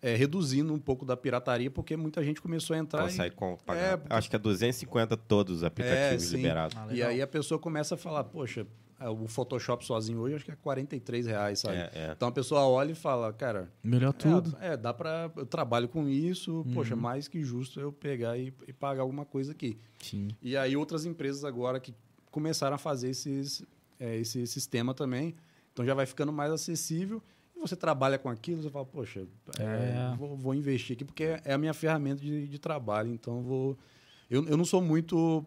é, reduzindo um pouco da pirataria, porque muita gente começou a entrar. e- Consegue com- pagar. É, Acho que é 250 todos os aplicativos É, liberados. Ah, E aí a pessoa começa a falar, poxa, o Photoshop sozinho hoje acho que é 43 reais, sabe? É, é. Então a pessoa olha e fala, cara, Melhor tudo. É, é, dá pra. Eu trabalho com isso, Uhum. poxa, mais que justo eu pegar e, e pagar alguma coisa aqui. Sim. E aí outras empresas agora que começaram a fazer esses, é, esse sistema também, então já vai ficando mais acessível. E você trabalha com aquilo, você fala, poxa, é, É. vou, vou investir aqui, porque é a minha ferramenta de, de trabalho, então vou. Eu, eu não sou muito.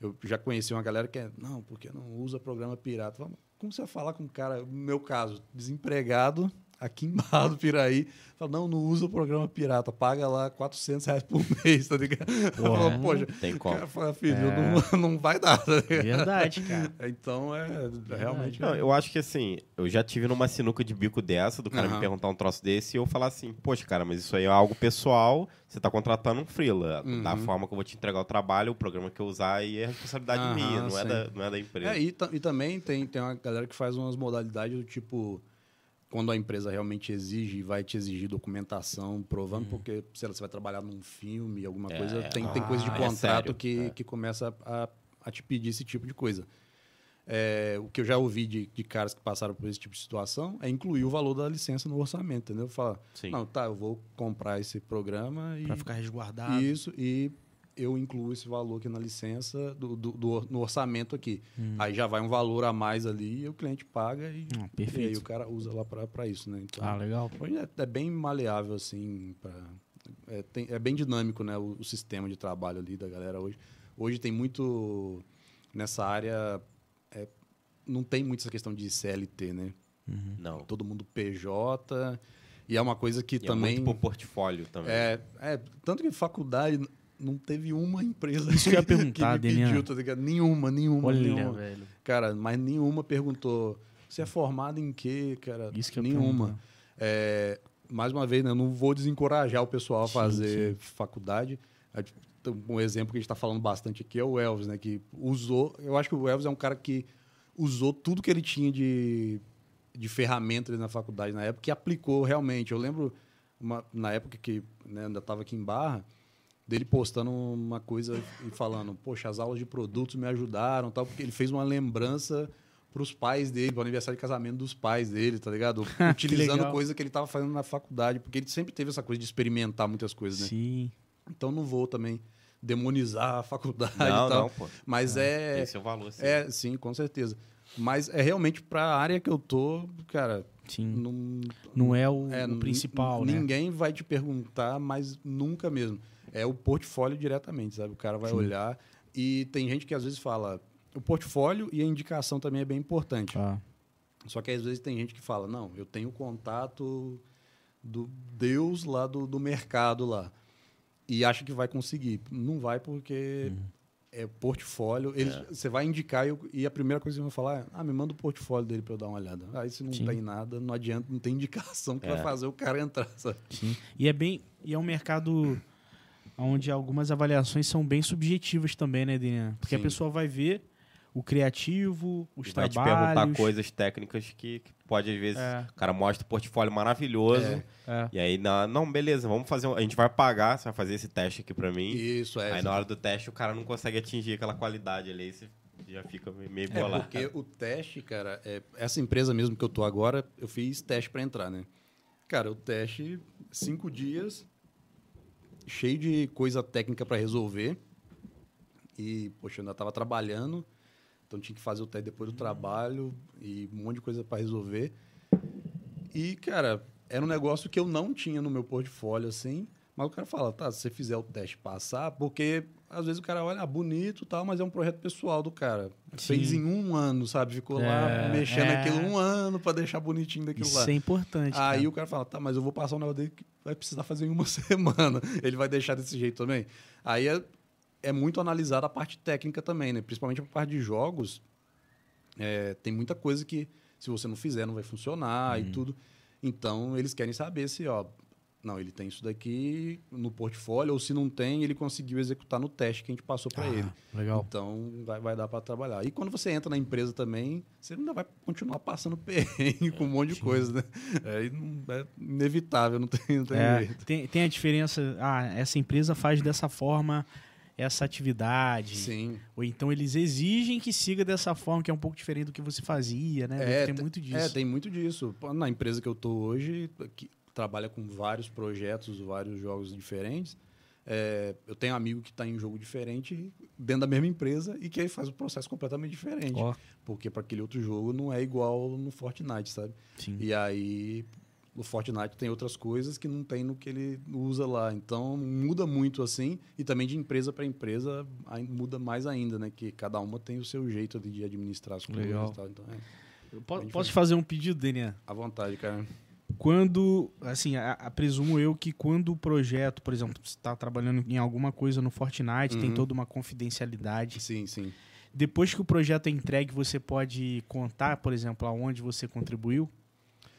Eu já conheci uma galera que é, não, porque não usa programa pirata. Como você vai falar com um cara, no meu caso, desempregado, aqui em Barra do Piraí, fala, não, não usa o programa pirata, paga lá 400 reais por mês, tá ligado? Eu falo, Poxa, Tem o como. cara fala, filho, É. não, não vai dar, tá ligado? Verdade, cara. Então, é, realmente... Não, eu acho que assim, eu já tive numa sinuca de bico dessa, do cara me Aham. perguntar um troço desse e eu falar assim, poxa, cara, mas isso aí é algo pessoal, você tá contratando um freela. Da Uhum. forma que eu vou te entregar o trabalho, o programa que eu usar aí é responsabilidade Aham, minha, não é, da, não é da empresa. É, e, e também tem, tem uma galera que faz umas modalidades do tipo, quando a empresa realmente exige e vai te exigir documentação, provando, porque sei lá, você vai trabalhar num filme, alguma Uhum. É. coisa, tem, tem coisa de Ah, é contrato sério, que, é. que começa a, a te pedir esse tipo de coisa. é, o que eu já ouvi de, de caras que passaram por esse tipo de situação é incluir o valor da licença no orçamento, entendeu? Falar, não, tá, eu vou comprar esse programa e Pra ficar resguardado. isso e eu incluo esse valor aqui na licença do, do- do no orçamento aqui. Hum. Aí já vai um valor a mais ali e o cliente paga e, Ah, e aí perfeito. o cara usa lá para isso, né? Então, Ah, legal. É, é bem maleável, assim, pra, é, tem- é bem dinâmico, né, o, o sistema de trabalho ali da galera hoje. Hoje tem muito, nessa área, é, não tem muito essa questão de CLT, né? Não. Todo mundo PJ, e é uma coisa que E é também... muito pro portfólio também. É, é, tanto que faculdade não teve uma empresa Isso que ia perguntar, que me pediu, tá ligado? Nenhuma, nenhuma, Olha, nenhuma. velho. Cara, mas nenhuma perguntou, você é formado em quê, cara? Isso que nenhuma. É, mais uma vez, né, eu não vou desencorajar o pessoal a Sim, fazer faculdade. É, tipo, Um exemplo que a gente está falando bastante aqui é o Elvis, né? Que usou. Eu acho que o Elvis é um cara que usou tudo que ele tinha de, de ferramentas na faculdade na época e aplicou realmente. Eu lembro, uma- na época que né, ainda estava aqui em Barra, dele postando uma coisa e falando: Poxa, as aulas de produtos me ajudaram, tal, porque ele fez uma lembrança para os pais dele, para o aniversário de casamento dos pais dele, tá ligado? Utilizando legal. coisa que ele estava fazendo na faculdade, porque ele sempre teve essa coisa de experimentar muitas coisas, né? Sim. Então não vou também demonizar a faculdade Não, e tal. não, pô. Mas é, Tem seu valor, sim. é, sim, com certeza. Mas é realmente para a área que eu tô, cara, Sim. não, Não é o, é, o principal, né? Ninguém vai te perguntar, mas nunca mesmo. É o portfólio diretamente, sabe? O cara vai Sim. olhar e tem gente que às vezes fala, o portfólio e a indicação também é bem importante. Ah, Só que às vezes tem gente que fala, não, eu tenho contato do Deus lá do, do mercado lá. E acha que vai conseguir. Não vai porque é portfólio. Eles, Você vai indicar e, eu- e a primeira coisa que vão falar é, ah, me manda o portfólio dele para eu dar uma olhada. Aí se não Sim. tem nada, não adianta, não tem indicação que É. vai fazer o cara entrar, sabe? sim. E é bem. E é um mercado onde algumas avaliações são bem subjetivas também, né, Daniel? Porque a Sim. pessoa vai ver o criativo, os E vai te trabalhos. perguntar coisas técnicas que, que pode, às vezes, É. o cara mostra o portfólio maravilhoso. É. É. E aí, não, não, beleza, vamos fazer. um- a gente vai pagar, você vai fazer esse teste aqui pra mim. Isso, é. aí na hora do teste o cara não consegue atingir aquela qualidade ali, aí você já fica meio É, bolado. porque o teste, cara, é, essa empresa mesmo que eu tô agora, eu fiz teste para entrar, né? Cara, o teste, cinco dias, cheio de coisa técnica para resolver. E, poxa, eu ainda tava trabalhando, então tinha que fazer o teste depois do trabalho e um monte de coisa para resolver. E, cara, era um negócio que eu não tinha no meu portfólio, assim. Mas o cara fala, tá, se você fizer o teste passar, porque às vezes o cara olha, ah, bonito e tal, mas é um projeto pessoal do cara. Fez Sim. em um ano, sabe? Ficou É, lá mexendo é. aquilo um ano pra deixar bonitinho daquilo Isso lá. é importante. Aí cara. o cara fala, tá, mas eu vou passar um negócio dele que vai precisar fazer em uma semana. Ele vai deixar desse jeito também. Aí é, é muito analisada a parte técnica também, né? Principalmente a parte de jogos. É, tem muita coisa que, se você não fizer, não vai funcionar Uhum. e tudo. Então, eles querem saber se, ó, não, ele tem isso daqui no portfólio, ou se não tem, ele conseguiu executar no teste que a gente passou para Ah, ele. Legal. Então, vai, vai dar para trabalhar. E quando você entra na empresa também, você ainda vai continuar passando perrengue com um monte de coisa, né? É, é inevitável, não tem, não tem É, jeito. tem, tem a diferença. Ah, essa empresa faz dessa forma essa atividade. Sim. Ou então eles exigem que siga dessa forma, que é um pouco diferente do que você fazia, né? É, tem te- muito disso. É, tem muito disso. Na empresa que eu tô hoje, trabalha com vários projetos, vários jogos diferentes, é, eu tenho um amigo que está em jogo diferente dentro da mesma empresa e que aí faz o processo completamente diferente. Ó, Porque para aquele outro jogo não é igual no Fortnite, sabe? sim. E aí o Fortnite tem outras coisas que não tem no que ele usa lá. Então muda muito assim e também de empresa para empresa aí muda mais ainda, né? Que cada uma tem o seu jeito de administrar as coisas Legal. e tal. Então é posso diferente. fazer um pedido, Daniel? à vontade, cara. Quando, assim, a, a- presumo eu que quando o projeto, por exemplo, você está trabalhando em alguma coisa no Fortnite, tem Uhum. toda uma confidencialidade. Sim, sim. Depois que o projeto é entregue, você pode contar, por exemplo, aonde você contribuiu?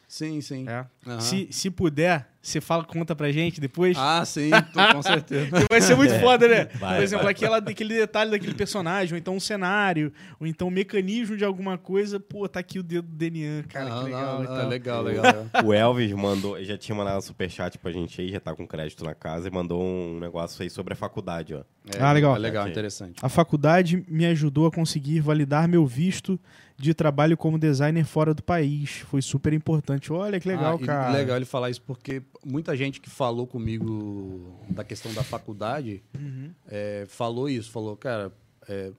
Sim, sim. É. Aham. Se, se puder, Você fala, conta pra gente depois? Ah, sim, tô- com certeza. Vai ser muito foda, né? Vai, Por exemplo, vai. aquela, aquele detalhe daquele personagem, ou então um cenário, ou então um mecanismo de alguma coisa. Pô, tá aqui o dedo do Denian, cara, Não, que legal. não, não, é legal, legal. O Elvis mandou, já tinha mandado um superchat pra gente aí, já tá com crédito na casa, e mandou um negócio aí sobre a faculdade, ó. É, Ah, legal. É legal, interessante. A faculdade me ajudou a conseguir validar meu visto de trabalho como designer fora do país. Foi super importante. Olha que legal, Ah, cara. Legal ele falar isso porque muita gente que falou comigo da questão da faculdade Uhum. é, falou isso. Falou, cara, é,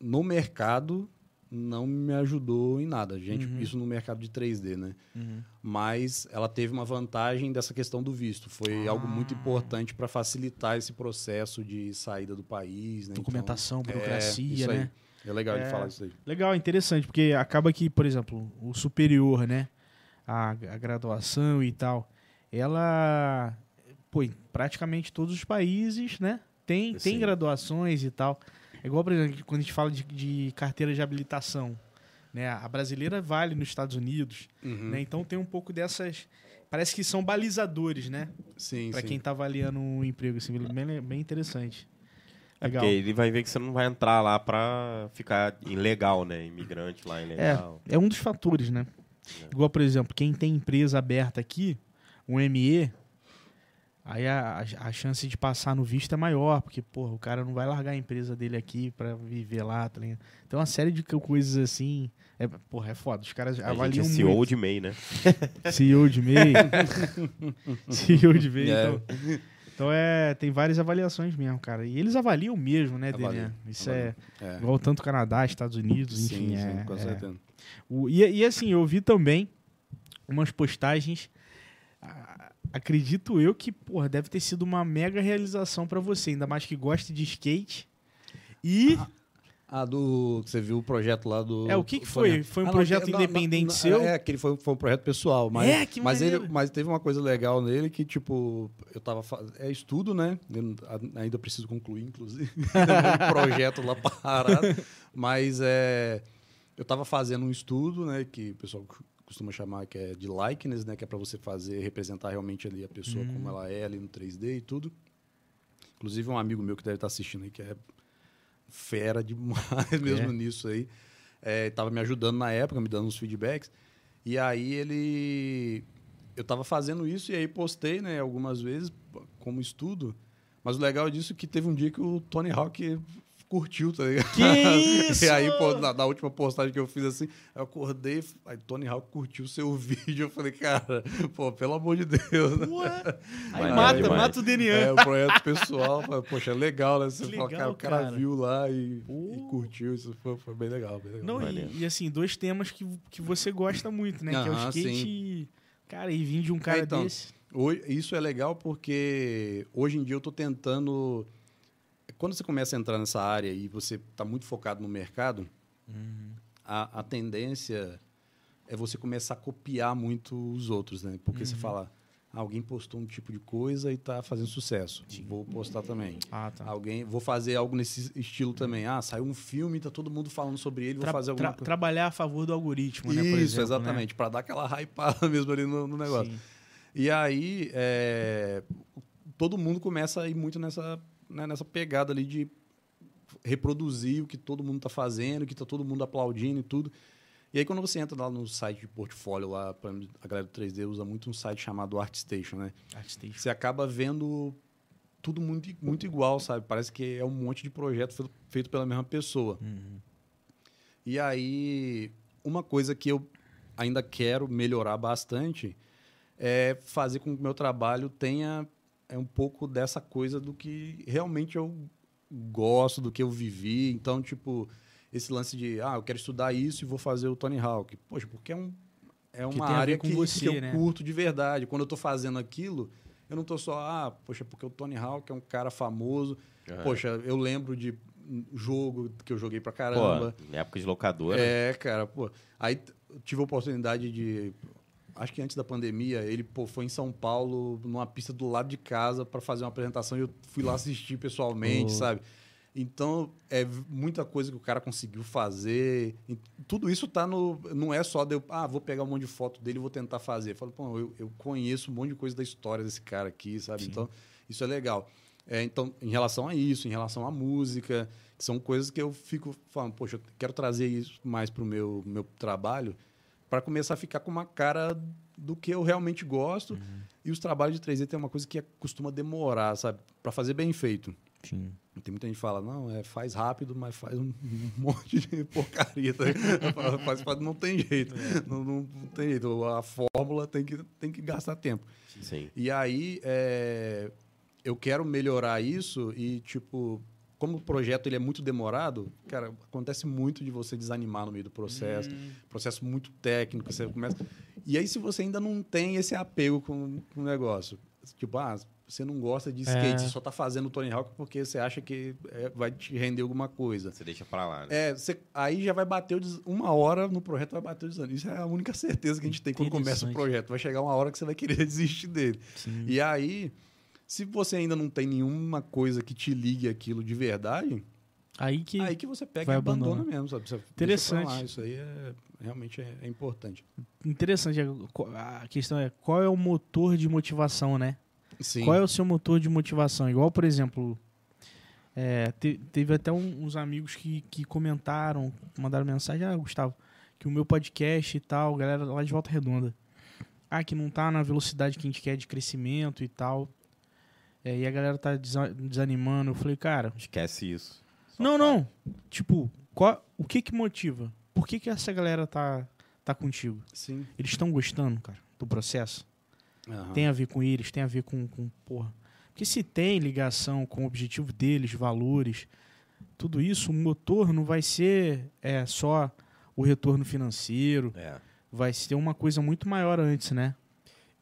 no mercado não me ajudou em nada. Gente, Uhum. isso no mercado de 3D, né? Uhum. Mas ela teve uma vantagem dessa questão do visto. Foi algo muito Ah. importante para facilitar esse processo de saída do país. Né? Documentação, Então, burocracia, aí. né? É legal É. ele falar isso aí. Legal, interessante, porque acaba que, por exemplo, o superior, né? A, a graduação e tal, ela, pô, em praticamente todos os países, né? Tem, tem graduações e tal. É igual, por exemplo, quando a gente fala de, de carteira de habilitação, né? A brasileira vale nos Estados Unidos, Uhum. né? Então tem um pouco dessas... Parece que são balizadores, né? Sim, Pra sim. quem tá avaliando um emprego, assim, bem, bem interessante. É Legal. porque ele vai ver que você não vai entrar lá pra ficar ilegal, né? Imigrante lá ilegal. É um dos fatores, né? Igual, por exemplo, quem tem empresa aberta aqui, um ME, aí a, a- chance de passar no visto é maior, porque, porra, o cara não vai largar a empresa dele aqui pra viver lá, tá ligado? Então, uma série de co- coisas assim, é, porra, é foda. Os caras A gente é avaliam CEO muito. de MEI, né? CEO de MEI. CEO de MEI, É. então... Então, é, tem várias avaliações mesmo, cara. E eles avaliam mesmo, né, Avaliam, Daniel? Isso avaliam. é É. igual tanto Canadá, Estados Unidos, enfim. sim, é, sim, com é. certeza. O- e, e assim, eu vi também umas postagens. Ah, Acredito eu que, porra, deve ter sido uma mega realização pra você, ainda mais que gosta de skate. E. Ah, do. Você viu o projeto lá do. É, o que que foi? Foi um não, projeto não, não, independente não, seu? É, aquele foi, foi um projeto pessoal. Mas, É, que mas, ele, mas teve uma coisa legal nele que, tipo, eu tava fazendo. É estudo, né? Eu ainda preciso concluir, inclusive. um projeto lá parado. Mas é. Eu tava fazendo um estudo, né? Que o pessoal costuma chamar que é de likeness, né? Que é para você fazer, representar realmente ali a pessoa Hum. como ela é ali no 3D e tudo. Inclusive um amigo meu que deve estar assistindo aí, que é fera demais mesmo É. nisso aí. É, tava me ajudando na época, me dando uns feedbacks. E aí ele. Eu tava fazendo isso e aí postei, né, algumas vezes como estudo. Mas o legal disso é que teve um dia que o Tony Hawk curtiu, tá ligado? Que isso! E aí, pô, na, na última postagem que eu fiz assim, eu acordei, aí Tony Hawk curtiu o seu vídeo. Eu falei, cara, pô, pelo amor de Deus, né? Ué. Aí Maneiro mata, mata o Denian. É, o projeto pessoal, poxa, é legal, né? Você fala, cara, o cara, cara. viu lá e, e curtiu, isso foi, foi bem legal, bem legal. Não, e, e assim, dois temas que, que você gosta muito, né? que é o skate e. Cara, e vim de um cara então, desse. Hoje, isso é legal porque hoje em dia eu tô tentando. Quando você começa a entrar nessa área e você está muito focado no mercado, a, a tendência é você começar a copiar muito os outros, né? Porque você fala, "Ah, alguém postou um tipo de coisa e está fazendo sucesso, vou postar também. Ah, tá. Alguém, vou fazer algo nesse estilo também. Ah, saiu um filme, tá todo mundo falando sobre ele, vou Tra- fazer alguma tra- coisa. trabalhar a favor do algoritmo, né? Por Isso, né? exatamente, para dar aquela hypada mesmo ali no, no negócio. Sim. E aí, é, todo mundo começa a ir muito nessa, né, nessa pegada ali de reproduzir o que todo mundo está fazendo, o que está todo mundo aplaudindo e tudo. E aí, quando você entra lá no site de portfólio, lá, pra, a galera do 3D usa muito um site chamado ArtStation, né? Artstation. Você acaba vendo tudo muito, muito igual, sabe? Parece que é um monte de projeto feito, feito pela mesma pessoa. Uhum. E aí, uma coisa que eu ainda quero melhorar bastante é fazer com que o meu trabalho tenha é um pouco dessa coisa do que realmente eu gosto, do que eu vivi. Então, tipo, esse lance de, ah, eu quero estudar isso e vou fazer o Tony Hawk. Poxa, porque é, um, é uma área com que, você, que eu né? curto de verdade. Quando eu tô fazendo aquilo, eu não tô só, ah, poxa, porque o Tony Hawk é um cara famoso. É. Poxa, eu lembro de um jogo que eu joguei pra caramba. Pô, época de locadora. É, cara, pô. Aí tive a oportunidade de. Acho que antes da pandemia, ele pô, foi em São Paulo, numa pista do lado de casa, para fazer uma apresentação e eu fui lá assistir pessoalmente, Oh. sabe? Então, é muita coisa que o cara conseguiu fazer. E tudo isso tá no. Não é só de eu, ah, vou pegar um monte de foto dele e vou tentar fazer. Eu falo, pô, eu, eu conheço um monte de coisa da história desse cara aqui, sabe? Então, isso é legal. É, então, em relação a isso, em relação à música, são coisas que eu fico falando, poxa, eu quero trazer isso mais pro meu, meu trabalho para começar a ficar com uma cara do que eu realmente gosto. E os trabalhos de 3D tem uma coisa que é- costuma demorar, sabe? Para fazer bem feito. Sim. Tem muita gente que fala, não, é, faz rápido, mas faz um monte de porcaria. Tá? faz, faz, não tem jeito. Não, não- não tem jeito. A fórmula tem que, tem que gastar tempo. Sim. E aí, é, eu quero melhorar isso e, tipo, como o projeto ele é muito demorado, cara, acontece muito de você desanimar no meio do processo. Processo muito técnico, você começa... E aí, se você ainda não tem esse apego com, com o negócio, tipo, ah, você não gosta de skate, É. você só tá fazendo Tony Hawk porque você acha que é, vai te render alguma coisa. Você deixa pra lá, né? É, você- aí já vai bater o des- uma hora no projeto, vai bater o desânimo. Isso é a única certeza que a gente tem quando começa o projeto. Vai chegar uma hora que você vai querer desistir dele. Sim. E aí, se você ainda não tem nenhuma coisa que te ligue aquilo de verdade, Aí que. aí que você pega e abandona mesmo, sabe? Você Interessante. lá. Isso aí é, realmente é, é importante. Interessante. A questão é qual é o motor de motivação, né? Sim. Qual é o seu motor de motivação? Igual, por exemplo, é, te- teve até um- uns amigos que, que comentaram, mandaram mensagem, ah, Gustavo, que o meu podcast e tal, galera lá de Volta Redonda, ah, que não tá na velocidade que a gente quer de crescimento e tal. É, e a galera tá desa- desanimando. Eu falei, cara, Esquece isso. Só não, não. Tipo, qual, o que que motiva? Por que que essa galera tá, tá contigo? Sim. Eles estão gostando, cara, do processo? Aham. Tem a ver com eles, tem a ver com, com porra. Porque se tem ligação com o objetivo deles, valores, tudo isso, o motor não vai ser é, só o retorno financeiro, É. vai ser uma coisa muito maior antes, né?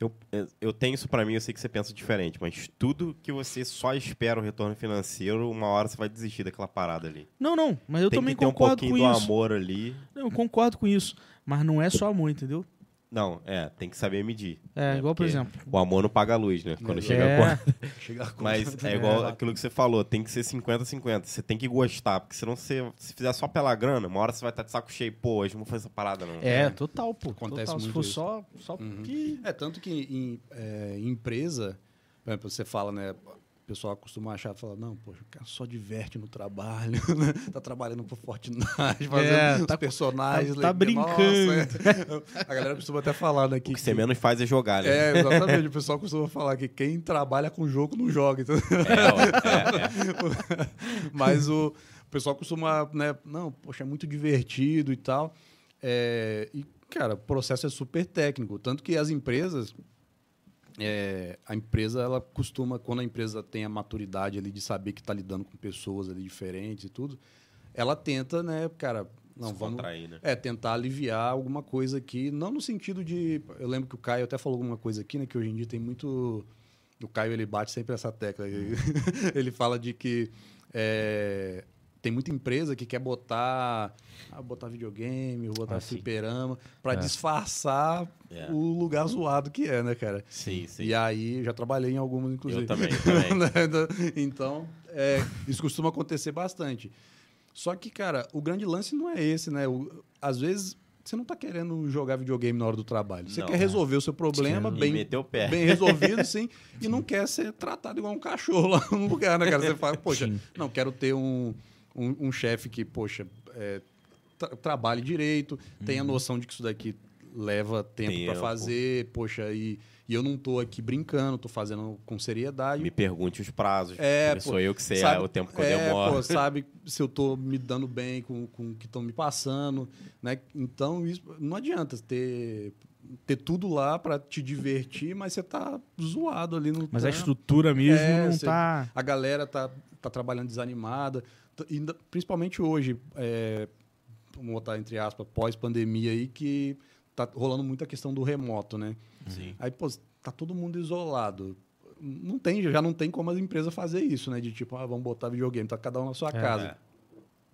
Eu, eu tenho isso pra mim, eu sei que você pensa diferente, mas tudo que você só espera o retorno financeiro, uma hora você vai desistir daquela parada ali. Não, não, mas eu Tem também que ter um concordo pouquinho com do isso. amor ali. Não, Eu concordo com isso, mas não é só amor, entendeu? Não, é, tem que saber medir. É, né? igual, por Porque exemplo. O amor não paga a luz, né? Quando É. chega a É, conta. Chega a conta. Mas é igual aquilo que você falou, tem que ser 50-50. Você tem que gostar, porque senão você, se fizer só pela grana, uma hora você vai estar de saco cheio. Pô, hoje não vou fazer essa parada, não. é, total, pô. Acontece total. Se muito for isso. só, só Uhum. que... É, tanto que em, é, em empresa, por exemplo, você fala, né? O pessoal costuma achar, fala, não, poxa, o cara só diverte no trabalho, né? Tá trabalhando pro Fortnite, fazendo É, os tá- personagens. tá- tá brincando. Nossa, é. A galera costuma até falar, né? O Que, que você menos faz é jogar, né? É, exatamente. O pessoal costuma falar que quem trabalha com jogo não joga. Então, É, ó, é, é. mas o, o pessoal costuma, né? Não, poxa, é muito divertido e tal. É, e, cara, o processo é super técnico. Tanto que as empresas. É, a empresa, ela costuma, quando a empresa tem a maturidade ali de saber que está lidando com pessoas ali diferentes e tudo, ela tenta, né, cara, não, Se vamos. contrair, né? É, tentar aliviar alguma coisa aqui, não no sentido de. Eu lembro que o Caio até falou alguma coisa aqui, né? Que hoje em dia tem muito. O Caio ele bate sempre essa tecla. Ele, ele fala de que é, tem muita empresa que quer botar. Ah, botar videogame, botar Ah, fliperama, para É. disfarçar É. o lugar zoado que é, né, cara? Sim, sim. E aí, já trabalhei em algumas, inclusive. Eu também, também. então, é, isso costuma acontecer bastante. Só que, cara, o grande lance não é esse, né? O- às vezes, você não tá querendo jogar videogame na hora do trabalho. Você Não. quer resolver o seu problema E bem, meter o pé. bem resolvido, sim, e não quer ser tratado igual um cachorro lá no lugar, né, cara? Você fala, poxa, Sim. não, quero ter um, um, um chefe que, poxa, é, tra- trabalhe direito, tenha noção de que isso daqui leva tempo para Tempo. fazer, poxa, e, e eu não tô aqui brincando, tô fazendo com seriedade. Me pergunte os prazos. É, porque pô, sou eu que sei sabe- o tempo que eu é, demoro. pô, sabe se eu tô me dando bem com, com o que estão me passando, né? Então, isso, não adianta ter, ter tudo lá para te divertir, mas você tá zoado ali no Mas a trampo. estrutura mesmo É, não você- tá... A galera tá, tá trabalhando desanimada, principalmente hoje, é, vamos botar entre aspas, pós-pandemia aí, que tá rolando muita questão do remoto, né? Sim. Aí, pô, tá todo mundo isolado. Não tem, já não tem como as empresas fazer isso, né? De tipo, ah, vamos botar videogame, tá cada um na sua É. casa.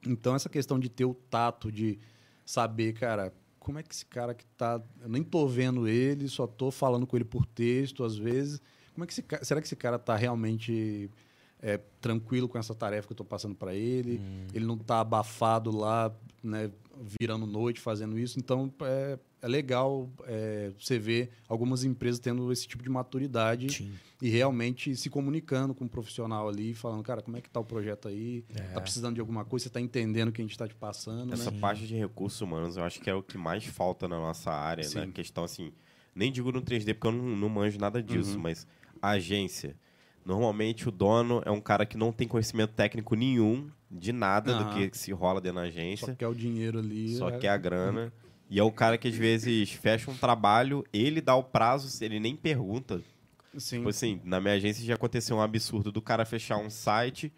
Então, essa questão de ter o tato, de saber, cara, como é que esse cara que tá. Eu nem tô vendo ele, só tô falando com ele por texto, às vezes. Como é que esse Será que esse cara tá realmente é, tranquilo com essa tarefa que eu estou passando para ele, ele não está abafado lá, né, virando noite fazendo isso. Então é, é legal é, você ver algumas empresas tendo esse tipo de maturidade Sim. e realmente se comunicando com o profissional ali, falando, cara, como é que tá o projeto aí? É. Tá precisando de alguma coisa? Você tá entendendo o que a gente está te passando, Essa né? parte de recursos humanos eu acho que é o que mais falta na nossa área, né? Questão assim, nem digo no 3D porque eu não, não manjo nada disso, Uhum. mas a agência. Normalmente o dono é um cara que não tem conhecimento técnico nenhum de nada do Aham. que se rola dentro da Só agência, quer o dinheiro ali. só é- quer a grana. E é o cara que às vezes fecha um trabalho, ele dá o prazo, ele nem pergunta. Sim. Tipo assim, na minha agência já aconteceu um absurdo do cara fechar um site,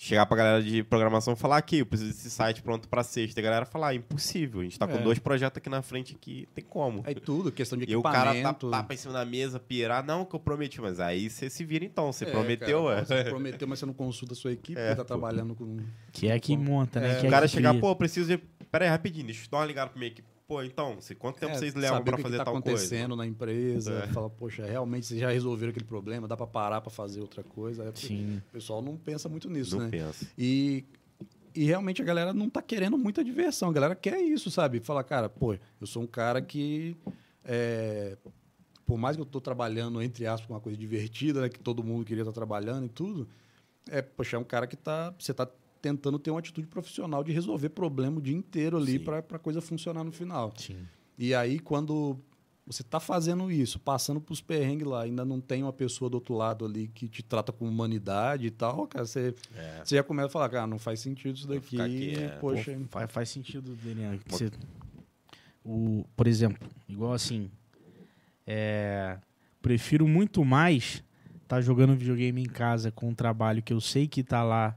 chegar pra galera de programação e falar aqui, eu preciso desse site pronto pra sexta. E a galera falar, ah, impossível, a gente tá com É. dois projetos aqui na frente aqui, tem como. É tudo, questão de E o cara tá, equipamento. tá pra em cima da mesa, pirar, não que eu prometi, mas aí você se vira então, você É, prometeu, cara, é. Você prometeu, mas você não consulta a sua equipe, É, tá pô. trabalhando com. Que é que monta, né? É, que o é cara que chegar, pô, eu preciso de... Pera aí, rapidinho, deixa eu dar uma ligada pra minha equipe. Pô, então, você- quanto tempo É, vocês levam que fazer que tá tal coisa? acontecendo na empresa, É. fala, poxa, realmente vocês já resolveram aquele problema, dá pra parar pra fazer outra coisa. Aí Sim. O pessoal não pensa muito nisso, Não né? pensa. E, e realmente a galera não tá querendo muita diversão. A galera quer isso, sabe? Fala, cara, pô, eu sou um cara que. é, por mais que eu tô trabalhando, entre aspas, com uma coisa divertida, né? Que todo mundo queria estar trabalhando e tudo. É, poxa, é um cara que tá. Você tá tentando ter uma atitude profissional de resolver problema o dia inteiro ali para a coisa funcionar no final. Sim. E aí, quando você está fazendo isso, passando pros perrengues lá, ainda não tem uma pessoa do outro lado ali que te trata com humanidade e tal, cara, você, É. você já começa a falar, cara, não faz sentido isso daqui. aqui, é. Poxa, Pô, faz, faz sentido, Daniel. que você- o, por exemplo, igual assim, é, prefiro muito mais estar jogando videogame em casa com um trabalho que eu sei que tá lá,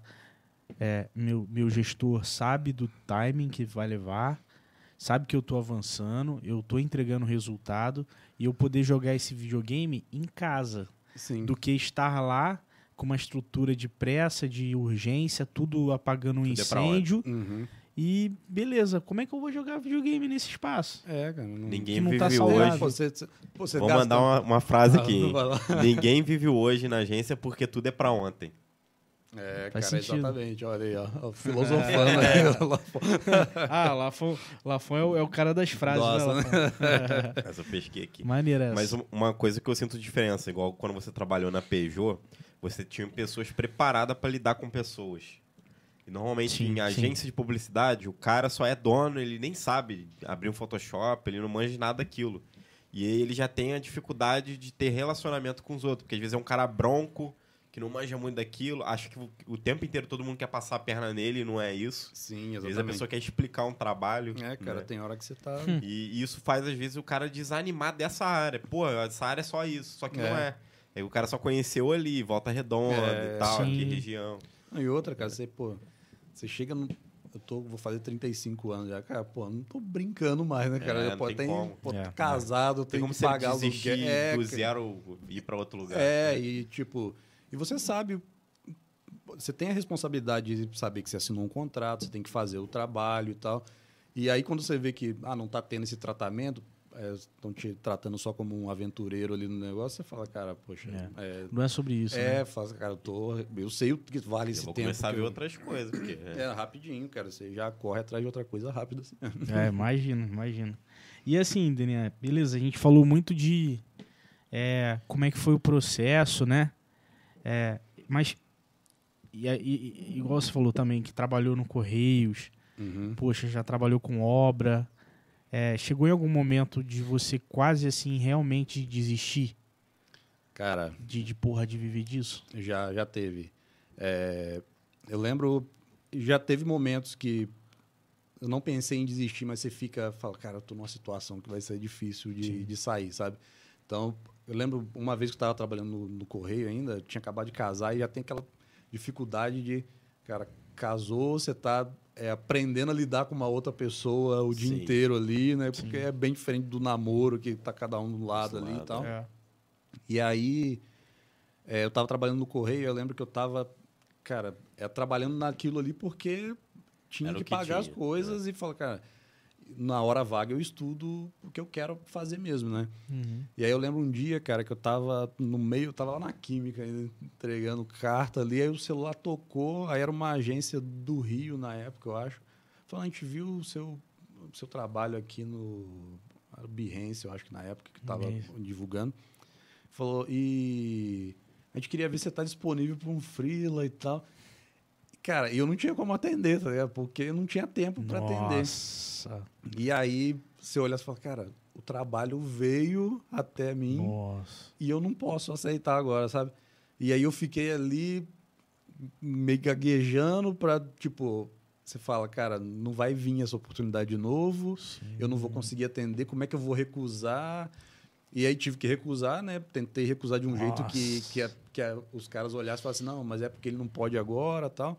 é, meu, meu gestor sabe do timing que vai levar, sabe que eu tô avançando, eu tô entregando resultado e eu poder jogar esse videogame em casa sim. do que estar lá com uma estrutura de pressa, de urgência, tudo apagando um Tudo é incêndio. Uhum. E beleza, como é que eu vou jogar videogame nesse espaço? É, cara. Não... Ninguém não vive tá hoje. você, você, Vou gasta- mandar uma, uma frase Ah, aqui. Ninguém vive hoje na agência porque tudo é pra ontem. É, Faz cara, sentido. exatamente. Olha aí, ó. Filosofando aí. ó. ah, Lafon, Lafon é, o, é o cara das frases, Nossa, né? Mas eu pesquei aqui. Maneira essa. Mas um- uma coisa que eu sinto diferença, igual quando você trabalhou na Peugeot, você tinha pessoas preparadas para lidar com pessoas. E normalmente Sim, em sim. agência de publicidade, o cara só é dono, ele nem sabe abrir um Photoshop, ele não manja nada daquilo. E aí ele já tem a dificuldade de ter relacionamento com os outros, porque às vezes é um cara bronco, que não manja muito daquilo, acho que o, o tempo inteiro todo mundo quer passar a perna nele e não é isso. Sim, Às vezes a exatamente. pessoa quer explicar um trabalho. É, cara, né? tem hora que você tá... E, e isso faz, às vezes, o cara desanimar dessa área. Pô, essa área é só isso, só que não É. é. Aí o cara só conheceu ali, Volta Redonda É, e tal, sim. aqui região. E outra, cara, você, pô, você chega no. Eu tô, vou fazer 35 anos já, cara, pô, não tô brincando mais, né, cara? É, tem, como. pô, É, casado, Tem tem como que você pagar desistir aluguel. É, do zero ir pra outro lugar. É, e tipo, e você sabe, você tem a responsabilidade de saber que você assinou um contrato, você tem que fazer o trabalho e tal. E aí quando você vê que ah, não tá tendo esse tratamento, estão te tratando só como um aventureiro ali no negócio, você fala, cara, poxa, é, Não é sobre isso, é, né? fala, cara, eu tô, eu sei o que vale Eu esse vou tempo. começar a ver eu- outras coisas. Porque, é. É, rapidinho, cara, você já corre atrás de outra coisa rápido assim. É, imagino, imagino. E assim, Daniel, beleza, a gente falou muito de é, como é que foi o processo, né? É, mas, e, e- igual você falou também, que trabalhou no Correios, Uhum. poxa, já trabalhou com obra. É, chegou em algum momento de você quase assim realmente desistir Cara, de, de porra de viver disso? Já, já teve. É, eu lembro, já teve momentos que eu não pensei em desistir, mas você fica, fala, cara, eu tô numa situação que vai ser difícil de, de sair, sabe? Então, eu lembro uma vez que eu estava trabalhando no, no Correio ainda, tinha acabado de casar e já tem aquela dificuldade de, cara, casou, você tá é, aprendendo a lidar com uma outra pessoa o dia Sim. inteiro ali, né? Porque Sim. é bem diferente do namoro, que tá cada um do lado Do ali e lado, tal. É. E aí, é, eu estava trabalhando no correio, eu lembro que eu estava, cara, é, trabalhando naquilo ali porque tinha que que pagar as tinha, coisas e falar, cara, na hora vaga eu estudo o que eu quero fazer mesmo, né? Uhum. E aí eu lembro um dia, cara, que eu tava no meio, eu tava lá na química, entregando carta ali, aí o celular tocou, aí era uma agência do Rio na época, eu acho. Falando, a gente viu o seu, o seu trabalho aqui no era Behance, eu acho que na época que tava divulgando. Falou, e a gente queria ver se você tá disponível para um freela e tal. Cara, eu não tinha como atender, tá ligado? Porque eu não tinha tempo para atender. Nossa. E aí você olha e fala, cara, o trabalho veio até mim Nossa. e eu não posso aceitar agora, sabe? E aí eu fiquei ali meio gaguejando pra, tipo, você fala, cara, não vai vir essa oportunidade de novo, eu não vou conseguir atender, como é que eu vou recusar? E aí tive que recusar, né? Tentei recusar de um jeito que, Nossa. que, a- que a- os caras olhassem e falassem, não, mas é porque ele não pode agora tal.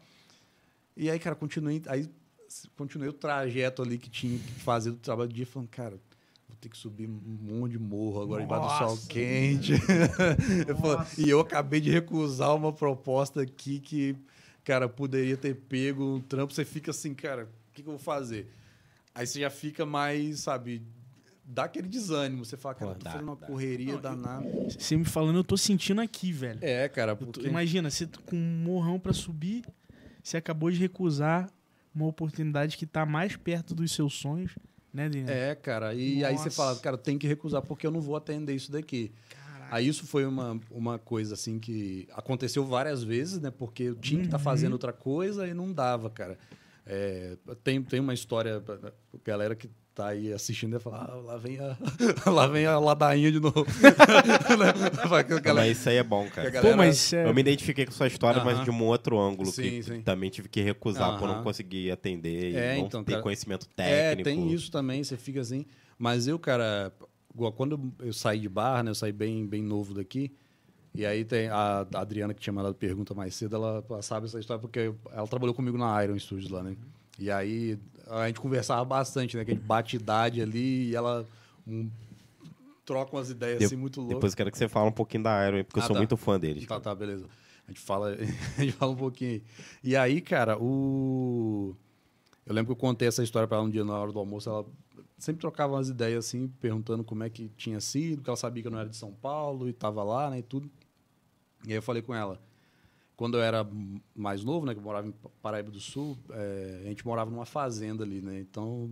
E aí, cara, continuei, aí continuei o trajeto ali que tinha que fazer do trabalho do dia, falando, cara, vou ter que subir um monte de morro agora debaixo do sol Nossa. quente. Eu falo- e eu acabei de recusar uma proposta aqui que, cara, poderia ter pego um trampo. Você fica assim, cara, o que, que eu vou fazer? Aí você já fica mais, sabe, dá aquele desânimo. Você fala, cara, Pô, tô dá, fazendo uma dá. correria danada. Você me falando, eu tô sentindo aqui, velho. É, cara, Eu tô- porque... imagina, você tá com um morrão pra subir, você acabou de recusar uma oportunidade que tá mais perto dos seus sonhos, né, Daniel? É, cara. E aí você Nossa. fala, cara, tem que recusar porque eu não vou atender isso daqui. Aí isso foi uma, uma coisa assim que aconteceu várias vezes, né? Porque eu tinha que estar fazendo outra coisa e não dava, cara. É, tem, tem uma história, galera que tá aí assistindo e fala, ah, lá vem a, lá vem a ladainha de novo. Galera- Mas isso aí é bom, cara. galera- Pô, mas é, Eu me identifiquei com sua história, mas Aham. de um outro ângulo. Sim, que sim. também tive que recusar por não conseguir atender É, e não então, ter cara. conhecimento É, técnico. tem isso também, você fica assim. Mas eu, cara, quando eu- saí de bar, né? Eu saí bem, bem novo daqui. E aí tem a a Adriana que tinha mandado pergunta mais cedo, ela, ela sabe essa história porque ela trabalhou comigo na Iron Studios lá, né? E aí a gente conversava bastante, né? Que a gente bate idade ali e ela um, troca umas ideias De- assim muito loucas. Depois eu quero que você fale um pouquinho da Iron, porque eu Ah, sou tá. muito fã deles. Tá, tá, beleza. A gente fala, a gente fala um pouquinho aí. E aí, cara, o. Eu lembro que eu contei essa história pra ela um dia na hora do almoço. Ela sempre trocava umas ideias assim, perguntando como é que tinha sido, porque ela sabia que eu não era de São Paulo e tava lá, né, e tudo. E aí eu falei com ela. Quando eu era mais novo, né, que eu morava em Paraíba do Sul, eh, a gente morava numa fazenda ali, né? Então,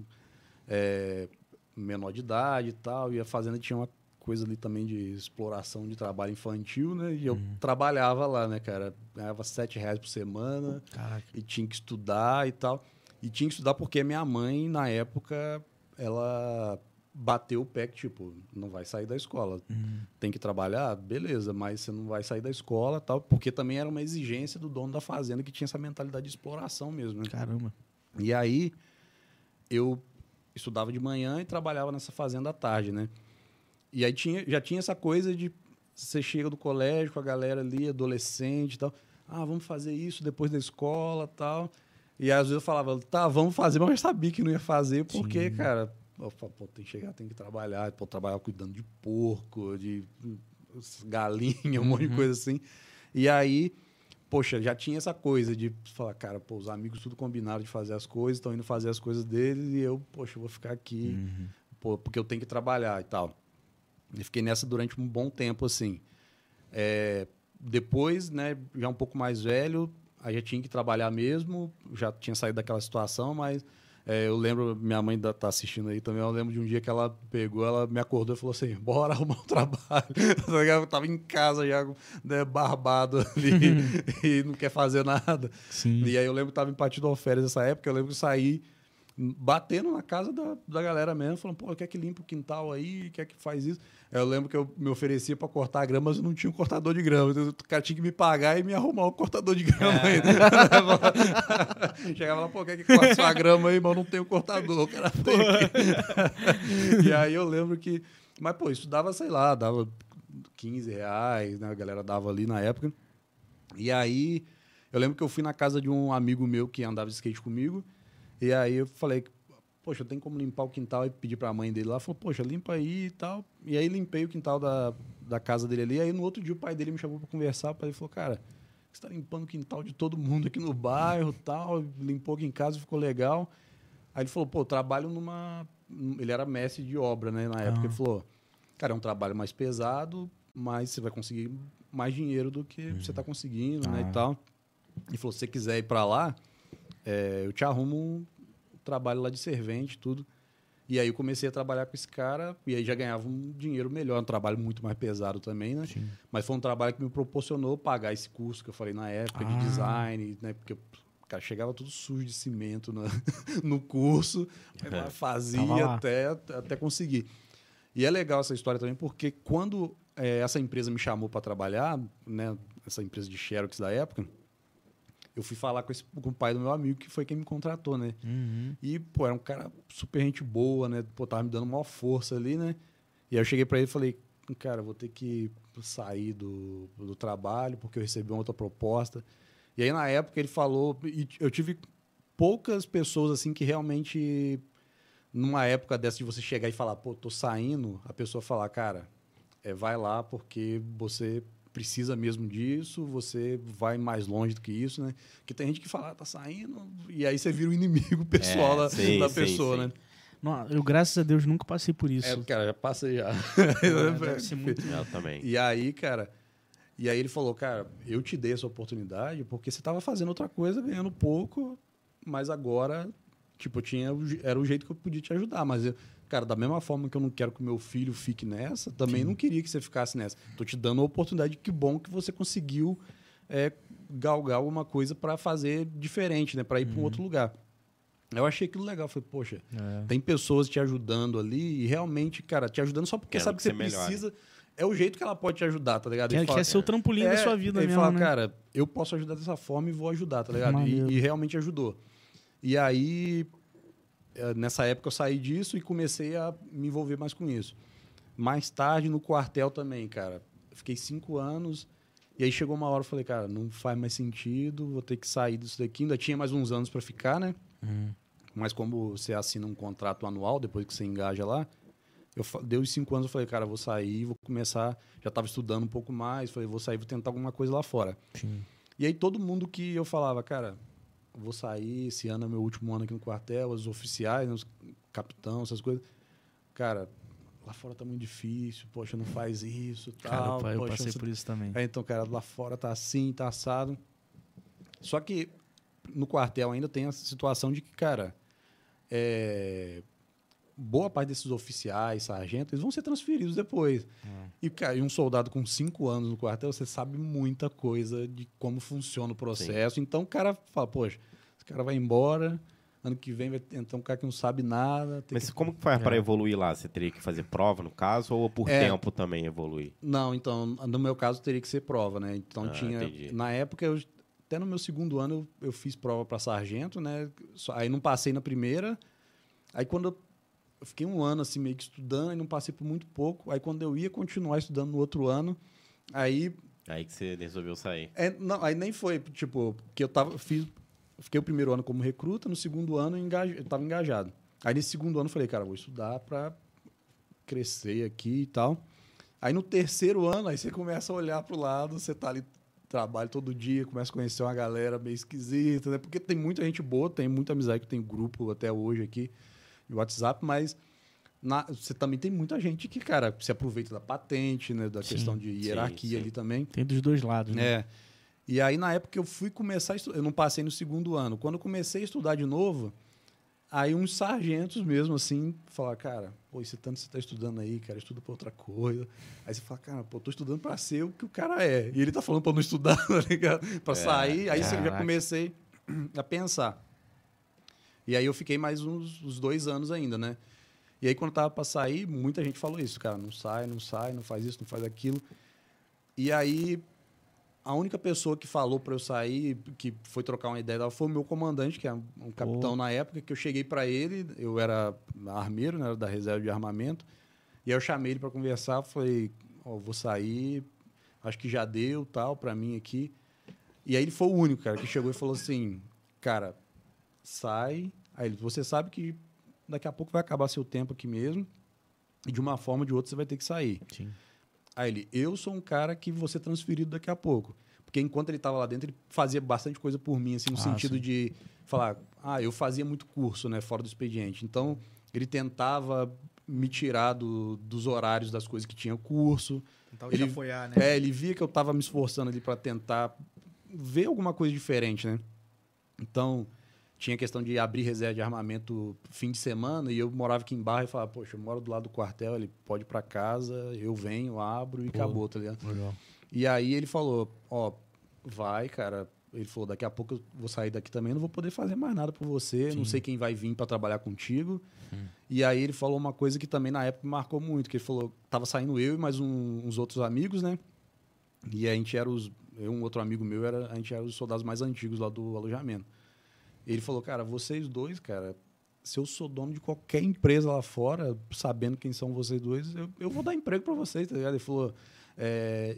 eh, menor de idade e tal, e a fazenda tinha uma coisa ali também de exploração de trabalho infantil, né? E eu trabalhava lá, né, cara? Ganhava sete reais por semana Caraca. e tinha que estudar e tal. E tinha que estudar porque minha mãe, na época, ela bateu o pé que, tipo, não vai sair da escola. Tem que trabalhar? Beleza, mas você não vai sair da escola tal, porque também era uma exigência do dono da fazenda que tinha essa mentalidade de exploração mesmo, né? Caramba. E aí eu estudava de manhã e trabalhava nessa fazenda à tarde, né? E aí tinha, já tinha essa coisa de você chega do colégio com a galera ali, adolescente e tal. Ah, vamos fazer isso depois da escola tal. E às vezes eu falava, tá, vamos fazer, mas eu sabia que não ia fazer, porque, cara, eu falava, pô, tem que chegar, tem que trabalhar, pô, trabalhar cuidando de porco, de galinha, um monte de coisa assim. E aí, poxa, já tinha essa coisa de falar, cara, pô, os amigos tudo combinaram de fazer as coisas, estão indo fazer as coisas deles e eu, poxa, eu vou ficar aqui, pô, porque eu tenho que trabalhar e tal. E fiquei nessa durante um bom tempo, assim. É, depois, né, já um pouco mais velho, aí já tinha que trabalhar mesmo, já tinha saído daquela situação, mas é, eu lembro, minha mãe tá assistindo aí também, eu lembro de um dia que ela pegou, ela me acordou e falou assim, bora arrumar um trabalho. eu tava em casa já, né, barbado ali, e não quer fazer nada. Sim. E aí eu lembro que tava em Partido Férias nessa época, eu lembro que eu saí batendo na casa da, da galera mesmo, falando, pô, quer que limpa o quintal aí, quer que faz isso. Aí eu lembro que eu me oferecia para cortar a grama, mas eu não tinha um cortador de grama. Então, o cara tinha que me pagar e me arrumar um cortador de grama ainda. Chegava lá, pô, quer que corte sua grama aí, mas eu não tenho cortador, o cara e aí eu lembro que... Mas, pô, isso dava, sei lá, dava 15 reais, né? A galera dava ali na época. E aí, eu lembro que eu fui na casa de um amigo meu que andava de skate comigo. E aí eu falei, poxa, tem como limpar o quintal e pedir pra mãe dele lá? Falou, poxa, limpa aí e tal. E aí limpei o quintal da, da casa dele ali. Aí no outro dia o pai dele me chamou pra conversar. Pai falou, cara, você tá limpando o quintal de todo mundo aqui no bairro e tal. Limpou aqui em casa, ficou legal. Aí ele falou, pô, trabalho numa. Ele era mestre de obra, né? Na época. Ah. Ele falou, cara, é um trabalho mais pesado, mas você vai conseguir mais dinheiro do que você tá conseguindo, né? Ah. E tal. Ele falou, se você quiser ir para lá, é, eu te arrumo um trabalho lá de servente, tudo. E aí eu comecei a trabalhar com esse cara, e aí já ganhava um dinheiro melhor, um trabalho muito mais pesado também, né? Sim. Mas foi um trabalho que me proporcionou pagar esse curso que eu falei na época, Ah. de design, né? Porque cara, chegava tudo sujo de cimento no, no curso, Tava fazia até, até conseguir. E é legal essa história também, porque quando eh, essa empresa me chamou para trabalhar, né? Essa empresa de Xerox da época, eu fui falar com, esse, com o pai do meu amigo, que foi quem me contratou, né? Uhum. E, pô, era um cara super gente boa, né? Pô, tava me dando maior força ali, né? E aí eu cheguei pra ele e falei, cara, vou ter que sair do, do trabalho porque eu recebi uma outra proposta. E aí, na época, ele falou... E eu tive poucas pessoas, assim, que realmente... Numa época dessa de você chegar e falar, pô, tô saindo, a pessoa falar, cara, é, vai lá porque você precisa mesmo disso, você vai mais longe do que isso, né? Porque tem gente que fala, ah, tá saindo, e aí você vira o inimigo pessoal É, da, sim, da sim, pessoa, sim. né? Não, eu, graças a Deus, nunca passei por isso. É, cara, já passei já. É, deve ser muito- Eu também. E aí, cara, e aí ele falou, cara, eu te dei essa oportunidade porque você estava fazendo outra coisa, ganhando pouco, mas agora, tipo, eu tinha, era o jeito que eu podia te ajudar, mas eu, cara, da mesma forma que eu não quero que o meu filho fique nessa, também não queria que você ficasse nessa. Tô te dando a oportunidade, que bom que você conseguiu é, galgar alguma coisa para fazer diferente, né, para ir para um outro lugar. Eu achei aquilo legal, falei, poxa, É. tem pessoas te ajudando ali e realmente, cara, te ajudando só porque Quero sabe que que você precisa. É o jeito que ela pode te ajudar, tá ligado? Quer, Ele fala, quer ser o trampolim da é, sua vida ele mesmo, fala, né? cara, eu posso ajudar dessa forma e vou ajudar, tá ligado? E, e realmente ajudou. E aí, eh, nessa época eu saí disso e comecei a me envolver mais com isso. Mais tarde, no quartel também, cara. Fiquei cinco anos. E aí chegou uma hora eu falei, cara, não faz mais sentido, vou ter que sair disso daqui. Ainda tinha mais uns anos para ficar, né? Uhum. Mas como você assina um contrato anual, depois que você engaja lá, eu deu os cinco anos, eu falei, cara, vou sair, vou começar. Já estava estudando um pouco mais, falei, vou sair, vou tentar alguma coisa lá fora. Sim. E aí todo mundo que eu falava, cara, vou sair, esse ano é meu último ano aqui no quartel, os oficiais, né, os capitão, essas coisas. Cara, lá fora tá muito difícil, poxa, não faz isso, Cara, tal. eu, eu poxa, passei você por isso também. é, então, cara, lá fora tá assim, tá assado. Só que no quartel ainda tem a situação de que, cara, é, boa parte desses oficiais, sargentos, eles vão ser transferidos depois. E, cara, e um soldado com cinco anos no quartel, você sabe muita coisa de como funciona o processo. Então, o cara fala, poxa, esse cara vai embora, ano que vem vai entrar um cara que não sabe nada. tem Mas que- como que faz para evoluir lá? Você teria que fazer prova, no caso, ou por É. tempo também evoluir? Não, então, no meu caso teria que ser prova, né? Então Ah, tinha. entendi. Na época, eu, até no meu segundo ano, eu, eu fiz prova para sargento, né? Aí não passei na primeira. Aí quando eu, eu fiquei um ano assim, meio que estudando, e não passei por muito pouco. Aí quando eu ia continuar estudando no outro ano, aí. Aí que você resolveu sair. é, não, aí nem foi, tipo, que eu tava. Fiz, fiquei o primeiro ano como recruta, no segundo ano eu, engaja, eu tava engajado. Aí nesse segundo ano eu falei, cara, vou estudar para crescer aqui e tal. Aí no terceiro ano, aí você começa a olhar pro lado, você tá ali, trabalha todo dia, começa a conhecer uma galera meio esquisita, né? Porque tem muita gente boa, tem muita amizade que tem grupo até hoje aqui de WhatsApp, mas na- você também tem muita gente que, cara, se aproveita da patente, né? Da Sim, questão de sim, hierarquia sim. ali também. Tem dos dois lados, né? É. E aí, na época que eu fui começar a estudar, eu não passei no segundo ano. Quando eu comecei a estudar de novo, aí uns sargentos mesmo, assim, falaram, cara, pô, esse tanto você tá estudando aí, cara, estuda pra outra coisa. Aí você fala, cara, pô, tô estudando pra ser o que o cara é. E ele tá falando pra não estudar, tá ligado? Pra sair. Aí eu já comecei a pensar. E aí eu fiquei mais uns, uns dois anos ainda, né? E aí, quando tava pra sair, muita gente falou isso, cara, não sai, não sai, não faz isso, não faz aquilo. E aí, a única pessoa que falou para eu sair, que foi trocar uma ideia, dela, foi o meu comandante, que é um capitão na época, que eu cheguei para ele, eu era armeiro, né, era da reserva de armamento, e aí eu chamei ele para conversar, falei, ó, vou sair, acho que já deu, tal, para mim aqui. E aí ele foi o único, cara, que chegou e falou assim, cara, sai. Aí ele, você sabe que daqui a pouco vai acabar seu tempo aqui mesmo, e de uma forma ou de outra você vai ter que sair. Sim. Aí ele, eu sou um cara que vou ser transferido daqui a pouco. Porque enquanto ele estava lá dentro, ele fazia bastante coisa por mim, assim, no Ah, sentido sim. de falar, ah, eu fazia muito curso, né, fora do expediente. Então, ele tentava me tirar do- dos horários das coisas que tinha curso. Então Ele- já apoiar, né? É, ele via que eu tava me esforçando ali para tentar ver alguma coisa diferente, né? Então, tinha questão de abrir reserva de armamento fim de semana e eu morava aqui em Barra e falava, poxa, eu moro do lado do quartel, ele pode ir para casa, eu venho, abro e Pô. acabou, tá ligado? Legal. E aí ele falou, ó, vai, cara. Ele falou, daqui a pouco eu vou sair daqui também, não vou poder fazer mais nada por você, não sei quem vai vir para trabalhar contigo. E aí ele falou uma coisa que também na época me marcou muito, que ele falou, tava saindo eu e mais um- uns outros amigos, né? E a gente era os, eu um outro amigo meu, era, a gente era os soldados mais antigos lá do alojamento. Ele falou, cara, vocês dois, cara, se eu sou dono de qualquer empresa lá fora, sabendo quem são vocês dois, eu, eu vou dar emprego para vocês, tá ligado? Ele falou, é,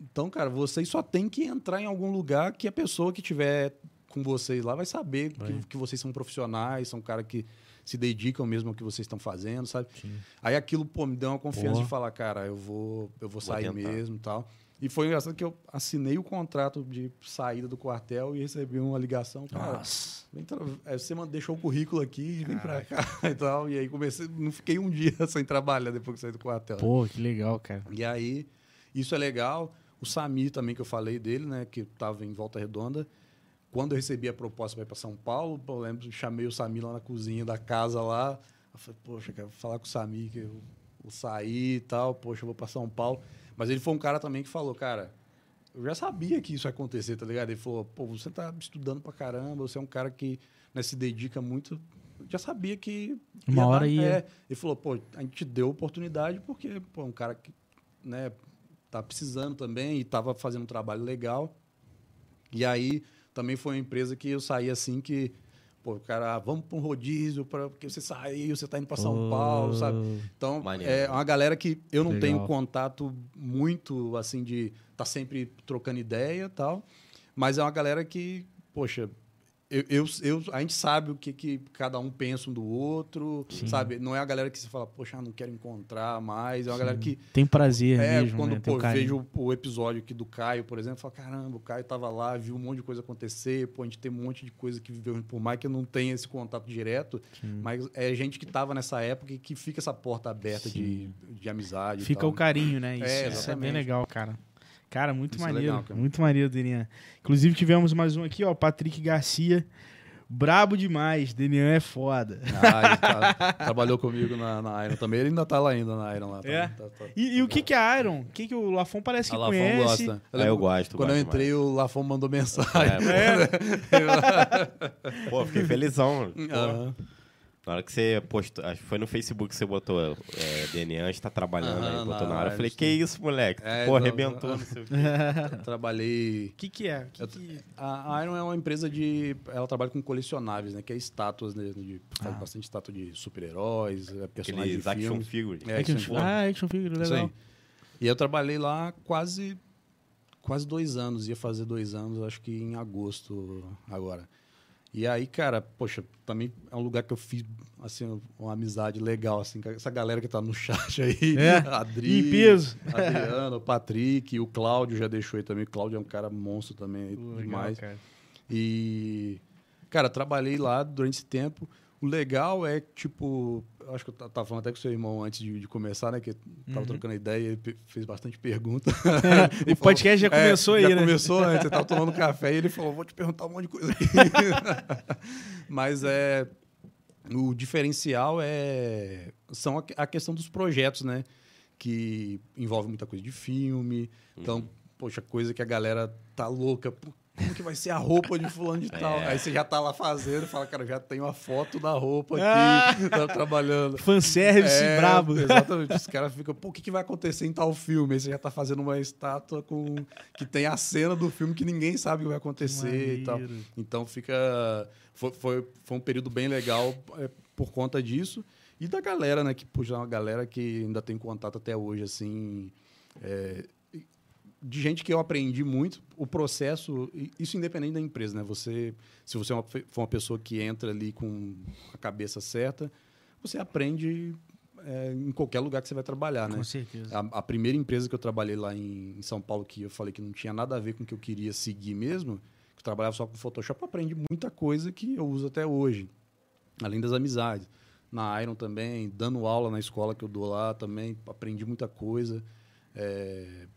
então, cara, vocês só tem que entrar em algum lugar que a pessoa que tiver com vocês lá vai saber que, que vocês são profissionais, são cara que se dedicam mesmo ao que vocês estão fazendo, sabe? Sim. Aí aquilo, pô, me deu uma confiança de falar, cara, eu vou, eu vou sair tentar. mesmo e tal. E foi engraçado que eu assinei o contrato de saída do quartel e recebi uma ligação, cara, Nossa. vem tra- é, você deixou o currículo aqui, vem pra cá e tal. E aí comecei, não fiquei um dia sem trabalhar depois que saí do quartel. Pô, que legal, cara. E aí, isso é legal. O Samir também, que eu falei dele, né? Que estava em Volta Redonda. Quando eu recebi a proposta para ir para São Paulo, eu lembro, chamei o Samir lá na cozinha da casa lá. Eu falei, poxa, quero falar com o Samir, que eu vou sair e tal. Poxa, eu vou para São Paulo. Mas ele foi um cara também que falou, cara, eu já sabia que isso ia acontecer, tá ligado? Ele falou, pô, você tá estudando pra caramba, você é um cara que né, se dedica muito. Eu já sabia que. Uma ia hora ia. É, ele falou, pô, a gente deu oportunidade porque, pô, é um cara que, né, tá precisando também e tava fazendo um trabalho legal. E aí também foi uma empresa que eu saí assim que, pô, cara, ah, vamos para um rodízio para porque você saiu, você tá indo para São Pô. Paulo, sabe? Então, Maneiro. é uma galera que eu não Legal. tenho contato muito, assim, de tá sempre trocando ideia e tal. Mas é uma galera que, poxa, eu, eu, eu- a gente sabe o que, que cada um pensa um do outro, Sim. sabe? Não é a galera que se fala, poxa, não quero encontrar mais. É uma galera que Tem prazer é, mesmo, quando né? Pô, carinho. vejo o, episódio aqui do Caio, por exemplo, eu falo, caramba, o Caio tava lá, viu um monte de coisa acontecer, pô, a gente tem um monte de coisa que viveu, por mais que eu não tenha esse contato direto, Sim. mas é gente que tava nessa época e que fica essa porta aberta de, de amizade. Fica o carinho, né? Isso, É, isso é bem legal, cara. Cara, muito Isso é maneiro. legal, cara. Muito maneiro, Denian. Inclusive, tivemos mais um aqui, ó. Patrick Garcia. Brabo demais. Denian é foda. Ah, ele tá- trabalhou comigo na, na Iron também, ele ainda tá lá ainda na Iron lá. É? Tá, tá- E, e o que que é Iron? O que que o Lafon parece que a Lafon conhece? gosta. Ah, eu gosto. Quando eu entrei, o Lafon mandou mensagem. demais. É, pô, fiquei felizão. Aham. Na hora que você postou, acho que foi no Facebook que você botou é, DNA, está trabalhando Aham, aí, botou na hora. Eu falei, sim. que isso, moleque? É, Pô, então, arrebentou, ah. não sei o quê. Eu Trabalhei O que que é? Que Eu- que- A Iron é uma empresa de. Ela trabalha com colecionáveis, né? Que é estátuas, né? De, faz Ah. bastante estátua de super-heróis, é, personagens Aqueles de action filme. figure. É, Action, action ah, action figure, legal. aí. E eu trabalhei lá quase quase dois anos, ia fazer dois anos, acho que em agosto agora. E aí, cara, poxa, também é um lugar que eu fiz assim uma amizade legal assim, com essa galera que tá no chat aí, É, Adri, em peso. Adriano, o Patrick, o Cláudio já deixou aí também. O Cláudio é um cara monstro também, legal, demais. cara. E, cara, trabalhei lá durante esse tempo. O legal é, tipo, acho que eu ta- tava falando até com seu irmão antes de, de começar, né? Que tava Uhum. trocando ideia, pe- fez bastante pergunta. O podcast já É, começou aí, já né? começou antes, você tava tomando café e ele falou, vou te perguntar um monte de coisa aqui. Mas é... O diferencial é são a, a questão dos projetos, né? Que envolve muita coisa de filme. Então, Uhum. poxa, coisa que a galera tá louca. Pô, como que vai ser a roupa de fulano de tal? É. Aí você já tá lá fazendo, fala, cara, já tem uma foto da roupa aqui, tá trabalhando. Fanservice É, brabo. Exatamente. Os caras ficam, pô, o que, que vai acontecer em tal filme? Aí você já tá fazendo uma estátua com que tem a cena do filme que ninguém sabe o que vai acontecer e tal. Então fica. Foi, foi, foi um período bem legal é, por conta disso. E da galera, né? Que, puxa, é uma galera que ainda tem contato até hoje, assim. é, de gente que eu aprendi muito, o processo, isso independente da empresa, né? Você, se você é for uma pessoa que entra ali com a cabeça certa, você aprende é, em qualquer lugar que você vai trabalhar, né? Com certeza. A, a primeira empresa que eu trabalhei lá em, em São Paulo, que eu falei que não tinha nada a ver com o que eu queria seguir mesmo, que eu trabalhava só com Photoshop, aprendi muita coisa que eu uso até hoje, além das amizades. Na Iron também, dando aula na escola que eu dou lá também, aprendi muita coisa. É,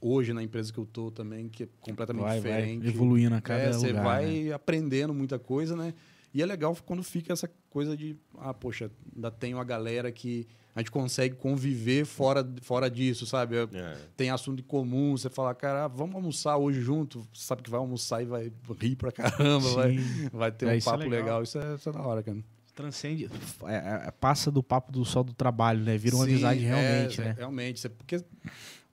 hoje na empresa que eu tô também, que é completamente Vai, vai diferente. evoluindo a cada É, você lugar, vai né? aprendendo muita coisa, né? E é legal quando fica essa coisa de, ah, poxa, ainda tem uma galera que a gente consegue conviver fora, fora disso, sabe? É. Tem assunto em comum, você fala, cara, vamos almoçar hoje junto, você sabe que vai almoçar e vai rir pra caramba, vai, Sim. vai ter É, um é papo legal. legal. Isso é, isso é da hora, cara. Transcende. é, é, passa do papo do só do trabalho, né? Vira uma Sim, amizade é, realmente, é, né? Realmente, você- porque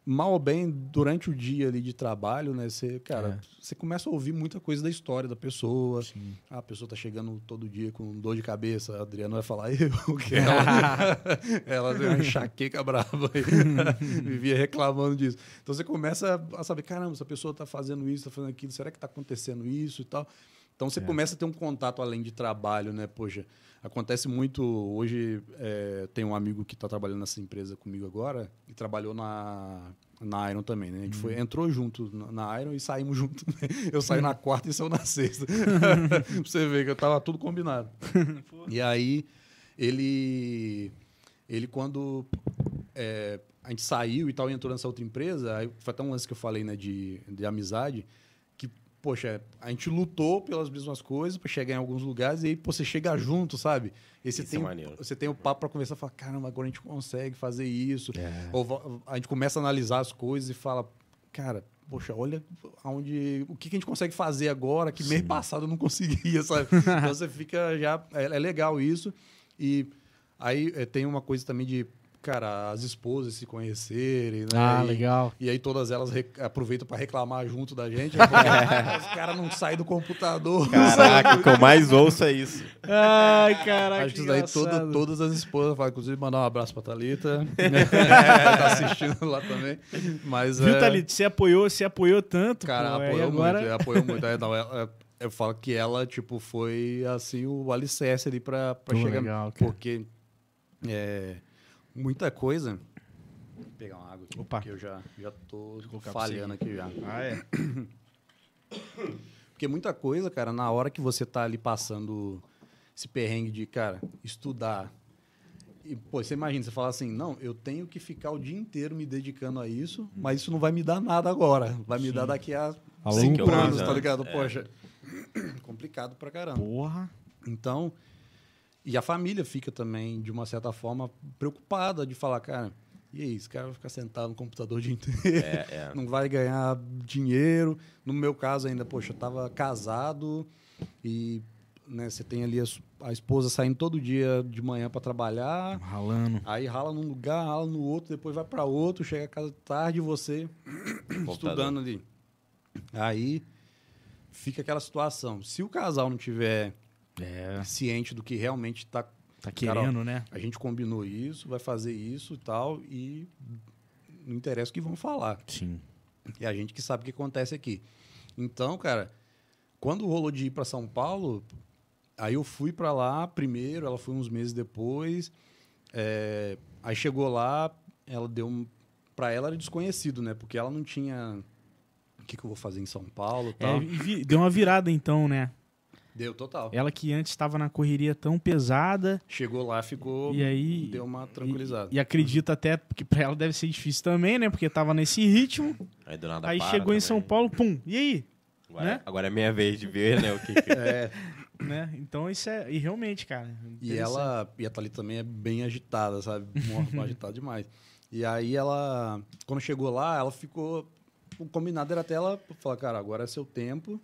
mal ou bem, durante o dia ali de trabalho, né, você, cara, É. você começa a ouvir muita coisa da história da pessoa. Sim. Ah, a pessoa tá chegando todo dia com dor de cabeça, a Adriana vai falar eu, que ela, ela tem uma enxaqueca brava aí, vivia reclamando disso. Então você começa a saber, caramba, essa pessoa tá fazendo isso, tá fazendo aquilo, será que tá acontecendo isso e tal? Então você começa a ter um contato além de trabalho, né? Poxa, acontece muito. Hoje é, tem um amigo que está trabalhando nessa empresa comigo agora e trabalhou na, na Iron também, né? A gente foi, entrou junto na, Iron e saímos junto. né? Eu saí na quarta e saiu na sexta. pra você ver que eu tava tudo combinado. e aí, ele. Ele, quando é, a gente saiu e tal, e entrou nessa outra empresa, aí foi até um lance que eu falei, né, de, de amizade, poxa, a gente lutou pelas mesmas coisas para chegar em alguns lugares e aí pô, você chega junto, sabe? E você Isso tem, é você tem o papo para conversar, fala, caramba, agora a gente consegue fazer isso. É. Ou a gente começa a analisar as coisas e fala, cara, poxa, olha aonde, o que, que a gente consegue fazer agora que mês passado eu não conseguia, sabe? então você fica já, é, é legal isso. E aí é, tem uma coisa também de, cara, as esposas se conhecerem, né? Ah, E- legal. e aí todas elas aproveitam para reclamar junto da gente. Porque Os caras não saem do computador. Caraca, o que eu mais ouço é isso. Ai, caraca. Acho que isso daí todo- todas as esposas falam. Inclusive, mandar um abraço pra Thalita. É, tá assistindo lá também. Mas, Viu, é, Thalito? Você apoiou, você apoiou tanto. Cara, pô, apoiou agora... muito. é, Apoiou muito. É, não, ela- é, eu falo que ela, tipo, foi, assim, o alicerce ali pra, pra chegar... legal, cara. porque é, muita coisa... Vou pegar uma água aqui, Opa. porque eu já, já tô falhando aqui já. Ah, é? Porque muita coisa, cara, na hora que você tá ali passando esse perrengue de, cara, estudar. E, pô, você imagina, você fala assim, não, eu tenho que ficar o dia inteiro me dedicando a isso, mas isso não vai me dar nada agora. Vai me dar daqui a cinco longo anos, tá ligado? É. Poxa, complicado pra caramba. Porra. Então, e a família fica também, de uma certa forma, preocupada de falar, cara, e aí, esse cara vai ficar sentado no computador o dia inteiro, É, é. não vai ganhar dinheiro. No meu caso ainda, poxa, eu tava casado e né, você tem ali a, a esposa saindo todo dia de manhã para trabalhar, Ralando. aí rala num lugar, rala no outro, depois vai para outro, chega a casa tarde e você estudando ali. Aí fica aquela situação. Se o casal não tiver É. ciente do que realmente está Tá querendo, né? a gente combinou isso, vai fazer isso e tal, e não interessa o que vão falar. Sim. É a gente que sabe o que acontece aqui. Então, cara, quando rolou de ir para São Paulo, aí eu fui para lá primeiro, ela foi uns meses depois. é, aí chegou lá, ela deu um. Pra ela era desconhecido, né? Porque ela não tinha. O que, que eu vou fazer em São Paulo e É, tal. vi- deu uma virada então, né? Deu total. Ela que antes estava na correria tão pesada Chegou lá, ficou. e aí Deu uma tranquilizada. e, e acredita até que pra ela deve ser difícil também, né? Porque tava nesse ritmo. Aí do nada aí para chegou em também. São Paulo, pum. E aí, Agora, né? agora é minha vez de ver, né? O que, que- É, né? Então isso é e realmente, cara. E interessante. ela, e a Thalita também é bem agitada, sabe? Muito agitada demais. E aí ela, quando chegou lá, ela ficou. O combinado era até ela falar, cara, agora é seu tempo.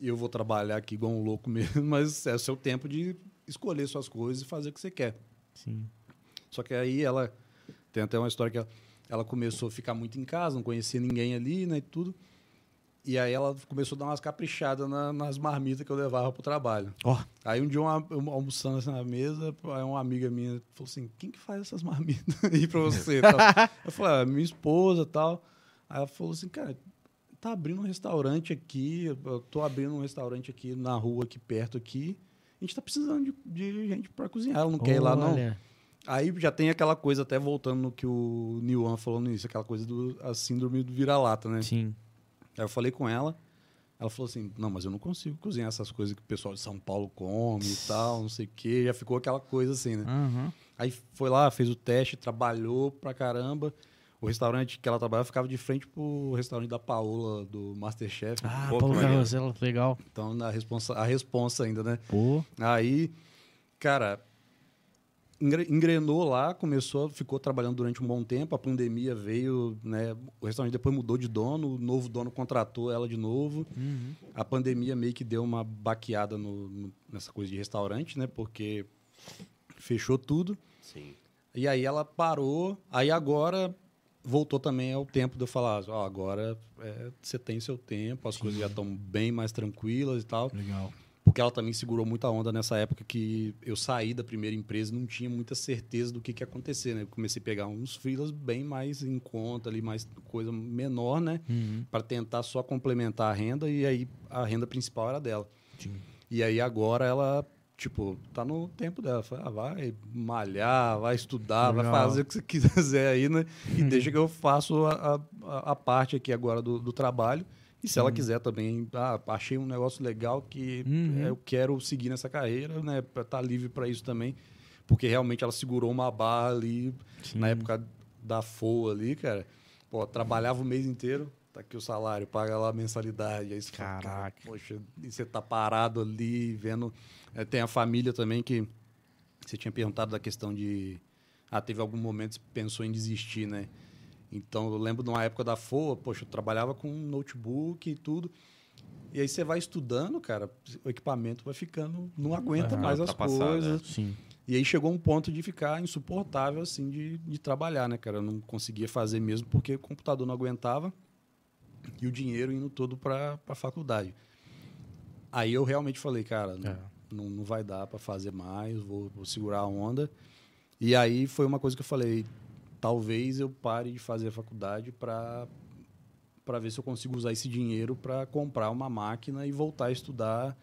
Eu vou trabalhar aqui igual um louco mesmo, mas é o seu tempo de escolher suas coisas e fazer o que você quer. Sim. Só que aí ela. Tem até uma história que ela, ela começou a ficar muito em casa, não conhecia ninguém ali, né? E tudo. E aí ela começou a dar umas caprichadas na- nas marmitas que eu levava pro trabalho. Ó, Aí um dia, uma, eu almoçando assim na mesa, aí uma amiga minha falou assim, quem que faz essas marmitas aí pra você? eu falei, ah, minha esposa e tal. Aí ela falou assim, cara, tá abrindo um restaurante aqui, eu tô abrindo um restaurante aqui na rua, aqui perto aqui. A gente tá precisando de, de gente pra cozinhar, ela não quer ir lá não. olha. Aí já tem aquela coisa, até voltando no que o Niwan falou no início, aquela coisa do a síndrome do vira-lata, né? Sim. Aí eu falei com ela, ela falou assim, não, mas eu não consigo cozinhar essas coisas que o pessoal de São Paulo come e tal, não sei o quê. Já ficou aquela coisa assim, né? Aham. Aí foi lá, fez o teste, trabalhou pra caramba. O restaurante que ela trabalhava ficava de frente pro restaurante da Paola, do Masterchef. Ah, Pô, que Paulo legal. Então, na responsa, a responsa ainda, né? Pô. Aí, cara, engre- engrenou lá, começou, ficou trabalhando durante um bom tempo, a pandemia veio, né? O restaurante depois mudou de dono, o novo dono contratou ela de novo. Uhum. A pandemia meio que deu uma baqueada no- no- nessa coisa de restaurante, né? Porque fechou tudo. Sim. E aí ela parou, aí agora voltou também ao tempo de eu falar, ó, agora é, você tem seu tempo, as coisas já estão bem mais tranquilas e tal. Legal. Porque ela também segurou muita onda nessa época que eu saí da primeira empresa e não tinha muita certeza do que, que ia acontecer, né? Eu comecei a pegar uns freelas bem mais em conta ali, mais coisa menor, né? Uhum. Para tentar só complementar a renda e aí a renda principal era dela. Sim. E aí agora ela, tipo, tá no tempo dela. Fala, ah, vai malhar, vai estudar, vai Legal. fazer o que você quiser aí, né? E deixa que eu faço a, a, a parte aqui agora do, do trabalho. E se ela quiser também, ah, achei um negócio legal que Uhum. é, eu quero seguir nessa carreira, né? Pra estar livre para isso também. Porque realmente ela segurou uma barra ali Sim. na época da FOA ali, cara. Pô, trabalhava o mês inteiro, tá aqui o salário, paga lá a mensalidade. Aí você fala, cara, Caraca. poxa, e você tá parado ali, vendo. É, tem a família também que. Você tinha perguntado da questão de. Ah, teve algum momento que você pensou em desistir, né? Então, eu lembro de uma época da FOA, poxa, eu trabalhava com um notebook e tudo. E aí você vai estudando, cara, o equipamento vai ficando, não aguenta ficando mais as ultrapassado, coisas. Sim. E aí chegou um ponto de ficar insuportável, assim, de, de trabalhar, né, cara? Eu não conseguia fazer mesmo porque o computador não aguentava e o dinheiro indo todo para a faculdade. Aí eu realmente falei, cara, não, É. não, não vai dar para fazer mais, vou, vou segurar a onda. E aí foi uma coisa que eu falei, talvez eu pare de fazer a faculdade para para ver se eu consigo usar esse dinheiro para comprar uma máquina e voltar a estudar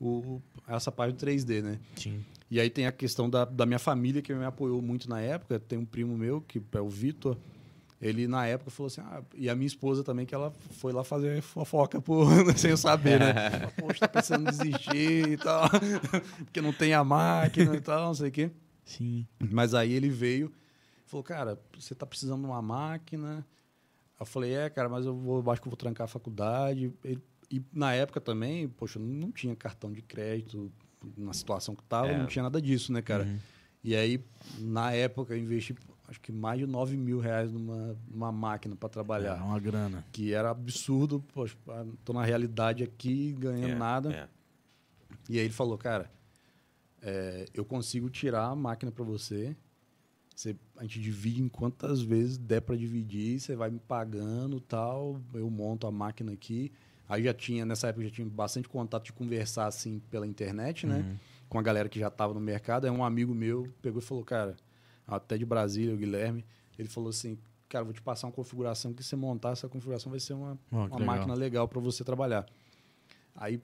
o, essa parte do 3D, né? Sim. E aí tem a questão da, da minha família, que me apoiou muito na época. Tem um primo meu, que é o Vitor. Ele, na época, falou assim... Ah, e a minha esposa também, que ela foi lá fazer fofoca por, sem eu saber, né? Poxa, tá pensando em desistir e tal. Porque não tem a máquina e tal, não sei o quê. Sim. Mas aí ele veio falou, cara, você tá precisando de uma máquina. Eu falei, é, cara, mas eu vou, acho que eu vou trancar a faculdade. Ele- e na época também, poxa, não tinha cartão de crédito na situação que tava, É. não tinha nada disso, né, cara? Uhum. E aí, na época, eu investi acho que mais de 9 mil reais numa, numa máquina para É trabalhar. uma grana. Que era absurdo, poxa, tô na realidade aqui, ganhando É, nada. é. E aí ele falou, cara, é, eu consigo tirar a máquina para você. Você, a gente divide em quantas vezes der para dividir, você vai me pagando tal, eu monto a máquina aqui. Aí já tinha, nessa época já tinha bastante contato de conversar assim pela internet, né? Uhum. Com a galera que já estava no mercado. Aí um amigo meu pegou e falou, cara, até de Brasília, o Guilherme, ele falou assim, cara, vou te passar uma configuração que você montar essa configuração vai ser uma, que uma legal. máquina legal para você trabalhar. Aí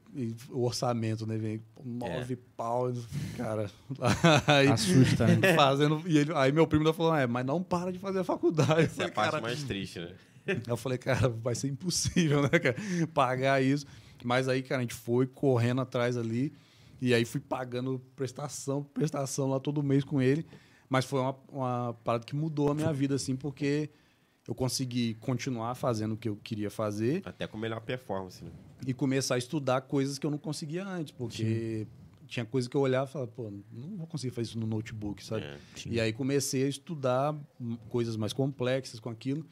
o orçamento, né? Vem nove pau, cara. Aí, Assusta, né? fazendo. E ele, aí meu primo ainda falou, é, mas não para de fazer a faculdade. Essa é a parte cara, mais triste, né? eu falei, cara, vai ser impossível, né, cara? Pagar isso. Mas aí, cara, a gente foi correndo atrás ali. E aí fui pagando prestação, prestação lá todo mês com ele. Mas foi uma, uma parada que mudou a minha vida, assim, porque eu consegui continuar fazendo o que eu queria fazer Até com melhor performance, né? e começar a estudar coisas que eu não conseguia antes, porque tinha coisa que eu olhava e falava, pô, não vou conseguir fazer isso no notebook, sabe? É. E aí comecei a estudar coisas mais complexas com aquilo.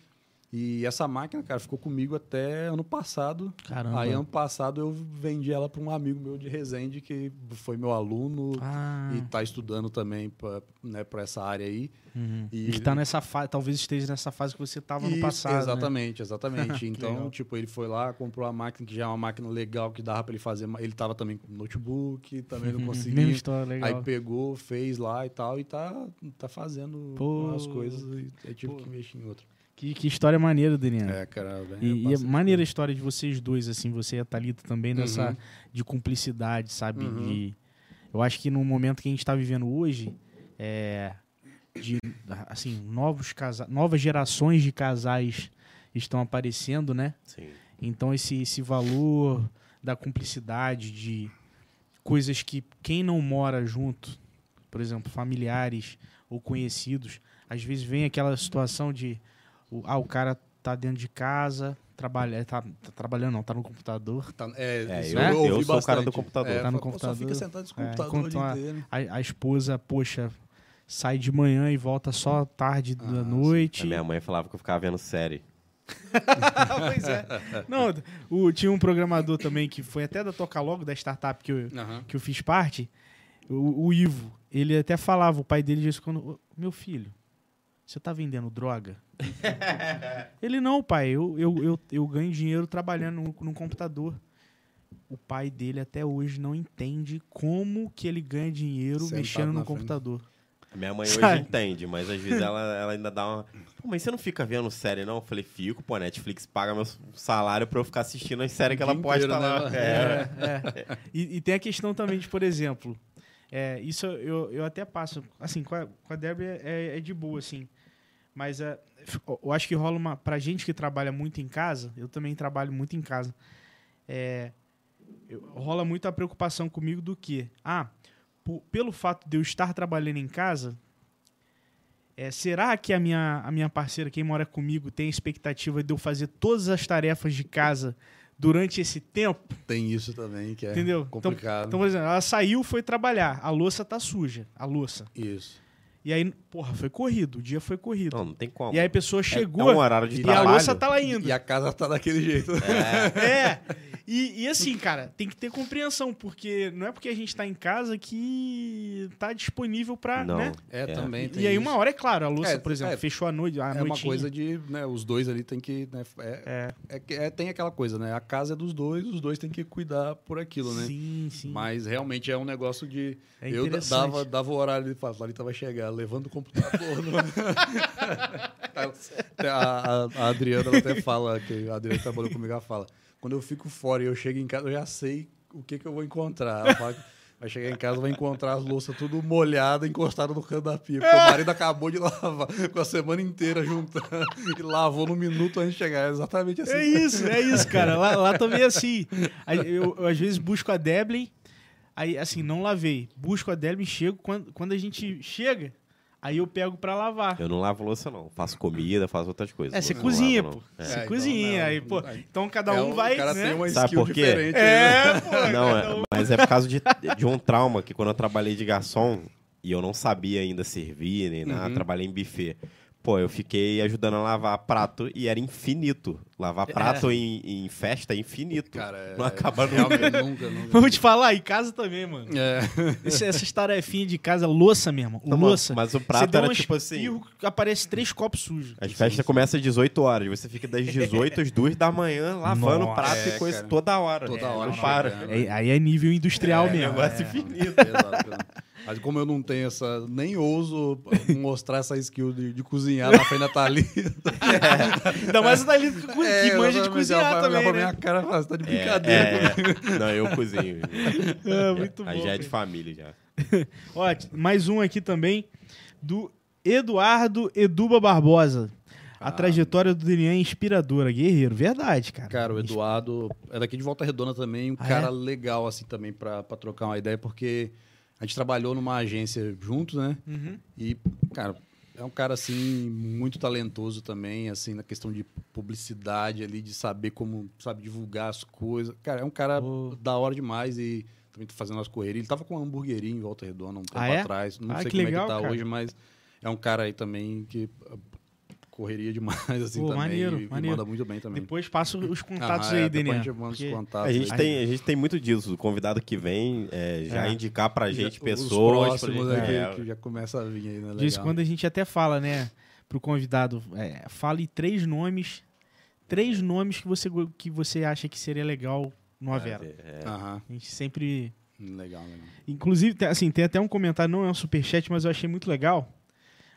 E essa máquina, cara, ficou comigo até ano passado. Caramba. Aí ano passado eu vendi ela para um amigo meu de Resende, que foi meu aluno Ah. e tá estudando também para né, pra essa área aí. Uhum. E- E, que tá nessa fase, talvez esteja nessa fase que você tava no Isso, passado. né? Exatamente, exatamente. então, tipo, ele foi lá, comprou a máquina, que já é uma máquina legal, que dava para ele fazer. Ele tava também com notebook, também não conseguia. Mesma história, legal. Aí pegou, fez lá e tal, e tá, tá fazendo Pô. as coisas. E eu tive Pô. que investir em outra. Que, que história maneira, Daniel. É, cara. E, e é maneira a história de vocês dois, assim, você e a Thalita também, nessa Uhum. de cumplicidade, sabe? Uhum. De, eu acho que no momento que a gente tá vivendo hoje, é, de assim, novos casa novas gerações de casais estão aparecendo, né? Sim. Então esse, esse valor da cumplicidade, de coisas que quem não mora junto, por exemplo, familiares ou conhecidos, às vezes vem aquela situação de o, ah, o cara tá dentro de casa, trabalha, tá, tá trabalhando não, tá no computador. Tá- é, É, isso eu- ouvi eu sou o cara do computador. É, Tá no computador. Só fica sentado nesse É, computador o a-. A, a esposa, poxa, sai de manhã e volta só tarde Ah, da noite. A minha mãe falava que eu ficava vendo série. pois é. Não, o, tinha um programador também que foi até da Toca Logo, da startup que eu, Aham. que eu fiz parte, o, o Ivo, ele até falava, o pai dele disse quando, "Ô, meu filho, você tá vendendo droga? ele não, pai, eu, eu, eu, eu ganho dinheiro trabalhando no, no computador. O pai dele até hoje não entende como que ele ganha dinheiro Sentado mexendo no frente. computador. A minha mãe Sabe? hoje entende, mas às vezes ela, ela ainda dá uma. Pô, mas você não fica vendo série, não? Eu falei, fico, pô, Netflix paga meu salário pra eu ficar assistindo as séries que ela posta inteiro, lá. né? É. É, é. E, e tem a questão também de, por exemplo, é, isso eu, eu até passo, assim, com a, com a Débora é, é de boa, assim, mas é, eu acho que rola uma, pra gente que trabalha muito em casa, eu também trabalho muito em casa, é, eu- rola muito a preocupação comigo do que, ah, pelo fato de eu estar trabalhando em casa, é, será que a minha, a minha parceira, quem mora comigo, tem a expectativa de eu fazer todas as tarefas de casa durante esse tempo? Tem isso também, que é Entendeu? complicado. Então, por exemplo, ela saiu, foi trabalhar. A louça tá suja. A louça. Isso. E aí, porra, foi corrido. O dia foi corrido. Não, não tem como. E aí a pessoa chegou é um horário de e a trabalho. louça tá lá ainda. E a casa tá daquele jeito. É. E, e assim, cara, tem que ter compreensão, porque não é porque a gente tá em casa que tá disponível pra, Não. né? É, É. também E, tem e aí, uma hora, é claro, a louça, É, por exemplo, é. fechou a noite, a É uma noitinha. coisa de, né, os dois ali tem que, né, é, É, é, que- é- tem aquela coisa, né, a casa é dos dois, os dois têm que cuidar por aquilo, né. sim, sim. Mas realmente é um negócio de. É eu dava, dava o horário de falar, Larita vai chegar, levando o computador. no- a, a- a Adriana até fala, que a Adriana que trabalhou comigo, ela fala: quando eu fico fora e eu chego em casa, eu já sei o que, que eu vou encontrar. Ela fala vai chegar em casa, vai encontrar as louças tudo molhada, encostada no canto da pia. Porque o marido acabou de lavar, com a semana inteira juntando, e lavou no minuto antes de chegar. É exatamente assim. É isso, é isso, cara. Lá, lá também é assim. Aí Eu, eu, às vezes busco a Deblin, aí assim, não lavei. Busco a Deblin, chego. Quando, quando a gente chega, aí eu pego pra lavar. Eu não lavo louça, não. Faço comida, faço outras coisas. É, você Não cozinha, lavo, pô. não. Você É, então, cozinha. não. aí, pô, então cada É, um o vai. cara né? tem uma Sabe skill por quê? diferente. né? É, pô. Não, cada um- é, mas é por causa de, de um trauma que quando eu trabalhei de garçom e eu não sabia ainda servir nem nada, Uhum. trabalhei em buffet. Pô, eu fiquei ajudando a lavar prato e era infinito. Lavar prato em, em festa é infinito. Cara, é- não acaba nunca. realmente nunca, nunca. Vou te falar, em casa também, mano. É. Esse- essas tarefinhas de casa, louça mesmo. Não, louça. mas o prato era um tipo assim. espirro, aparece três copos sujos. As festas começam às 18 horas. Você fica das 18 às 2 da manhã lavando Nossa. prato É, e coisa cara. toda hora. Toda É, hora Não para. chegando. É- aí é nível industrial É, mesmo. negócio É. infinito. Exato. Mas como eu não tenho essa. Nem ouso mostrar essa skill de, de cozinhar na frente da Thalita. Ainda mais o Thalita que, que manja de É, cozinhar ela também, pra né? minha cara fala, você tá de brincadeira. É, é. Não, eu cozinho. É, muito bom. Aí já é de família já. Ó, mais um aqui também do Eduardo Eduba Barbosa. A Ah. trajetória do Daniel é inspiradora. Guerreiro, verdade, cara. Cara, o Eduardo é daqui de Volta Redonda também, um Ah, cara é? legal, assim, também, pra trocar uma ideia, porque a gente trabalhou numa agência juntos, né? Uhum. E, cara, é um cara, assim, muito talentoso também, assim, na questão de publicidade ali, de saber como, sabe, divulgar as coisas. Cara, é um cara Pô. da hora demais e também tá fazendo as correrias. Ele tava com uma hamburgueria em Volta Redonda um tempo Ah, é? atrás. Não Ah, sei como legal, é que tá cara. hoje, mas é um cara aí também que correria demais, assim, Pô, também. maneiro, e, e maneiro. manda muito bem também. Depois passa os contatos Aham, aí, é, Daniel. a gente manda os contatos. A gente, aí. tem, a gente tem muito disso. O convidado que vem é, já É. indicar pra gente Os pessoas. próximos pra aí gente- que- é, que já começa a vir aí, né? Quando a gente até fala, né, pro convidado, é, fale três nomes, três nomes que você, que você acha que seria legal no Avera. é, Aham, A gente sempre... legal, legal. Inclusive, assim, tem até um comentário, não é um superchat, mas eu achei muito legal.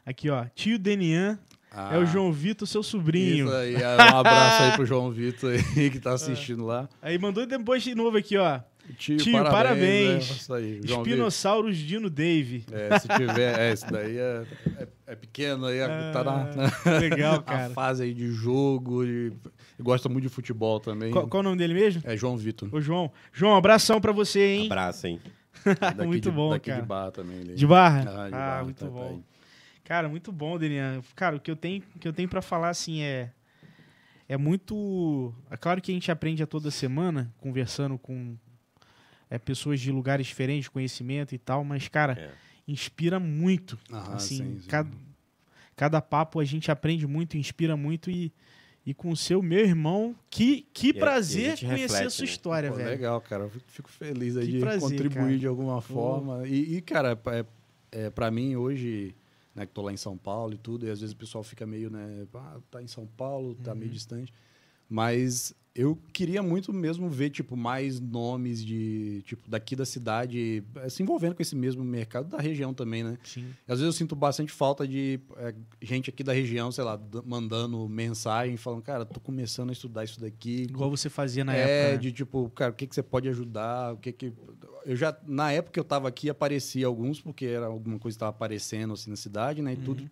Aqui, ó, tio Denian é o Ah, João Vitor, seu sobrinho. Isso aí, é, um abraço aí pro João Vitor aí que tá assistindo lá. Aí mandou depois de novo aqui, ó. Tio, Tio, parabéns. parabéns. é, isso aí, João Vitor. Espinossauros Dino Dave. É, se tiver, é, isso daí é, é, é pequeno, aí Ah, tá na, na- Legal, cara. fase aí de jogo, e, e gosta muito de futebol também. Qual, qual o nome dele mesmo? É João Vitor. Ô, João. João, abração pra você, hein? Abraço, hein? Muito de, bom, daqui cara. de bar também. ele. De barra? Ah, de Ah, Barra, muito tá- bom. aí. Cara, muito bom, Denian. Cara, o que eu tenho, o que eu tenho para falar assim é é muito, é claro que a gente aprende a toda semana conversando com é, pessoas de lugares diferentes, conhecimento e tal, mas cara, É. inspira muito. Ah, assim, sim, sim. Cada, cada papo a gente aprende muito, inspira muito e e com o seu meu irmão, que que E a- a prazer conhecer a reflete, sua né? história, Pô, velho. legal, cara. Eu fico- feliz aí Que de prazer, contribuir cara. de alguma forma. E, e, cara, é, é, pra mim hoje, né, que tô lá em São Paulo e tudo, e às vezes o pessoal fica meio, né, ah, tá em São Paulo, tá Uhum. meio distante. Mas eu queria muito mesmo ver, tipo, mais nomes de, tipo, daqui da cidade, eh, se envolvendo com esse mesmo mercado da região também, né? Sim. Às vezes eu sinto bastante falta de é, gente aqui da região, sei lá, mandando mensagem, falando, cara, tô começando a estudar isso daqui. Igual você fazia na é, época. né? de tipo, cara, o que, que você pode ajudar? O que que. Eu já, na época que eu tava aqui, aparecia alguns, porque era alguma coisa que tava aparecendo assim na cidade, né? E Uhum. tudo.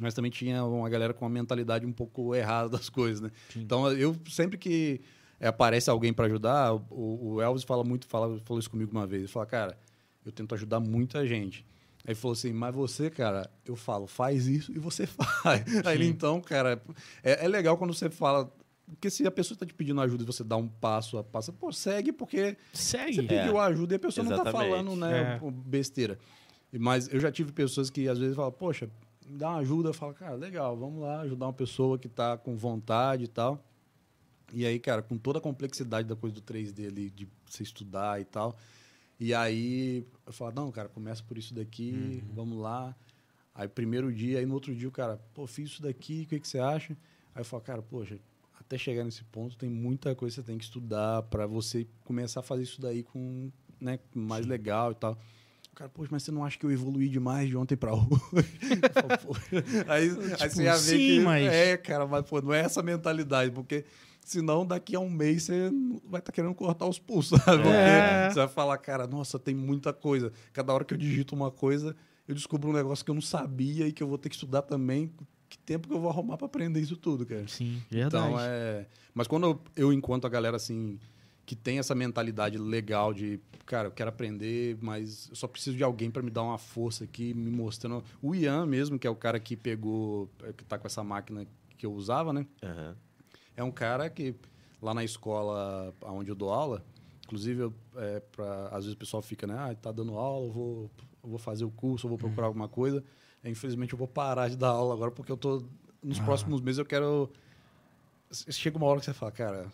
Mas também tinha uma galera com uma mentalidade um pouco errada das coisas, né? Sim. Então, eu sempre que é, aparece alguém para ajudar, o, o Elvis fala muito, fala, falou isso comigo uma vez. Ele fala, cara, eu tento ajudar muita gente. Aí ele falou assim, mas você, cara, eu falo, faz isso e você faz. Aí ele, então, cara, é, é legal quando você fala. Porque se a pessoa está te pedindo ajuda e você dá um passo a passo, pô, segue, porque Segue. você pediu ajuda e a pessoa não tá Exatamente. falando, né, É. besteira. Mas eu já tive pessoas que às vezes falam, poxa, me dá uma ajuda, eu falo, cara, legal, vamos lá ajudar uma pessoa que tá com vontade e tal. E aí, cara, com toda a complexidade da coisa do 3D ali, de você estudar e tal. E aí eu falo, não, cara, começa por isso daqui, vamos lá. Aí primeiro dia, aí no outro dia o cara, pô, fiz isso daqui, o que, que você acha? Aí eu falo, cara, poxa, até chegar nesse ponto tem muita coisa que você tem que estudar para você começar a fazer isso daí com, né, mais legal e tal. O cara, poxa, mas você não acha que eu evoluí demais de ontem para hoje? Falo, "Pô." aí, aí você ia ver sim, que mas- é, cara, mas pô, não é essa mentalidade, porque senão daqui a um mês você vai estar querendo cortar os pulsos, sabe? É. você vai falar, cara, nossa, tem muita coisa. Cada hora que eu digito uma coisa, eu descubro um negócio que eu não sabia e que eu vou ter que estudar também. Que tempo que eu vou arrumar para aprender isso tudo, cara? Sim, verdade. Então é. Mas quando eu, eu encontro a galera assim que tem essa mentalidade legal de, cara, eu quero aprender, mas eu só preciso de alguém para me dar uma força aqui, me mostrando. O Ian mesmo, que é o cara que pegou, é, que tá com essa máquina que eu usava, né? Aham. É um cara que lá na escola onde eu dou aula, inclusive, eu, é, pra, às vezes o pessoal fica, né? Ah, tá dando aula, eu vou, eu vou fazer o curso, eu vou procurar alguma coisa. É, infelizmente, eu vou parar de dar aula agora, porque eu tô. Nos Ah. próximos meses eu quero. Chega uma hora que você fala, cara,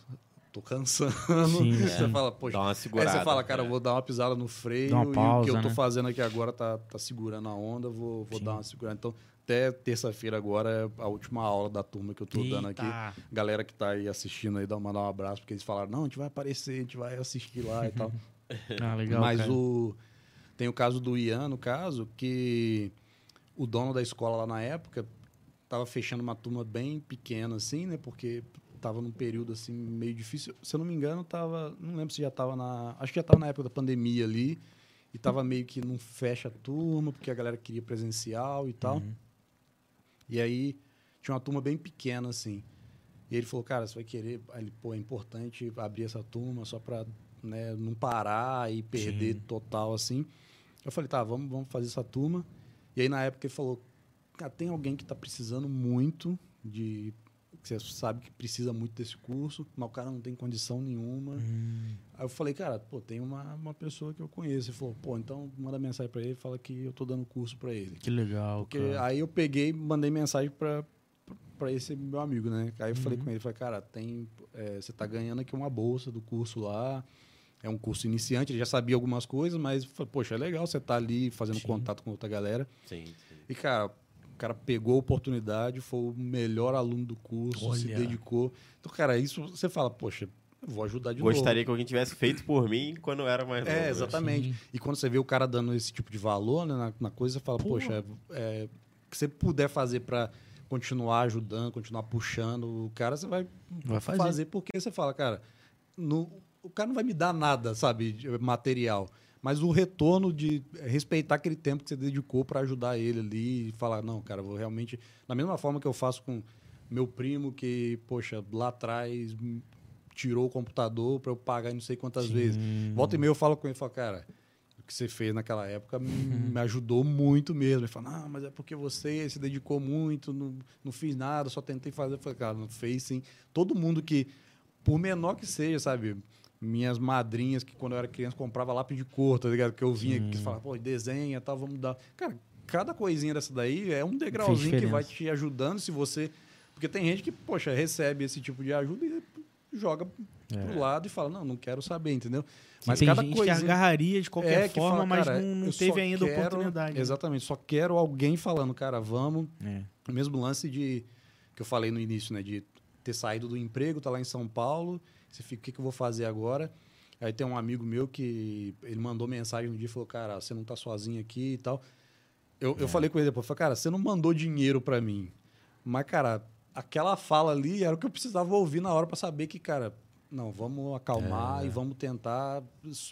tô cansando. Sim, você sim. fala, poxa. Dá uma Aí segurada. você fala, cara, é. eu vou dar uma pisada no freio uma e o que pausa, eu tô né? fazendo aqui agora tá, tá segurando a onda, vou, vou Sim. dar uma segurada. Então, até terça-feira agora é a última aula da turma que eu tô dando aqui. Eita. Galera que tá aí assistindo aí, dá mandar um abraço, porque eles falaram, não, a gente vai aparecer, a gente vai assistir lá e tal. Ah, legal. Mas cara. o. Tem o caso do Ian, no caso, que o dono da escola lá na época tava fechando uma turma bem pequena, assim, né? Porque tava num período assim meio difícil. Se eu não me engano, tava. Não lembro se já tava na. Acho que já tava na época da pandemia ali. E tava meio que não fecha a turma, porque a galera queria presencial e tal. Uhum. E aí tinha uma turma bem pequena, assim. E ele falou, cara, você vai querer. Ele, pô, é importante abrir essa turma só pra né, não parar e perder Sim. total, assim. Eu falei, tá, vamos, vamos fazer essa turma. E aí, na época, ele falou, cara, tem alguém que tá precisando muito de. Que Você sabe que precisa muito desse curso, mas o cara não tem condição nenhuma. Hum, Aí eu falei, cara, pô, tem uma, uma pessoa que eu conheço. Ele falou, pô, então manda mensagem pra ele, fala que eu tô dando curso pra ele. que legal, Porque cara. aí eu peguei, mandei mensagem pra para esse meu amigo, né? Aí eu falei Uhum. com ele, falei, cara, tem, é, você tá ganhando aqui uma bolsa do curso lá. É um curso iniciante, ele já sabia algumas coisas, mas falei, poxa, é legal você tá ali fazendo Sim. contato com outra galera. Sim, sim. E cara, cara pegou a oportunidade, foi o melhor aluno do curso, se Olha. dedicou. Então, cara, isso você fala, poxa, eu vou ajudar de Gostaria novo. que alguém tivesse feito por mim quando eu era mais novo. É, exatamente. Sim. E quando você vê o cara dando esse tipo de valor né, na, na coisa, você fala, Pô. poxa, é, é, o que você puder fazer para continuar ajudando, continuar puxando o cara, você vai, Vai fazer. porque você fala, cara, no- o cara não vai me dar nada, sabe, material. Mas o retorno de respeitar aquele tempo que você dedicou para ajudar ele ali e falar, não, cara, vou realmente. Da mesma forma que eu faço com meu primo, que, poxa, lá atrás tirou o computador para eu pagar não sei quantas vezes. Volta e meia eu falo com ele falo, cara, o que você fez naquela época me, me ajudou muito mesmo. Ele fala, não, mas é porque você se dedicou muito, não, não fiz nada, só tentei fazer. Eu falei, cara, não fez sim. Todo mundo que, por menor que seja, sabe? Minhas madrinhas, que quando eu era criança comprava lápis de cor, tá ligado? Que eu vinha, que falava, pô, desenha tal, vamos dar. Cara, cada coisinha dessa daí é um degrauzinho que vai te ajudando se você. Porque tem gente que, poxa, recebe esse tipo de ajuda e joga pro lado e fala, não, não quero saber, entendeu? Mas tem gente que agarraria de qualquer É, forma, fala, mas não, não teve ainda quero- oportunidade. né? Exatamente, só quero alguém falando, cara, vamos. É. O mesmo lance de que eu falei no início, né? De ter saído do emprego, tá lá em São Paulo, você fica, o que, que eu vou fazer agora? Aí tem um amigo meu que ele mandou mensagem no dia e falou, cara, você não tá sozinho aqui e tal. Eu, É. eu falei com ele depois, falei, cara, você não mandou dinheiro para mim. Mas, cara, aquela fala ali era o que eu precisava ouvir na hora para saber que, cara, não, vamos acalmar e vamos tentar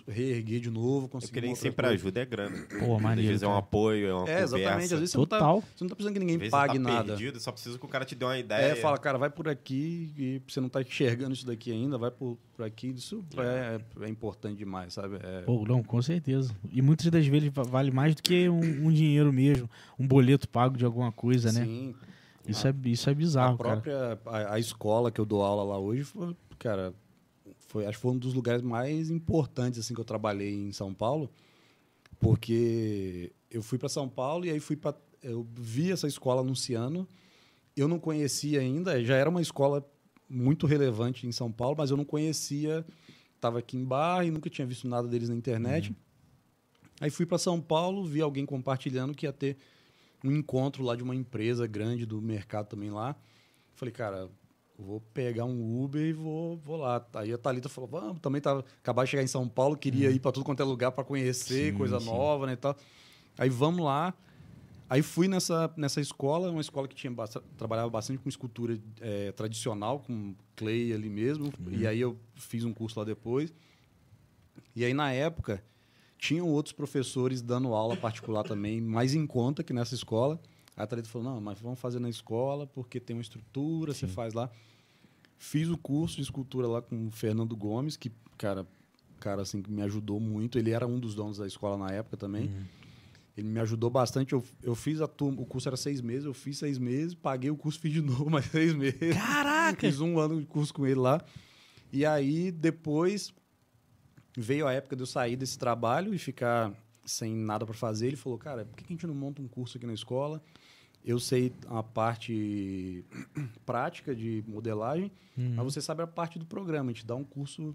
reerguer de novo, É conseguir porque nem sempre coisa. ajuda é grana. Pô, Às maneiro, vezes é um cara. apoio, é uma É, conversa. exatamente. Às vezes você não, tá, Total. você não tá precisando que Às ninguém vezes pague você tá nada. perdido, só precisa que o cara te dê uma ideia. É, fala, cara, vai por aqui e você não tá enxergando isso daqui ainda, vai por, por aqui. Isso é, é importante demais, sabe? É, Pô, não, com certeza. E muitas das vezes va- vale mais do que um, um dinheiro mesmo, um boleto pago de alguma coisa, né? sim. Isso é, isso é A bizarro, cara. própria a, a escola que eu dou aula lá hoje, foi, cara, foi, acho que foi um dos lugares mais importantes assim que eu trabalhei em São Paulo, porque eu fui para São Paulo e aí fui para eu vi essa escola anunciando, eu não conhecia ainda, já era uma escola muito relevante em São Paulo, mas eu não conhecia, estava aqui em Barra e nunca tinha visto nada deles na internet. Aí fui para São Paulo, vi alguém compartilhando que ia ter um encontro lá de uma empresa grande do mercado também lá. Falei, cara, vou pegar um Uber e vou, vou lá. Aí a Thalita falou, vamos, também tava, acabar de chegar em São Paulo, queria ir para tudo quanto é lugar para conhecer, Sim, coisa sim. nova, né, e tal. Aí vamos lá. Aí fui nessa, nessa escola, uma escola que tinha trabalhava bastante com escultura eh, tradicional, com clay ali mesmo. E aí eu fiz um curso lá depois. E aí, na época, tinham outros professores dando aula particular também, mais em conta que nessa escola. A Thalita falou, não, mas vamos fazer na escola, porque tem uma estrutura, você faz lá. Fiz o curso de escultura lá com o Fernando Gomes, que, cara, cara assim, que me ajudou muito. Ele era um dos donos da escola na época também. Ele me ajudou bastante. Eu, eu fiz a turma, o curso era seis meses, eu fiz seis meses, paguei o curso, fiz de novo mais seis meses. Caraca! Fiz um ano de curso com ele lá. E aí, depois, veio a época de eu sair desse trabalho e ficar sem nada para fazer. Ele falou, cara, por que a gente não monta um curso aqui na escola? Eu sei a parte prática de modelagem, mas você sabe a parte do programa. A gente dá um curso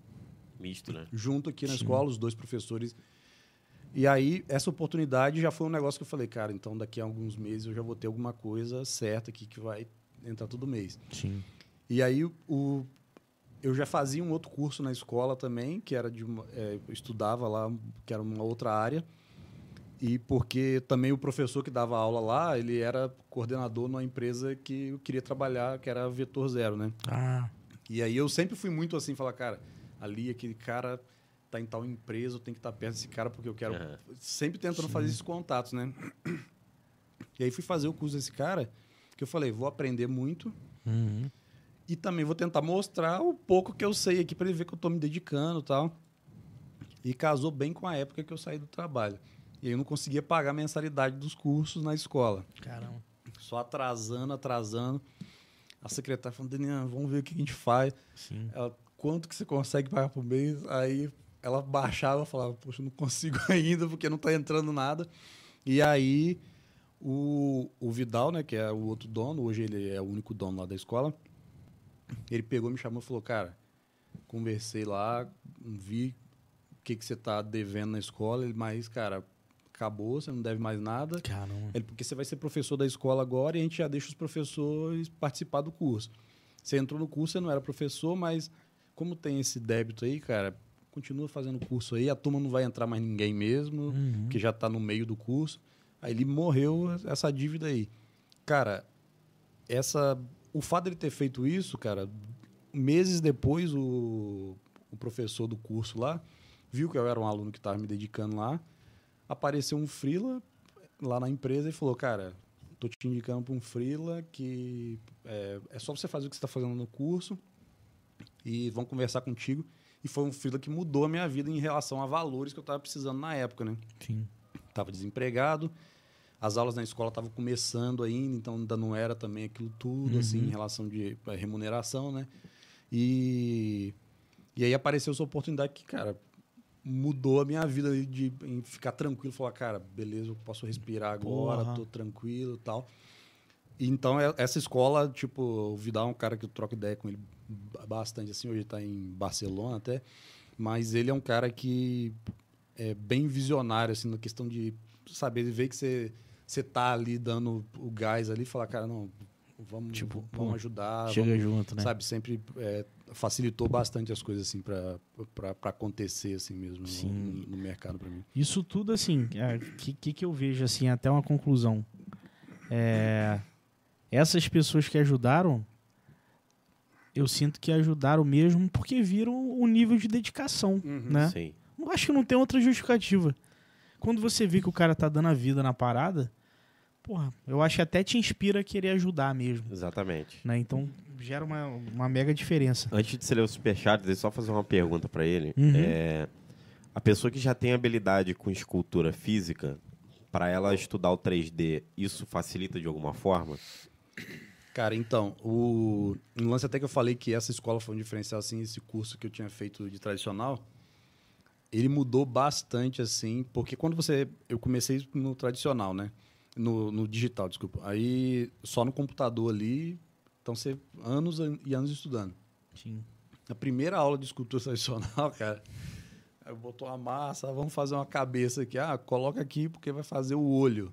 Misto, né? junto aqui na escola, os dois professores. E aí, essa oportunidade já foi um negócio que eu falei, cara, então daqui a alguns meses eu já vou ter alguma coisa certa aqui que vai entrar todo mês. Sim. E aí o, eu já fazia um outro curso na escola também, que era de uma, é, eu estudava lá, que era uma outra área. E porque também o professor que dava aula lá, ele era coordenador numa empresa que eu queria trabalhar, que era a Vetor Zero, né? Ah, E aí eu sempre fui muito assim, falar, cara, ali aquele cara tá em tal empresa, eu tenho que estar perto desse cara porque eu quero. Sempre tentando fazer esses contatos, né? E aí fui fazer o curso desse cara, que eu falei, vou aprender muito uhum. e também vou tentar mostrar o pouco que eu sei aqui para ele ver que eu tô me dedicando e tal. E casou bem com a época que eu saí do trabalho. E aí eu não conseguia pagar a mensalidade dos cursos na escola. caramba. Só atrasando, atrasando. A secretária falando, Daniel, vamos ver o que a gente faz. Sim. Ela, quanto que você consegue pagar por mês? Aí ela baixava e falava, poxa, não consigo ainda porque não está entrando nada. E aí o, o Vidal, né, que é o outro dono, hoje ele é o único dono lá da escola, ele pegou, me chamou e falou, cara, conversei lá, vi o que, que você está devendo na escola, ele, mas, cara, acabou, você não deve mais nada. Caramba. Ele, porque você vai ser professor da escola agora e a gente já deixa os professores participar do curso. Você entrou no curso, você não era professor, mas como tem esse débito aí, cara, continua fazendo o curso aí, a turma não vai entrar mais ninguém mesmo, Uhum. que já está no meio do curso. Aí ele morreu essa dívida aí. Cara, essa o fato dele ter feito isso, cara, meses depois o, o professor do curso lá viu que eu era um aluno que estava me dedicando lá, apareceu um freela lá na empresa e falou, cara, tô te indicando para um freela que é, é só você fazer o que você está fazendo no curso e vão conversar contigo. E foi um freela que mudou a minha vida em relação a valores que eu estava precisando na época, né? Sim. Tava desempregado, as aulas na escola estavam começando ainda, então ainda não era também aquilo tudo, assim, em relação de eh, remuneração, né? E, e aí apareceu essa oportunidade que, cara, mudou a minha vida de em ficar tranquilo, falar, cara, beleza, eu posso respirar agora, Porra. tô tranquilo tal. E Então, é- essa escola, tipo, o Vidal é um cara que eu troco ideia com ele ba- bastante, assim, hoje ele tá em Barcelona até, mas ele é um cara que é bem visionário, assim, na questão de saber ver que você, você tá ali dando o gás ali falar, cara, não, vamos, Tipo, vamos ajudar, Chega vamos, junto, né? sabe, sempre é, facilitou bastante as coisas, assim, pra acontecer, assim mesmo, no- Sim. no, no mercado pra mim. Isso tudo, assim, o que, que, que eu vejo, assim, até uma conclusão. É, essas pessoas que ajudaram, eu sinto que ajudaram mesmo porque viram o nível de dedicação, né? Sim. Eu acho que não tem outra justificativa. Quando você vê que o cara tá dando a vida na parada, porra, eu acho que até te inspira a querer ajudar mesmo, Exatamente. né? Então, gera uma, uma mega diferença. Antes de você ler o superchat, deixa eu só fazer uma pergunta pra ele. Uhum. É, a pessoa que já tem habilidade com escultura física, para ela estudar o 3D, isso facilita de alguma forma? Cara, então, o um lance até que eu falei que essa escola foi um diferencial, assim, esse curso que eu tinha feito de tradicional, ele mudou bastante, assim, porque quando você... Eu comecei no tradicional, né? No, no digital, desculpa. Aí, só no computador ali, então você... Anos e anos estudando. Sim. Na primeira aula de escultura tradicional, cara, aí botou uma massa, vamos fazer uma cabeça aqui. Ah, coloca aqui porque vai fazer o olho.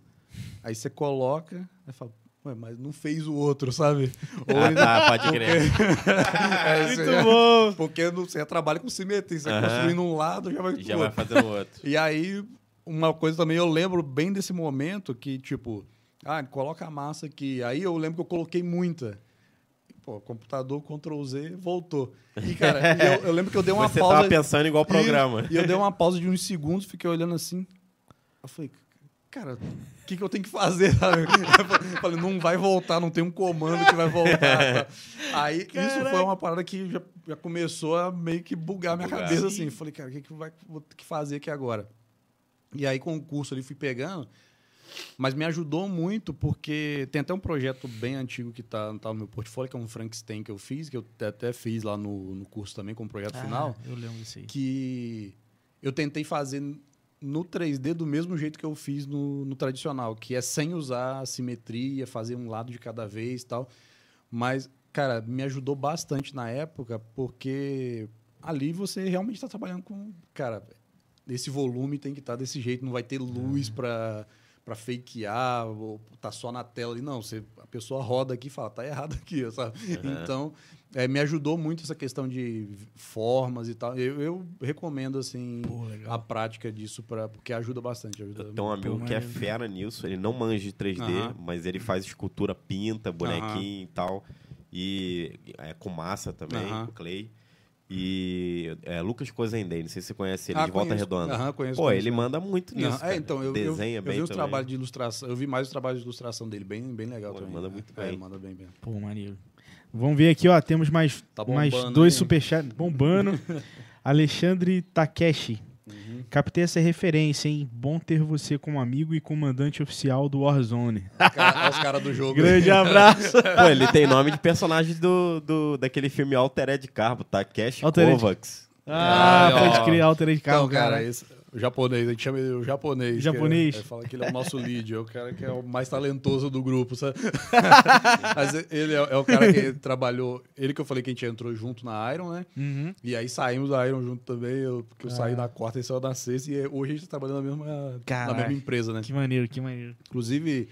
Aí você coloca, aí fala, ué, mas não fez o outro, sabe? Ou Ah, ainda- tá, pode crer. É, Muito você- bom! Porque você trabalha com simetria, você Aham. construindo um lado, já vai Já vai outro. fazendo outro. E aí, uma coisa também, eu lembro bem desse momento que, tipo, ah, coloca a massa aqui. Aí eu lembro que eu coloquei muita. Pô, computador, Ctrl Z, voltou. E, cara, e eu, eu lembro que eu dei uma Você pausa. tava pensando igual o programa. E eu dei uma pausa de uns segundos, fiquei olhando assim. Eu falei, cara, o que, que eu tenho que fazer? Eu falei, não vai voltar, não tem um comando que vai voltar. tá? Aí isso Caraca. foi uma parada que já, já começou a meio que bugar minha Bugar. cabeça assim. Falei, cara, o que, que vai vou ter que fazer aqui agora? E aí, com o curso ali, fui pegando. Mas me ajudou muito porque tem até um projeto bem antigo que tá, tá no meu portfólio, que é um Frankenstein que eu fiz, que eu até fiz lá no, no curso também como projeto final Ah, eu lembro disso aí. que eu tentei fazer no 3D do mesmo jeito que eu fiz no, no tradicional, que é sem usar simetria, fazer um lado de cada vez e tal. Mas, cara, me ajudou bastante na época, porque ali você realmente está trabalhando com. Cara, esse volume tem que estar desse jeito, não vai ter luz para para fakear, ou tá só na tela ali. Não, você, a pessoa roda aqui e fala, tá errado aqui, sabe? Então, é, me ajudou muito essa questão de formas e tal. Eu, eu recomendo, assim, Pô, a prática disso, pra, porque ajuda bastante. Ajuda Eu tenho um amigo que é fera nisso, ele não manja de 3D, Aham. mas ele faz escultura, pinta, bonequinho e tal. E é com massa também, com clay. E é Lucas Cozendei, não sei se você conhece ele, Ah, de Volta conheço. Redonda. Aham, conheço, Pô, conheço, ele né? manda muito nisso. Não, é, então, eu, eu, Desenha eu bem vi os também. trabalhos de ilustração, eu vi mais os trabalhos de ilustração dele, bem, bem legal Pô, ele também. manda muito É, bem. manda bem, bem. Pô, maneiro. Vamos ver aqui, ó. Temos mais, Tá mais bombando dois aí. superchats bombando. Alexandre Takeshi. Captei essa referência, hein? Bom ter você como amigo e comandante oficial do Warzone. Cara, os caras do jogo. Grande abraço. Pô, ele tem nome de personagem do, do, daquele filme Altered Carbo, tá? Cash Altered- Kovacs. Ah, Ah, pode ó. crer, Altered Então, Carro, cara, cara. esse, o japonês, a gente chama ele o japonês. Japonês? Que é, é, fala que ele é o nosso lead, é o cara que é o mais talentoso do grupo, sabe? Mas ele é, é o cara que trabalhou. Ele que eu falei que a gente entrou junto na Iron, né? Uhum. E aí saímos da Iron junto também, eu, porque eu Ah. saí da quarta e saiu da sexta, e hoje a gente tá trabalhando na mesma, na Caraca. mesma empresa, né? Que maneiro, que maneiro. Inclusive,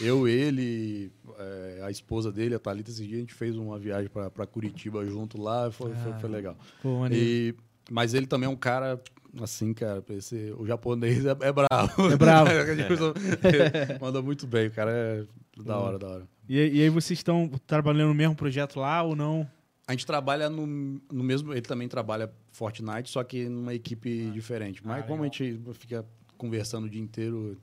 eu, ele, é, a esposa dele, a Thalita, esse dia a gente fez uma viagem pra, pra Curitiba junto lá, foi, foi, foi Ah, legal. Pô, maneiro. E, mas ele também é um cara, assim, cara, esse, o japonês é, é bravo. É bravo. Ele Manda muito bem, o cara é da hora, da hora. E, e aí vocês estão trabalhando no mesmo projeto lá ou não? A gente trabalha no, no mesmo. Ele também trabalha Fortnite, só que numa equipe diferente. Mas Ah, como a legal. gente fica conversando o dia inteiro,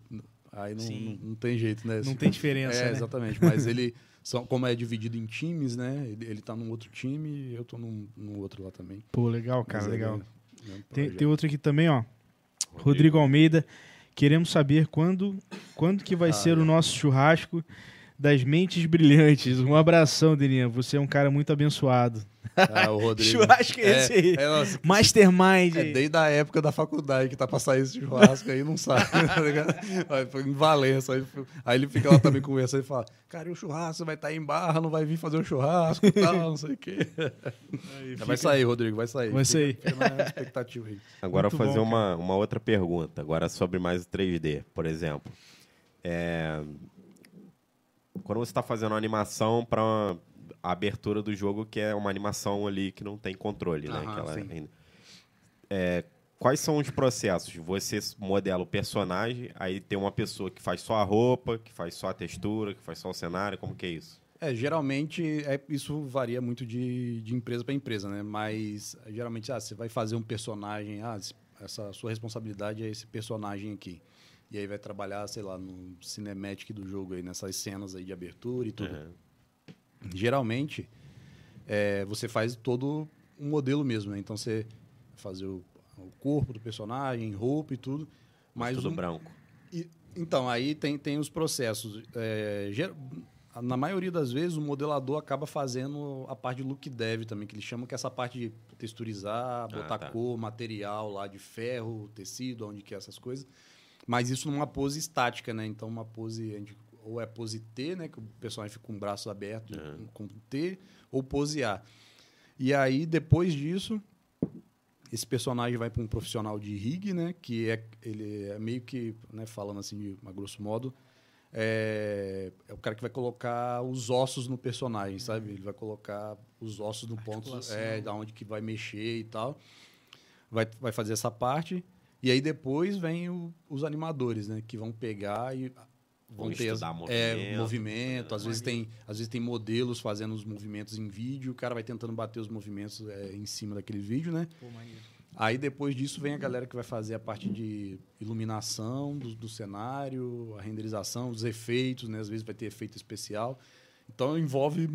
aí não, não, não tem jeito, né? Não tem diferença, É, né? exatamente. Mas ele, são, como é dividido em times, né? Ele, ele tá num outro time e eu tô num, num outro lá também. Pô, legal, cara, Mas é legal. Mesmo Tem, tem outro aqui também, ó. Rodrigo Almeida. Queremos saber quando, quando que vai Ah, ser é. o nosso churrasco das mentes brilhantes. Um abração, Deninha. Você é um cara muito abençoado. Ah, o Rodrigo. Churrasco é esse aí. É, nossa, Mastermind. É desde a época da faculdade que tá pra sair esse churrasco aí, não sabe, tá ligado? Aí foi em Valença. Aí, foi- aí ele fica lá também conversando e fala: Cara, e o churrasco vai estar em barra, não vai vir fazer o churrasco e tal, não sei o quê. Vai sair, Rodrigo, vai sair. Vai Fica- sair. Fica na expectativa aí. Agora Muito fazer bom, uma, uma outra pergunta, agora sobre mais o 3D, por exemplo. É, Quando você está fazendo uma animação para a abertura do jogo, que é uma animação ali que não tem controle, né? Aham, sim. É, Quais são os processos? Você modela o personagem, aí tem uma pessoa que faz só a roupa, que faz só a textura, que faz só o cenário, como que é isso? É, geralmente é, isso varia muito de, de empresa para empresa, né? Mas geralmente, ah, você vai fazer um personagem, ah, esse- essa sua responsabilidade é esse personagem aqui. E aí vai trabalhar, sei lá, no cinematic do jogo aí, nessas cenas aí de abertura e tudo. Uhum. Geralmente, é, você faz todo um modelo mesmo, né? Então você fazer o, o corpo do personagem, roupa e tudo. Mas Tudo um- branco. e- então, aí tem, tem os processos. É, ger- na maioria das vezes, o modelador acaba fazendo a parte de look dev também, que eles chamam que é essa parte de texturizar, botar tá. cor, material lá de ferro, tecido, onde que é essas coisas. Mas isso numa pose estática, né? Então, uma pose, ou é pose T, né? Que o personagem fica com o braço aberto Uhum. com T, ou pose A. E aí, depois disso, esse personagem vai para um profissional de rig, né? Que é ele é meio que, né, falando assim, de, a grosso modo, é, é o cara que vai colocar os ossos no personagem, sabe? Ele vai colocar os ossos no ponto, é, da onde que vai mexer e tal. Vai, vai fazer essa parte. E aí depois vem o- os animadores, né? Que vão pegar e vão Vão ter as- estudar é, movimento, movimento. Às vezes tem, às vezes tem modelos fazendo os movimentos em vídeo. O cara vai tentando bater os movimentos é, em cima daquele vídeo, né? Aí depois disso vem a galera que vai fazer a parte de iluminação do, do cenário, a renderização, os efeitos, né? Às vezes vai ter efeito especial. Então envolve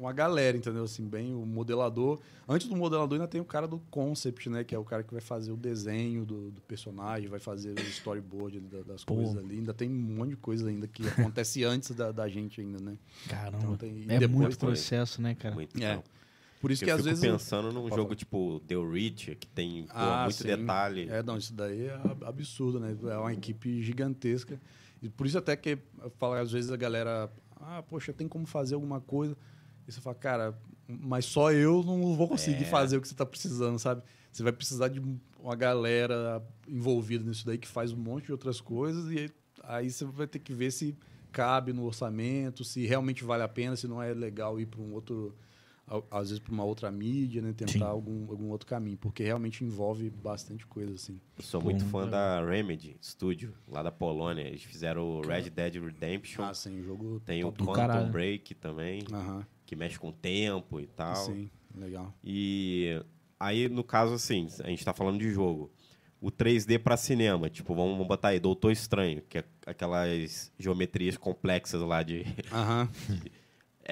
uma galera, entendeu? Assim, bem o modelador. Antes do modelador ainda tem o cara do concept, né? Que é o cara que vai fazer o desenho do, do personagem, vai fazer o storyboard ali da- das Pô. coisas ali. Ainda tem um monte de coisa ainda que acontece antes da, da gente ainda, né? Caramba. Então tem- é muito processo, né, cara? Muito É. bom. Por isso Eu que às vezes... pensando num Pode jogo falar. tipo The Reach, que tem pô, Ah, muito sim. detalhe. É, não, isso daí é ab- absurdo, né? É uma equipe gigantesca. E por isso até que eu falo, às vezes a galera, ah, poxa, tem como fazer alguma coisa. E você fala, cara, mas só eu não vou conseguir É. fazer o que você está precisando, sabe? Você vai precisar de uma galera envolvida nisso daí que faz um monte de outras coisas e aí, aí você vai ter que ver se cabe no orçamento, se realmente vale a pena, se não é legal ir para um outro às vezes para uma outra mídia, né, tentar Sim. algum, algum outro caminho, porque realmente envolve bastante coisa assim. Eu sou muito fã é. da Remedy Studio, lá da Polônia. Eles fizeram o Red Dead Redemption. Ah, sim, jogo tem o Quantum caralho. Break também, Aham, que mexe com o tempo e tal. sim, legal. E aí, no caso, assim, a gente tá falando de jogo. O 3D pra cinema, tipo, vamos botar aí, Doutor Estranho, que é aquelas geometrias complexas lá de. Aham.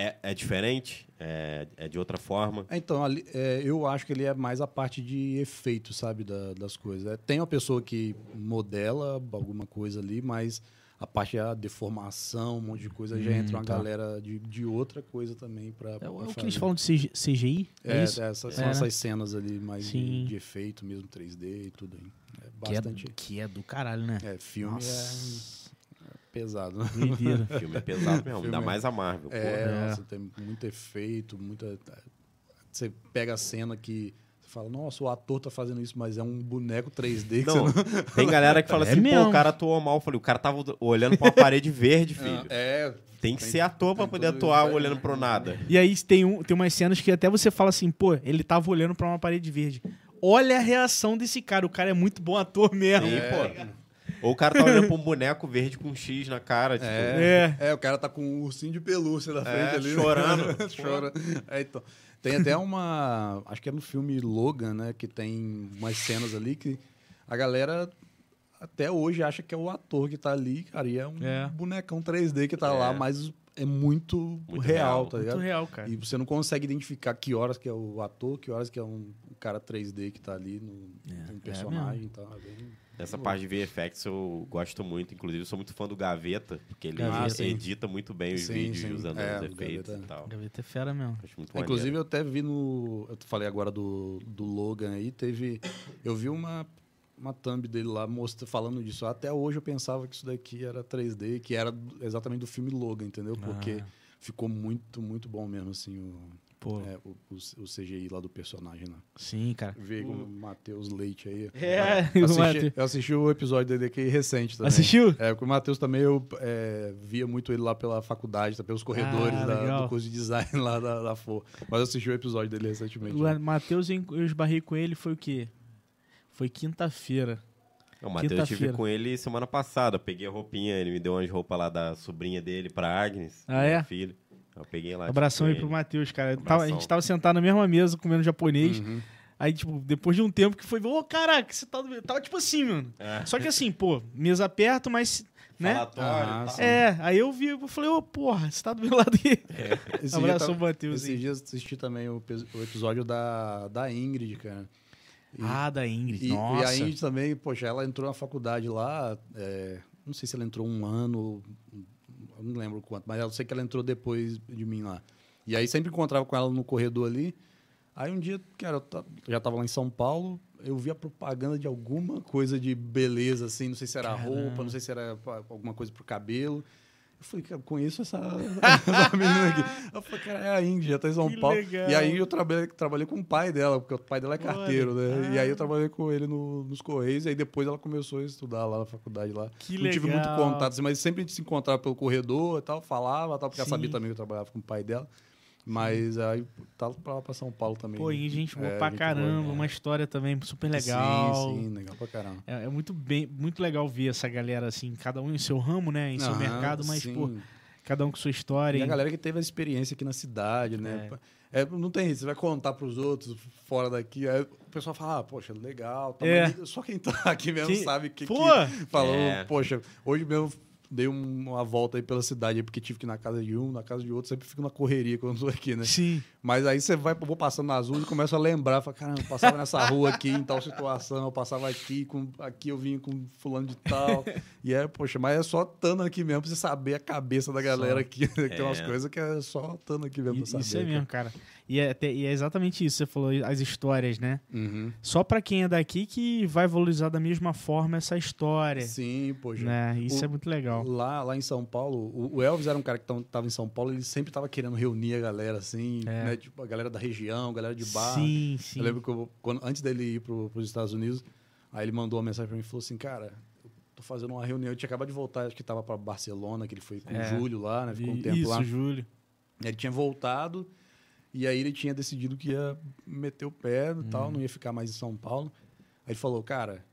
É, é diferente? É, é de outra forma? Então, ali, é, eu acho que ele é mais a parte de efeito, sabe, da- das coisas. É, tem uma pessoa que modela alguma coisa ali, mas a parte da deformação, um monte de coisa, já Hum, entra uma tá. galera de, de outra coisa também para É, o- é o que eles falam de CG CGI? É, É, isso? essas, É, são essas cenas ali mais de, de efeito mesmo, 3D e tudo aí. É Que é, bastante. que é do caralho, né? É, filme Nossa. é pesado. né? O filme é pesado mesmo, ainda é- mais a Marvel. É. É. nossa, tem muito efeito, muita. Você pega a cena que fala, nossa, o ator tá fazendo isso, mas é um boneco 3D que Não, você tem galera que fala É assim, pô, mesmo. o cara atuou mal. Eu falei, o cara tava olhando pra uma parede verde, não. filho. É, Tem que tem- ser ator pra poder atuar isso olhando né? pro nada. E aí tem, um, tem umas cenas que até você fala assim, pô, ele tava olhando pra uma parede verde. Olha a reação desse cara, o cara é muito bom ator mesmo. Sim, É. pô. Ou o cara tá olhando pra um boneco verde com um X na cara, tipo. É. É, o cara tá com um ursinho de pelúcia na frente É, ali. chorando. Chora. É, então. Tem até uma. Acho que é no filme Logan, né? Que tem umas cenas ali que a galera até hoje acha que é o ator que tá ali, cara. E é um É. bonecão 3D que tá É. lá, mas é muito, Muito real, real. tá Muito ligado? real, cara. E você não consegue identificar que horas que é o ator, que horas que é um, um cara 3D que tá ali no, É, no é personagem. então, é bem- Essa parte de VFX eu gosto muito. Inclusive, eu sou muito fã do Gaveta, porque ele Gaveta. sim. edita muito bem os Sim, vídeos sim. usando É, os efeitos Gaveta. e tal. Gaveta é fera mesmo. Acho muito Inclusive, eu até vi no. Eu falei agora do, do Logan aí, teve. Eu vi uma, uma thumb dele lá mostra, falando disso. Até hoje eu pensava que isso daqui era 3D, que era exatamente do filme Logan, entendeu? Porque Ah. ficou muito, muito bom mesmo, assim, o, Pô, é, o, o, o CGI lá do personagem, né? sim, cara. Com o Matheus Leite aí. É, Eu o assisti, Matheus. eu assisti o episódio dele aqui recente também. Assistiu? É, porque o Matheus também eu é, via muito ele lá pela faculdade, tá, pelos corredores Ah, da- do curso de design lá da, da FO. Mas eu assisti o episódio dele recentemente. né? O Matheus, eu esbarrei com ele, foi o quê? Foi quinta-feira. O Matheus eu tive com ele semana passada. Eu peguei a roupinha, ele me deu umas roupas lá da sobrinha dele pra Agnes, Ah, minha é? filha. Eu peguei lá. Abração tipo, aí com pro. Matheus, cara. Tava- a gente tava sentado na mesma mesa comendo japonês. Uhum. Aí, tipo, depois de um tempo que foi, ô, caraca, você tá do... Tava tipo assim, mano. É. Só que assim, pô, mesa perto, mas. Né? Falatório Ah, e. É, aí eu vi, eu falei, ô, porra, você tá do meu lado aqui. Esse dia Abração, tava- Matheus. Esses aí. dias assisti também o, o episódio da, da Ingrid, cara. E, Ah, da Ingrid. e, e Nossa. a Ingrid também, poxa, ela entrou na faculdade lá, é, não sei se ela entrou um ano, eu não lembro quanto, mas eu sei que ela entrou depois de mim lá. E aí sempre encontrava com ela no corredor ali. Aí um dia, cara, eu já tava lá em São Paulo, eu vi a propaganda de alguma coisa de beleza, assim, não sei se era Caramba. roupa, não sei se era alguma coisa pro cabelo. Eu falei, cara, conheço essa, essa menina aqui. Eu falei, cara, é a Índia, tá em São Que Paulo. legal. E aí eu trabalhei, trabalhei com o pai dela, porque o pai dela é carteiro, né? Ah. E aí eu trabalhei com ele no- nos Correios, e aí depois ela começou a estudar lá na faculdade lá. Que não tive muito legal. contato, assim, mas sempre a gente se encontrava pelo corredor e tal, falava, tal, porque ela Sim. sabia também que eu trabalhava com o pai dela. Mas aí tava pra lá pra São Paulo também. Pô, e gente boa É, pra gente caramba, boa, é. uma história também super legal. Sim, sim, legal pra caramba. É, é muito bem, muito legal ver essa galera assim, cada um em seu ramo, né, em seu Aham, mercado, mas sim. pô, cada um com sua história. E a hein? galera que teve a experiência aqui na cidade, né? É, não tem isso, você vai contar pros outros fora daqui, aí o pessoal fala, ah, poxa, legal. Tá, É. só quem tá aqui mesmo Que- sabe que, Pô! que falou, É. poxa, hoje mesmo dei um- uma volta aí pela cidade, porque tive que ir na casa de um, na casa de outro, sempre fico na correria quando tô aqui, né? Sim. Mas aí você vai, vou passando nas ruas e começa a lembrar, fala, caramba, eu passava nessa rua aqui, em tal situação, eu passava aqui, com, aqui eu vim com fulano de tal. e é, poxa, mas é só estando aqui mesmo pra você saber a cabeça da galera Só. aqui. né? que Tem umas É. coisas que é só estando aqui mesmo pra saber. Isso é mesmo, cara. E é, e é exatamente isso, você falou, as histórias, né? Uhum. Só pra quem é daqui que vai valorizar da mesma forma essa história. Sim, poxa. Né? Isso O- é muito legal. Lá, lá em São Paulo, o- o Elvis era um cara que tão- tava em São Paulo, ele sempre tava querendo reunir a galera, assim, É. né? Tipo, a galera da região, a galera de bar. Sim, sim. Eu lembro que eu- quando, antes dele ir pro, pros Estados Unidos, aí ele mandou uma mensagem pra mim e falou assim, cara, eu tô fazendo uma reunião, eu tinha acabado de voltar, acho que tava pra Barcelona, que ele foi com É. o Júlio lá, né? Ficou um tempo isso, lá. Júlio. Ele tinha voltado e aí ele tinha decidido que ia meter o pé e tal, não ia ficar mais em São Paulo. Aí ele falou, cara,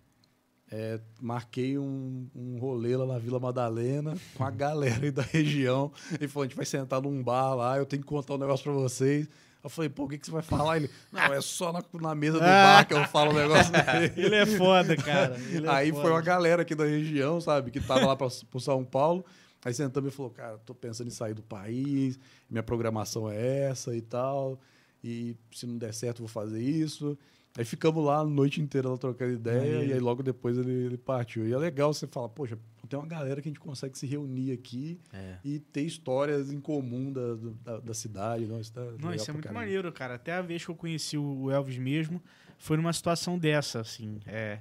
é, marquei um, um rolê lá na Vila Madalena com a galera aí da região. Ele falou, a gente vai sentar num bar lá, eu tenho que contar um negócio pra vocês. Eu falei, pô, o que, que você vai falar? Ele, não, é só na, na mesa do bar que eu falo o negócio dele. Ele é foda, cara. É Aí foda. foi uma galera aqui da região, sabe, que tava lá pra, pro São Paulo. Aí sentamos e falou, cara, tô pensando em sair do país, minha programação é essa e tal. E se não der certo, vou fazer isso. Aí ficamos lá a noite inteira lá trocando ideia, e aí logo depois ele, ele partiu. E é legal você falar, poxa, tem uma galera que a gente consegue se reunir aqui É. e ter histórias em comum da, da, da cidade. Não, isso, tá Não, isso é muito caramba. maneiro, cara. Até a vez que eu conheci o Elvis mesmo, foi numa situação dessa, assim. É,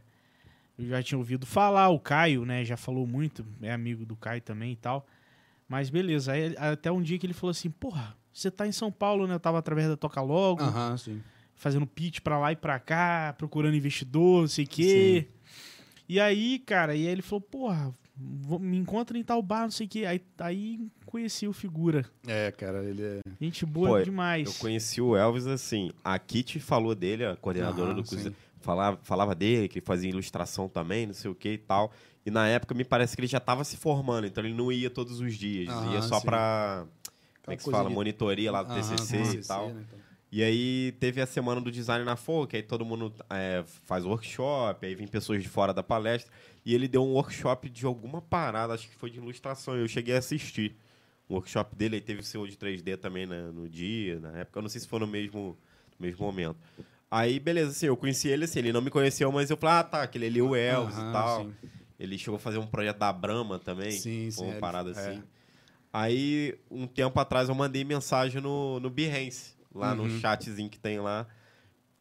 eu já tinha ouvido falar, o Caio, né, já falou muito, é amigo do Caio também e tal. Mas beleza, aí, até um dia que ele falou assim, porra, você tá em São Paulo, né? Eu tava através da Toca Logo, Aham, sim. Fazendo pitch pra lá e pra cá, procurando investidor, não sei o quê. E aí, cara, e aí ele falou, porra, vou- me encontra em tal bar, não sei o quê. Aí, aí conheci o Figura. É, cara, ele é. Gente boa Pô, demais. Eu conheci o Elvis assim. A Kitty falou dele, a coordenadora Aham, do curso. sim. Falava, falava dele, que ele fazia ilustração também, não sei o que e tal. E na época me parece que ele já tava se formando, então ele não ia todos os dias. Aham, ia só sim. pra. Como é que se fala? de- Monitoria lá do Aham, TCC, e tal. né, então. E aí teve a semana do design na Folha, que aí todo mundo é, faz workshop, aí vem pessoas de fora da palestra. E ele deu um workshop de alguma parada, acho que foi de ilustração. Eu cheguei a assistir o workshop dele, aí teve o seu de 3D também né, no dia, na época. Eu não sei se foi no mesmo, no mesmo momento. Aí, beleza, assim, eu conheci ele, assim, ele não me conheceu, mas eu falei, ah, tá, aquele ali é o Elvis Aham, e tal. sim. Ele chegou a fazer um projeto da Brahma também, Sim, sim, uma parada é. assim. Aí, um tempo atrás, eu mandei mensagem no, no Behance, lá no Uhum. chatzinho que tem lá.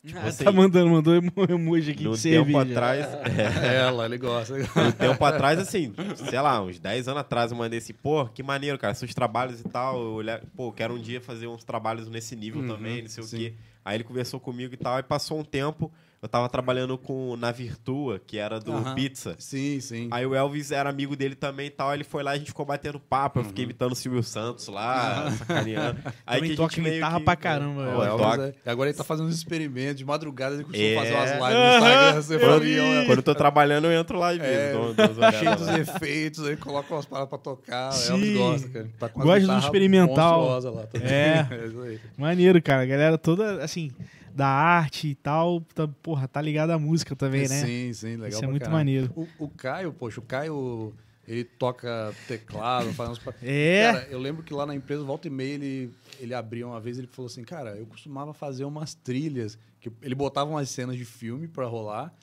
Tipo Ah, assim, tá mandando, mandou emo- emoji aqui no de tempo cerveja. atrás, é, Ela, ele gosta. um tempo atrás, assim, sei lá, uns 10 anos atrás, eu mandei assim, pô, que maneiro, cara, seus trabalhos e tal. Eu olhar, pô, quero um dia fazer uns trabalhos nesse nível Uhum, também, não sei sim. o quê. Aí ele conversou comigo e tal, e passou um tempo, eu tava trabalhando com na Virtua, que era do Aham. Pizza. Sim, sim. Aí o Elvis era amigo dele também e tal. Ele foi lá e a gente ficou batendo papo. Eu fiquei imitando o Silvio Santos lá, sacaneando. Aí Também que a toca gente meio guitarra que- pra caramba, Ó, Elvis. O toca. é- agora ele tá fazendo uns experimentos de madrugada, ele costuma É. fazer umas lives no Instagram. Você eu fala, vi. "Ih, olha, Quando eu tô trabalhando, eu entro lá e É, vejo. dou- dou umas olhadas cheio dos efeitos, aí coloca umas paradas pra tocar. O Sim. Elvis gosta, cara. Tá com Gosta do experimental. Lá. É. isso aí. Maneiro, cara. A galera toda, assim, da arte e tal, tá, porra, tá ligada à música também, né? Sim, sim, legal. Isso é muito caramba. maneiro. O, o Caio, poxa, o Caio, ele toca teclado, faz uns... É. Cara, eu lembro que lá na empresa, volta e meia, ele, ele abriu uma vez, ele falou assim, cara, eu costumava fazer umas trilhas, que ele botava umas cenas de filme pra rolar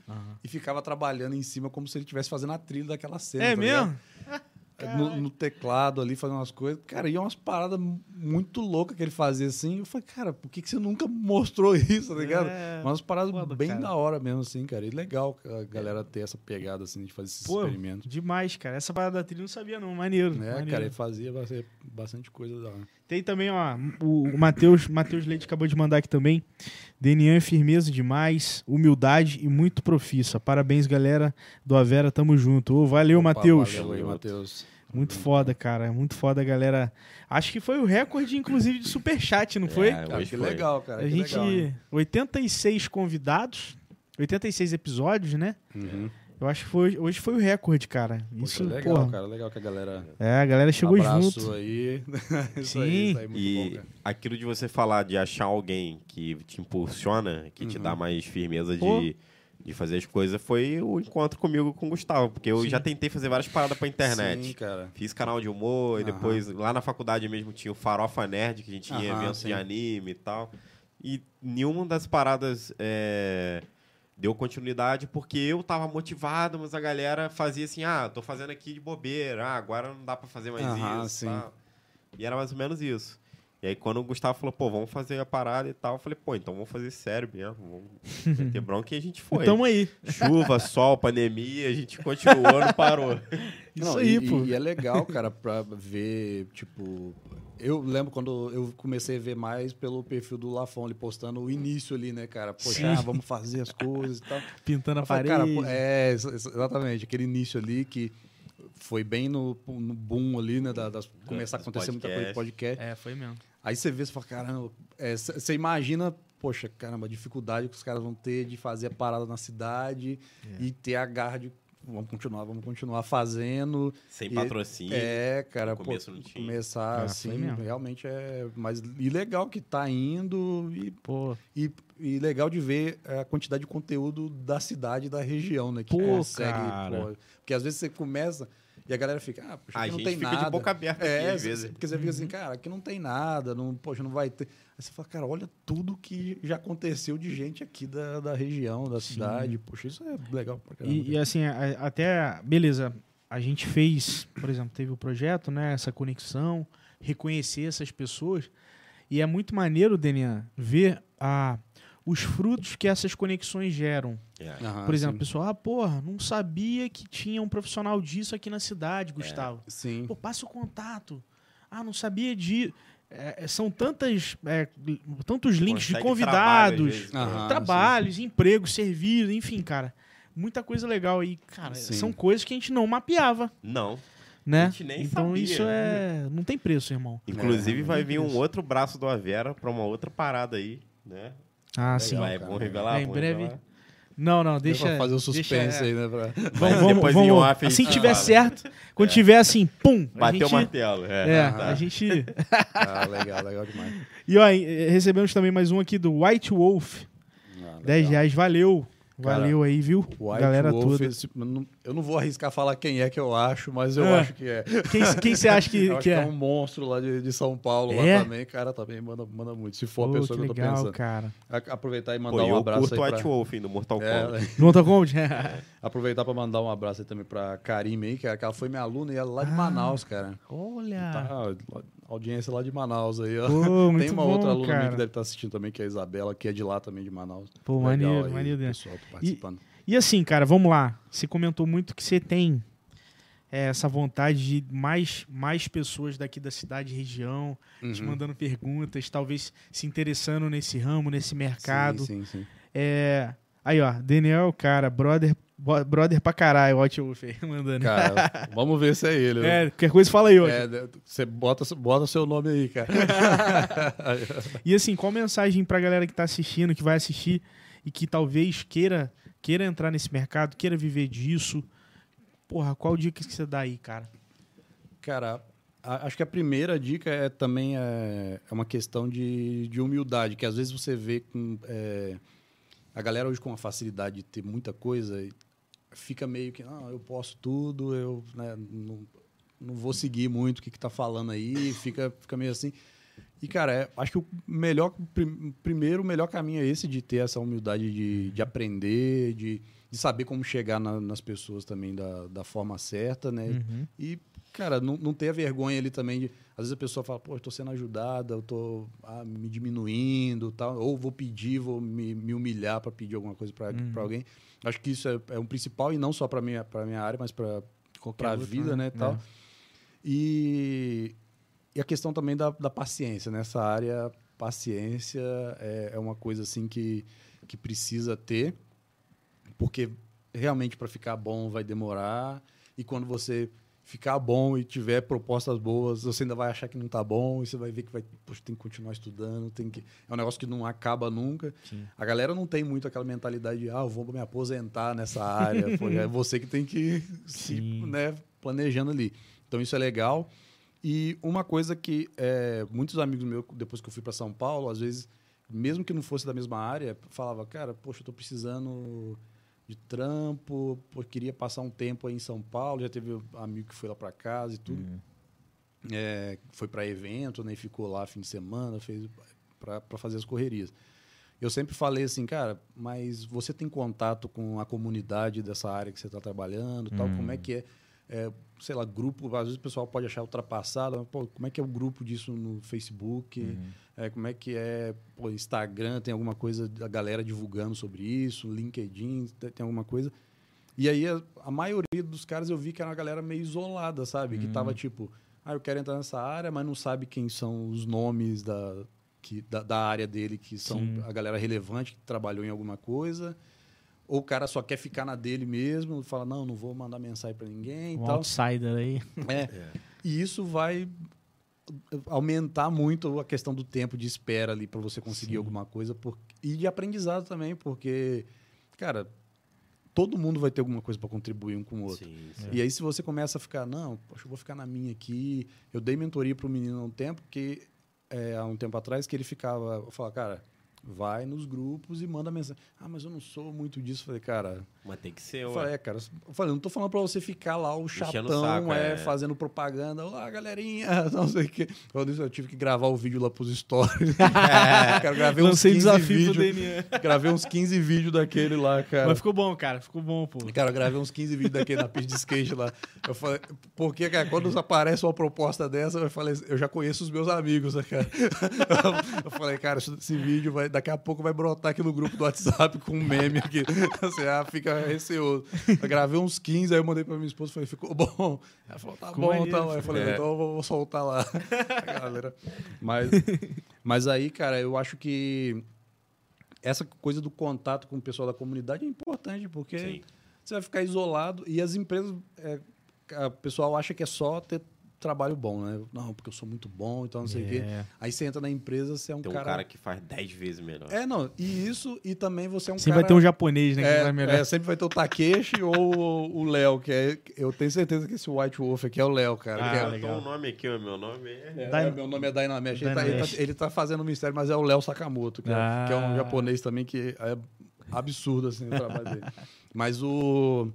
e ficava trabalhando em cima como se ele estivesse fazendo a trilha daquela cena. É tá ligado? No, no teclado ali, fazendo umas coisas. Cara, e umas paradas muito loucas que ele fazia assim. Eu falei, cara, por que, que você nunca mostrou isso, tá ligado? É, umas paradas foda, bem cara. da hora mesmo, assim, cara. E legal a galera ter essa pegada, assim, de fazer esses Pô, experimentos. demais, cara. Essa parada da trilha eu não sabia, não. Maneiro. É, maneiro. cara, ele fazia bastante, bastante coisa da hora. Tem também, ó, o, Matheus Matheus Leite acabou de mandar aqui também. Denian é firmeza demais, humildade e muito profissa. Parabéns, galera do Avera, tamo junto. Ô, valeu, Matheus. Valeu aí, Matheus. Muito foda, cara. Muito foda, galera. Acho que foi o recorde, inclusive, de superchat, não foi? É, Cara, que foi. legal, cara. A gente. legal, hein? 86 convidados, 86 episódios, né? Uhum. Eu acho que foi, hoje foi o recorde, cara. Poxa, Isso, legal, porra. cara. Legal que a galera. É, a galera chegou Abraço junto. aí. isso Sim. aí, isso aí, muito bom, E cara. aquilo de você falar de achar alguém que te impulsiona, que te Uhum. dá mais firmeza Pô. de, de fazer as coisas, foi o encontro comigo com o Gustavo. Porque eu Sim. já tentei fazer várias paradas pra internet. Sim, cara. Fiz canal de humor, e Aham. depois lá na faculdade mesmo tinha o Farofa Nerd, que a gente tinha Aham, eventos de anime e tal. E nenhuma das paradas é, deu continuidade porque eu tava motivado, mas a galera fazia assim: ah, tô fazendo aqui de bobeira, ah, agora não dá pra fazer mais Aham, isso. sim. tal. E era mais ou menos isso. E aí, quando o Gustavo falou, pô, vamos fazer a parada e tal, eu falei, pô, então vamos fazer sério mesmo. Vamos meter bronca e a gente foi. Tamo aí. Chuva, sol, pandemia, a gente continuou, não parou. Isso Não, aí, e, pô. E é legal, cara, pra ver, tipo. Eu lembro quando eu comecei a ver mais pelo perfil do Lafon, ele postando o início ali, né, cara? Poxa, ah, vamos fazer as coisas e tal. Pintando a falei, parede. cara, é, ex- ex- exatamente, aquele início ali que foi bem no, no boom ali, né? Da, das, começar a acontecer muita coisa de podcast. É, foi mesmo. Aí você vê, você fala, caramba, é, você imagina, poxa, caramba, a dificuldade que os caras vão ter de fazer a parada na cidade É. e ter a garra de vamos continuar, vamos continuar fazendo. Sem E- patrocínio. É, cara, No pô, começo não tinha. começar Ah, assim, realmente é mais e legal que tá indo e, Pô, e, e legal de ver a quantidade de conteúdo da cidade e da região, né? Que Pô, consegue, cara. pô, porque às vezes você começa e a galera fica, ah, poxa, A aqui não gente tem fica nada. de boca aberta aqui, É, às cê- vezes. porque você fica assim, cara, aqui não tem nada, não, poxa, não vai ter. Aí você fala, cara, olha tudo que já aconteceu de gente aqui da, da região, da Sim. cidade. Poxa, isso é legal pra caramba. E, e assim, a- até, beleza, a gente fez, por exemplo, teve o projeto, né, essa conexão, reconhecer essas pessoas, e é muito maneiro, Denian, ver a, os frutos que essas conexões geram. É. Aham, por exemplo, sim. pessoal, ah, porra, não sabia que tinha um profissional disso aqui na É. cidade, Gustavo. Sim. Pô, passa o contato. Ah, não sabia de... é, são tantas, é, tantos links de Consegue convidados, trabalho, Aham. Ah, trabalhos, empregos, serviços, enfim, cara. Muita coisa legal aí, cara. Sim. São coisas que a gente não mapeava, Não. né? A gente nem então sabia. isso é. Não tem preço, irmão. Inclusive É, vai vir um outro braço do Avera pra uma outra parada aí, né? Ah, sim. Vai, cara. vamos revelar? É, em vamos breve. revelar? Não, não, deixa. pra fazer o deixa- suspense é. aí, né? pra- Vamos, vamos, depois vamos. em off assim que tiver fala. certo, quando tiver assim, pum. a Bateu o martelo. É. É, Aham. a gente. Ah, legal, legal demais. E ó, recebemos também mais um aqui do White Wolf. Ah, legal. 10 reais, valeu. Cara, Valeu aí, viu? White Galera Wolf, toda. esse- eu não- eu vou arriscar falar quem é que eu acho, mas eu Ah. acho que é. Quem, quem você acha que, Eu acho que que é? é um monstro lá de, de São Paulo É? lá também. Cara, também manda, manda muito. Se for Pô, a pessoa que, que eu tô legal, pensando. cara. A- Aproveitar e mandar Pô, um eu abraço curto o aí White pra... Wolf do Mortal É, Kombat. né? No Mortal Kombat? Aproveitar pra mandar um abraço aí também pra Karime aí, que é- que ela foi minha aluna e ela é lá de Ah. Manaus, cara. Olha. Tá, audiência lá de Manaus aí, ó. Pô, Tem uma bom, outra aluna minha que deve estar assistindo também, que é a Isabela, que é de lá também, de Manaus. Pô, Legal maneiro, aí, maneiro, né? pessoal tá participando. E assim, cara, vamos lá. Você comentou muito que você tem é, essa vontade de mais, mais pessoas daqui da cidade e região te Uhum. mandando perguntas, talvez se interessando nesse ramo, nesse mercado. Sim, sim, sim. É, aí, ó, Daniel, cara, brother, brother pra caralho, White Wolf aí, mandando. Cara, vamos ver se é ele. né? É, qualquer coisa fala aí, ó. É, você bota, bota seu nome aí, cara. E assim, qual mensagem pra galera que tá assistindo, que vai assistir e que talvez queira, queira entrar nesse mercado, queira viver disso? Porra, qual dica que você dá aí, cara? Cara, a- acho que a primeira dica é também é, é uma questão de, de humildade, que às vezes você vê com é, a galera hoje com a facilidade de ter muita coisa, fica meio que, ah, eu posso tudo, eu né, não, não vou seguir muito o que, que tá falando aí, fica, fica meio assim. E, cara, é- acho que o melhor, prim- primeiro, o melhor caminho é esse de ter essa humildade de, de aprender, de, de saber como chegar na- nas pessoas também da, da forma certa, né? Uhum. E, cara, não, não ter a vergonha ali também de. Às vezes a pessoa fala, pô, tô sendo ajudada, eu tô ah, me diminuindo tal. Ou vou pedir, vou me, me humilhar para pedir alguma coisa para Uhum. alguém. Acho que isso é, é um principal, e não só para minha, pra minha área, mas para a vida, né? Tal. E, e a questão também da, da paciência. Nessa área, paciência é, é uma coisa assim que, que precisa ter, porque realmente para ficar bom vai demorar. E quando você ficar bom e tiver propostas boas, você ainda vai achar que não está bom, e você vai ver que vai, poxa, tem que continuar estudando, tem que é um negócio que não acaba nunca. Sim. A galera não tem muito aquela mentalidade de, ah, eu vou me aposentar nessa área. Pô, é você que tem que se, né, planejando ali. Então isso é legal. E uma coisa que é, muitos amigos meus, depois que eu fui para São Paulo, às vezes, mesmo que não fosse da mesma área, falava, cara, poxa, eu tô precisando de trampo, pô, queria passar um tempo aí em São Paulo, já teve um amigo que foi lá para casa e tudo. É, foi para evento, né, e ficou lá fim de semana, fez para fazer as correrias. Eu sempre falei assim, cara, mas você tem contato com a comunidade dessa área que você está trabalhando, tal? Como é que é, é, sei lá, grupo? Às vezes o pessoal pode achar ultrapassado, mas, pô, como é que é o grupo disso no Facebook? É, como é que é, pô, Instagram? Tem alguma coisa da galera divulgando sobre isso? LinkedIn tem alguma coisa? E aí a, a maioria dos caras eu vi que era uma galera meio isolada, sabe? Que tava tipo, ah, eu quero entrar nessa área, mas não sabe quem são os nomes da, que, da, da área dele, que são Sim. a galera relevante que trabalhou em alguma coisa. Ou o cara só quer ficar na dele mesmo, fala, não, não vou mandar mensagem para ninguém Um tal. outsider aí. É. E isso vai aumentar muito a questão do tempo de espera ali para você conseguir Sim. alguma coisa por... e de aprendizado também, porque, cara, todo mundo vai ter alguma coisa para contribuir um com o outro. Sim, sim. E aí, se você começa a ficar, não, poxa, eu vou ficar na minha aqui. Eu dei mentoria para o menino há um tempo, que é, há um tempo atrás, que ele ficava, eu falava, cara, vai nos grupos e manda mensagem. Ah, mas eu não sou muito disso. Eu falei, cara, Mas tem que ser, eu ué. falei, é, cara, eu falei, não tô falando pra você ficar lá o chatão, saco, é, é. fazendo propaganda, olá, galerinha, não sei o quê. Quando isso, eu tive que gravar o vídeo lá pros stories. cara, gravei uns Lancei 15 desafio vídeos, gravei uns 15 vídeos daquele lá, cara. Mas ficou bom, cara. Ficou bom, pô. Cara, eu gravei uns 15 vídeos daquele na pista de skate lá. Eu falei, porque, cara, quando aparece uma proposta dessa, eu falei, eu já conheço os meus amigos, né, cara? Eu falei, cara, esse vídeo vai, daqui a pouco vai brotar aqui no grupo do WhatsApp com um meme aqui. Assim, ah, fica receoso. Eu gravei uns 15, aí eu mandei pra minha esposa e falei, ficou bom. Ela falou, tá Ficou bom, maneiro, tá bom. Eu falei, É. então eu vou, vou soltar lá. A galera. Mas, mas aí, cara, eu acho que essa coisa do contato com o pessoal da comunidade é importante, porque Sim. você vai ficar isolado e as empresas, é, a- o pessoal acha que é só ter trabalho bom, né? Não, porque eu sou muito bom, então não sei o quê. É. Aí você entra na empresa, você é um Tem um cara... cara que faz 10 vezes melhor. É, não, e isso, e também você é um Sempre cara... vai ter um japonês, né? que vai melhor. É, é, sempre vai ter o Takeshi ou o Léo, que é. Eu tenho certeza que esse White Wolf aqui é o Léo, cara. Ah, é- legal. Então o nome aqui, o meu nome é... é, Dyn- meu nome é Dynamesh. Ele, tá, ele, tá, ele tá fazendo mistério, mas é o Léo Sakamoto, que, é- Ah. que é um japonês também que é absurdo assim, o trabalho dele. Mas o.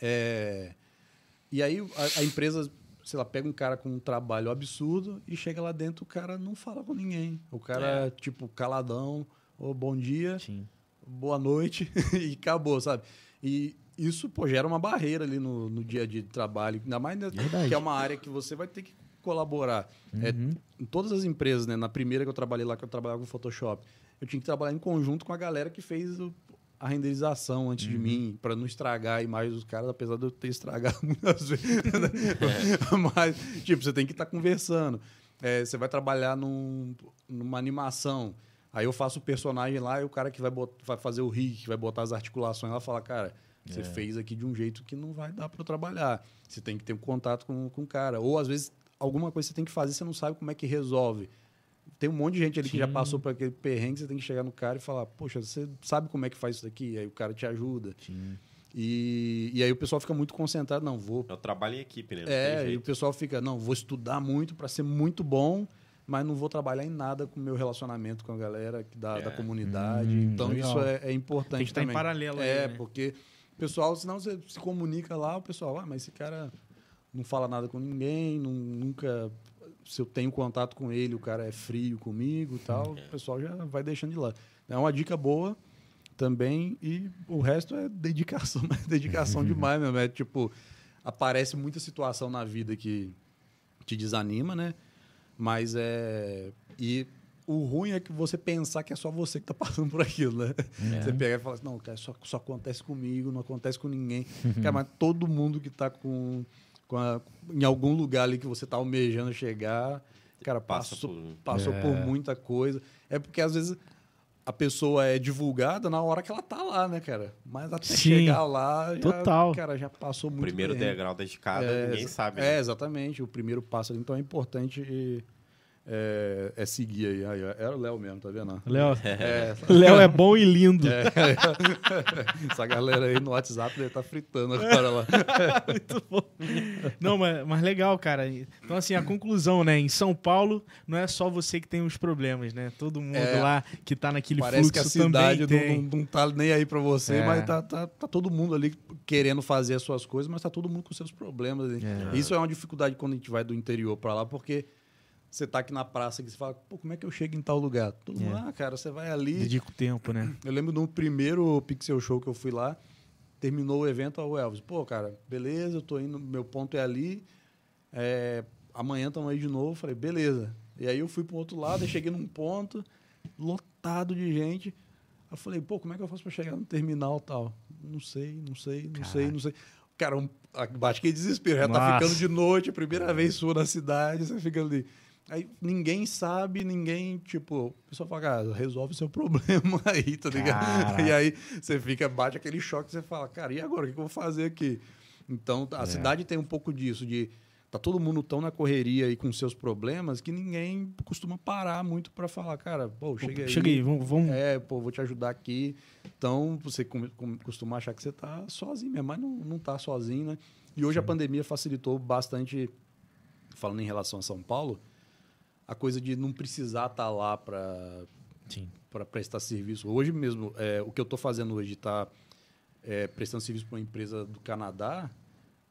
é, e aí a, a empresa, sei lá, pega um cara com um trabalho absurdo e chega lá dentro, o cara não fala com ninguém. O cara, tipo, caladão, ô, bom dia Sim. boa noite e acabou, sabe? E isso, pô, gera uma barreira ali no, no dia a dia de trabalho, ainda mais né, que é uma área que você vai ter que colaborar. É, em todas as empresas, né? Na primeira que eu trabalhei lá, que eu trabalhava com Photoshop, eu tinha que trabalhar em conjunto com a galera que fez o- a renderização antes de mim, para não estragar a imagem dos caras, apesar de eu ter estragado muitas vezes. né? Mas, tipo, você tem que estar conversando. É, você vai trabalhar num- numa animação. Aí eu faço o personagem lá e o cara que vai, bot- vai fazer o rig, que vai botar as articulações lá, fala, cara, você fez aqui de um jeito que não vai dar para trabalhar. Você tem que ter um contato com, com o cara. Ou às vezes alguma coisa você tem que fazer, você não sabe como é que resolve. Tem um monte de gente ali que já Sim. passou por aquele perrengue, você tem que chegar no cara e falar, poxa, você sabe como é que faz isso daqui? Aí o cara te ajuda. Sim. E, e aí o pessoal fica muito concentrado, não, vou É o trabalho em equipe, né? Não é, e o pessoal fica, não, vou estudar muito para ser muito bom, mas não vou trabalhar em nada com o meu relacionamento com a galera que da, É. da comunidade. Hum, então legal. isso é, é importante Tem que estar em também. paralelo aí, É, né? porque o pessoal, senão você se comunica lá, o pessoal, ah, mas esse cara não fala nada com ninguém, não- nunca. Se eu tenho contato com ele, o cara é frio comigo e tal, o pessoal já vai deixando de lado. É uma dica boa também, e o resto é dedicação, mas dedicação demais mesmo. É tipo, aparece muita situação na vida que te desanima, né? Mas é. E o ruim é que você pensar que é só você que tá passando por aquilo, né? Você pega e fala assim, não, cara, só, só acontece comigo, não acontece com ninguém. Cara, mas todo mundo que tá com, com a- em algum lugar ali que você tá almejando chegar, cara, Passa passou, por- passou por muita coisa. É porque às vezes a pessoa é divulgada na hora que ela tá lá, né, cara? Mas até Sim, chegar lá, já, total. cara, já passou O muito primeiro perrengue. degrau da escada, É, ninguém sabe. É, né? exatamente. O primeiro passo ali. Então é importante é, é seguir aí. aí. Era o Léo mesmo, tá vendo? Léo, É, Léo é bom e lindo. essa galera aí no WhatsApp deve estar fritando agora lá. Muito bom. Não, mas, mas legal, cara. Então, assim, a conclusão, né? Em São Paulo, não é só você que tem os problemas, né? Todo mundo É. lá que tá naquele Parece fluxo que a cidade não, não, não tá nem aí pra você, É. mas tá, tá, tá todo mundo ali querendo fazer as suas coisas, mas tá todo mundo com seus problemas. ali. É. Isso é uma dificuldade quando a gente vai do interior pra lá, porque você tá aqui na praça que você fala, pô, como é que eu chego em tal lugar? Todo mundo, É. ah, cara, você vai ali. Dedica o tempo, né? Eu lembro do primeiro Pixel Show que eu fui lá, terminou o evento, o Elvis, pô, cara, beleza, eu tô indo, meu ponto é ali, é, amanhã estamos aí de novo. Falei, beleza. E aí eu fui pro outro lado, cheguei num ponto, lotado de gente. Aí eu falei, pô, como é que eu faço pra chegar no terminal e tal? Não sei, não sei, não sei, não sei. Cara, um, bate que desespero, já tá Nossa. ficando de noite, primeira vez sua na cidade, você fica ali. Aí ninguém sabe, ninguém, tipo, o pessoal fala, cara, resolve o seu problema aí, tá ligado? Caraca. E aí você fica, bate aquele choque, você fala, cara, e agora, o que eu vou fazer aqui? Então, É. a cidade tem um pouco disso, de tá todo mundo tão na correria e com seus problemas que ninguém costuma parar muito para falar, cara, pô, chega aí. Chega aí, vamos. vamos- É, pô, vou te ajudar aqui. Então, você costuma achar que você tá sozinho mesmo, mas não, não tá sozinho, né? E hoje a pandemia facilitou bastante, falando em relação a São Paulo, a coisa de não precisar estar lá para para prestar serviço. Hoje mesmo, é, o que eu estou fazendo hoje está prestando serviço para uma empresa do Canadá,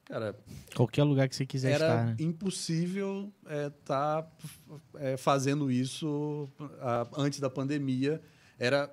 cara, Qualquer lugar que você quiser era estar, né? impossível estar fazendo isso ah, antes da pandemia. Era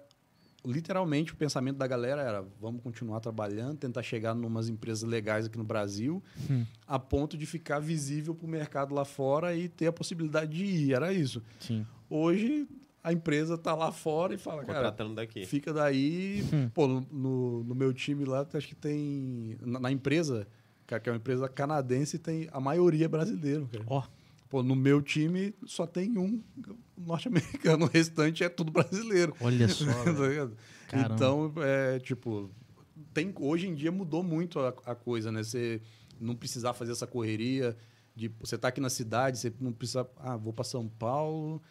literalmente o pensamento da galera era vamos continuar trabalhando, tentar chegar em umas empresas legais aqui no Brasil, Hum. a ponto de ficar visível para o mercado lá fora e ter a possibilidade de ir. Era isso. Sim. Hoje a empresa tá lá fora e fala, cara, daqui. fica daí. Hum. Pô, no- no, meu time lá, acho que tem. Na, na empresa, que é uma empresa canadense, tem a maioria é brasileiro, cara. Ó, Pô, no meu time só tem um norte-americano, o restante é tudo brasileiro. olha só. Tá então, é, tipo, tem, hoje em dia mudou muito a, a coisa, né? Você não precisar fazer essa correria De, você tá aqui na cidade, você não precisa. Ah, vou para São Paulo,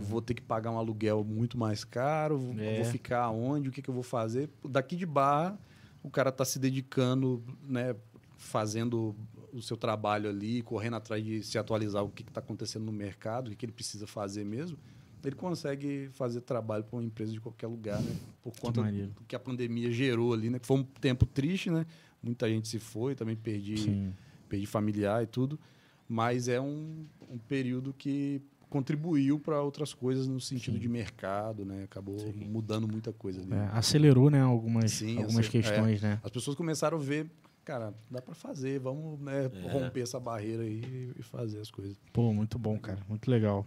vou ter que pagar um aluguel muito mais caro, vou, É. vou ficar onde, o que, que eu vou fazer? Daqui de Barra, o cara tá se dedicando, né? Fazendo o seu trabalho ali, correndo atrás de se atualizar o que está acontecendo no mercado, o que, que ele precisa fazer mesmo. Ele consegue fazer trabalho para uma empresa de qualquer lugar, né? Por conta maneiro. do que a pandemia gerou ali, né? Que foi um tempo triste, né? Muita gente se foi, também perdi Sim. perdi familiar e tudo, mas é um, um período que contribuiu para outras coisas no sentido Sim. de mercado, né? Acabou mudando muita coisa ali. É, acelerou, né, algumas, Sim, algumas é. questões, né? As pessoas começaram a ver, cara, dá para fazer, vamos né, É. romper essa barreira aí e fazer as coisas. Pô, muito bom, cara. Muito legal.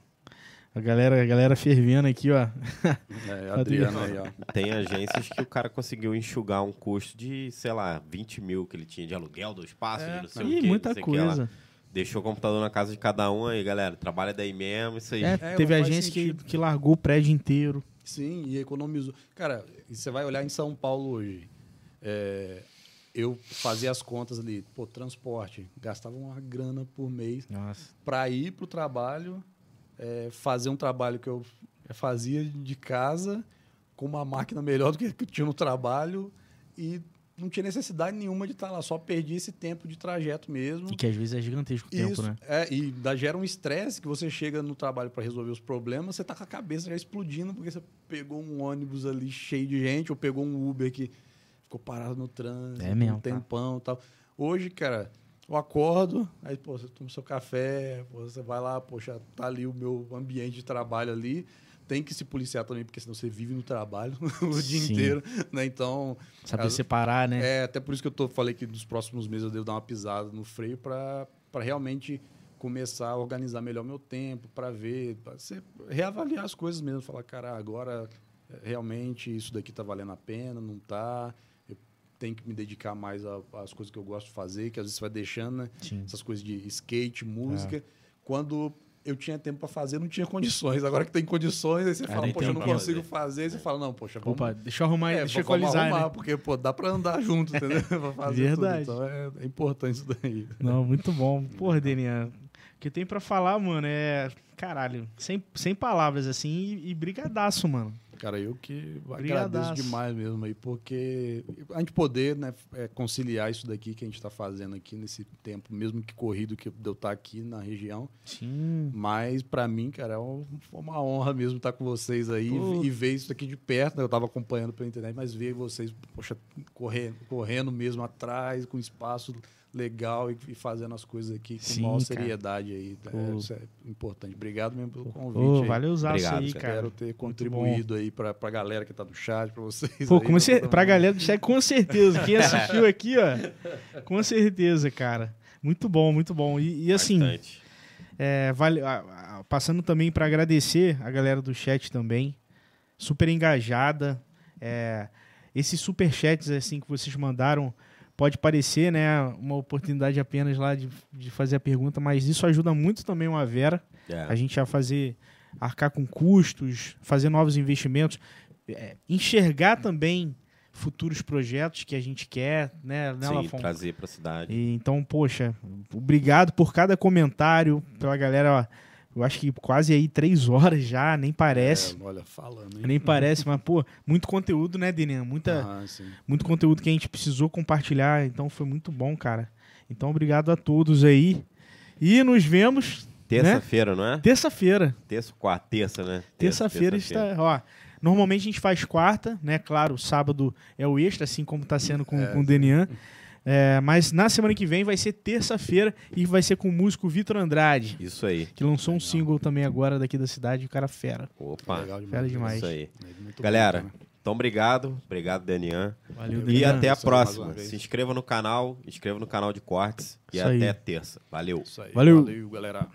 A galera, a galera fervendo aqui, ó. É, Adriano aí, ó. Tem agências que o cara conseguiu enxugar um custo de, sei lá, 20 mil que ele tinha de aluguel do espaço, de não sei o Ih, quê, muita não sei o que coisa. Deixou o computador na casa de cada um aí, galera. Trabalha daí mesmo, isso aí. É, É, teve agência que, que largou o prédio inteiro. Sim, e economizou. Cara, você vai olhar em São Paulo hoje. é, eu fazia as contas ali, pô, transporte, gastava uma grana por mês para ir para o trabalho, é, fazer um trabalho que eu fazia de casa com uma máquina melhor do que que eu tinha no trabalho e não tinha necessidade nenhuma de estar lá, só perdi esse tempo de trajeto mesmo. E que às vezes é gigantesco o tempo, Isso, né? é, e dá, gera um estresse que você chega no trabalho para resolver os problemas, você tá com a cabeça já explodindo porque você pegou um ônibus ali cheio de gente ou pegou um Uber que ficou parado no trânsito, É mesmo, um tá? tempão e tal. Hoje, cara, eu acordo, aí pô, você toma seu café, pô, você vai lá, poxa, tá ali o meu ambiente de trabalho ali. Tem que se policiar também, porque senão você vive no trabalho o dia Sim. inteiro, né? Então, Saber Caso- separar, né? é, até por isso que eu tô, falei que nos próximos meses eu devo dar uma pisada no freio para realmente começar a organizar melhor meu tempo, para ver, para reavaliar as coisas mesmo, falar, cara, agora eh, realmente isso daqui tá valendo a pena, não tá? Tenho que me dedicar mais às coisas que eu gosto de fazer, que às vezes você vai deixando, né? Sim. Essas coisas de skate, É. música. Quando eu tinha tempo para fazer, não tinha condições. Agora que tem condições, aí você Aí fala, nem poxa, tem eu não consigo fazer. fazer. Você fala, não, poxa, vamos, Opa, deixa eu arrumar, é, deixa eu vamos equalizar, arrumar, né? porque pô, dá pra andar junto, entendeu? pra fazer Verdade. Tudo. Então é, é importante isso daí. Não, muito bom. Porra, Denian, o que tem pra falar, mano, é... Caralho, sem, sem palavras, assim, e, e brigadaço, mano. Cara, eu que Brigadaço. agradeço demais mesmo aí, porque a gente poder né, é, conciliar isso daqui que a gente está fazendo aqui nesse tempo, mesmo que corrido que eu estar aqui na região, Sim. mas para mim, cara, é um- uma honra mesmo estar com vocês aí Pô. e ver isso daqui de perto. né? Eu estava acompanhando pela internet, mas ver vocês, poxa, correndo, correndo mesmo atrás, com espaço legal e, e fazendo as coisas aqui com Sim, maior cara. seriedade aí. Pô. É, isso é importante. Obrigado mesmo pelo convite. Pô, aí. valeu usar isso Obrigado, aí, cara. cara. Espero ter contribuído aí pra, pra galera que tá no chat, pra vocês. Pô, aí, como pra cer- galera do chat, com certeza. Quem assistiu aqui, ó, com certeza, cara. Muito bom, muito bom. E, e assim, Bastante. é, vale, a- a- passando também para agradecer a galera do chat também, super engajada. É, esses super chats assim que vocês mandaram pode parecer, né, uma oportunidade apenas lá de, de fazer a pergunta, mas isso ajuda muito também uma Vera É. a gente a fazer arcar com custos, fazer novos investimentos, é, enxergar também futuros projetos que a gente quer, né, né Sim, trazer pra cidade. E, então, poxa, obrigado por cada comentário, pela galera, ó, eu acho que quase aí três horas já, nem parece. É, olha, falando, hein? Nem parece, mas, pô, muito conteúdo, né, Denian? Muita, Ah, sim. muito conteúdo que a gente precisou compartilhar, então foi muito bom, cara. Então, obrigado a todos aí. E nos vemos Terça-feira, não é? terça-feira. Terça, quarta, terça, né? Terça, Terça-feira terça-feira. está. Ó, normalmente a gente faz quarta, né? Claro, sábado é o extra, assim como está sendo com, É, com o Denian. É, mas na semana que vem vai ser terça-feira e vai ser com o músico Vitor Andrade, Isso aí. que lançou um single também agora daqui da cidade, o cara fera. Opa. Legal Fera demais. Isso aí. Muito Galera, bom, então obrigado. Obrigado, Danian. Valeu, E Denian. até a aí, próxima. Se inscreva no canal, inscreva no canal de cortes. E Isso aí. até terça. Valeu. Isso aí. Valeu. Valeu, galera.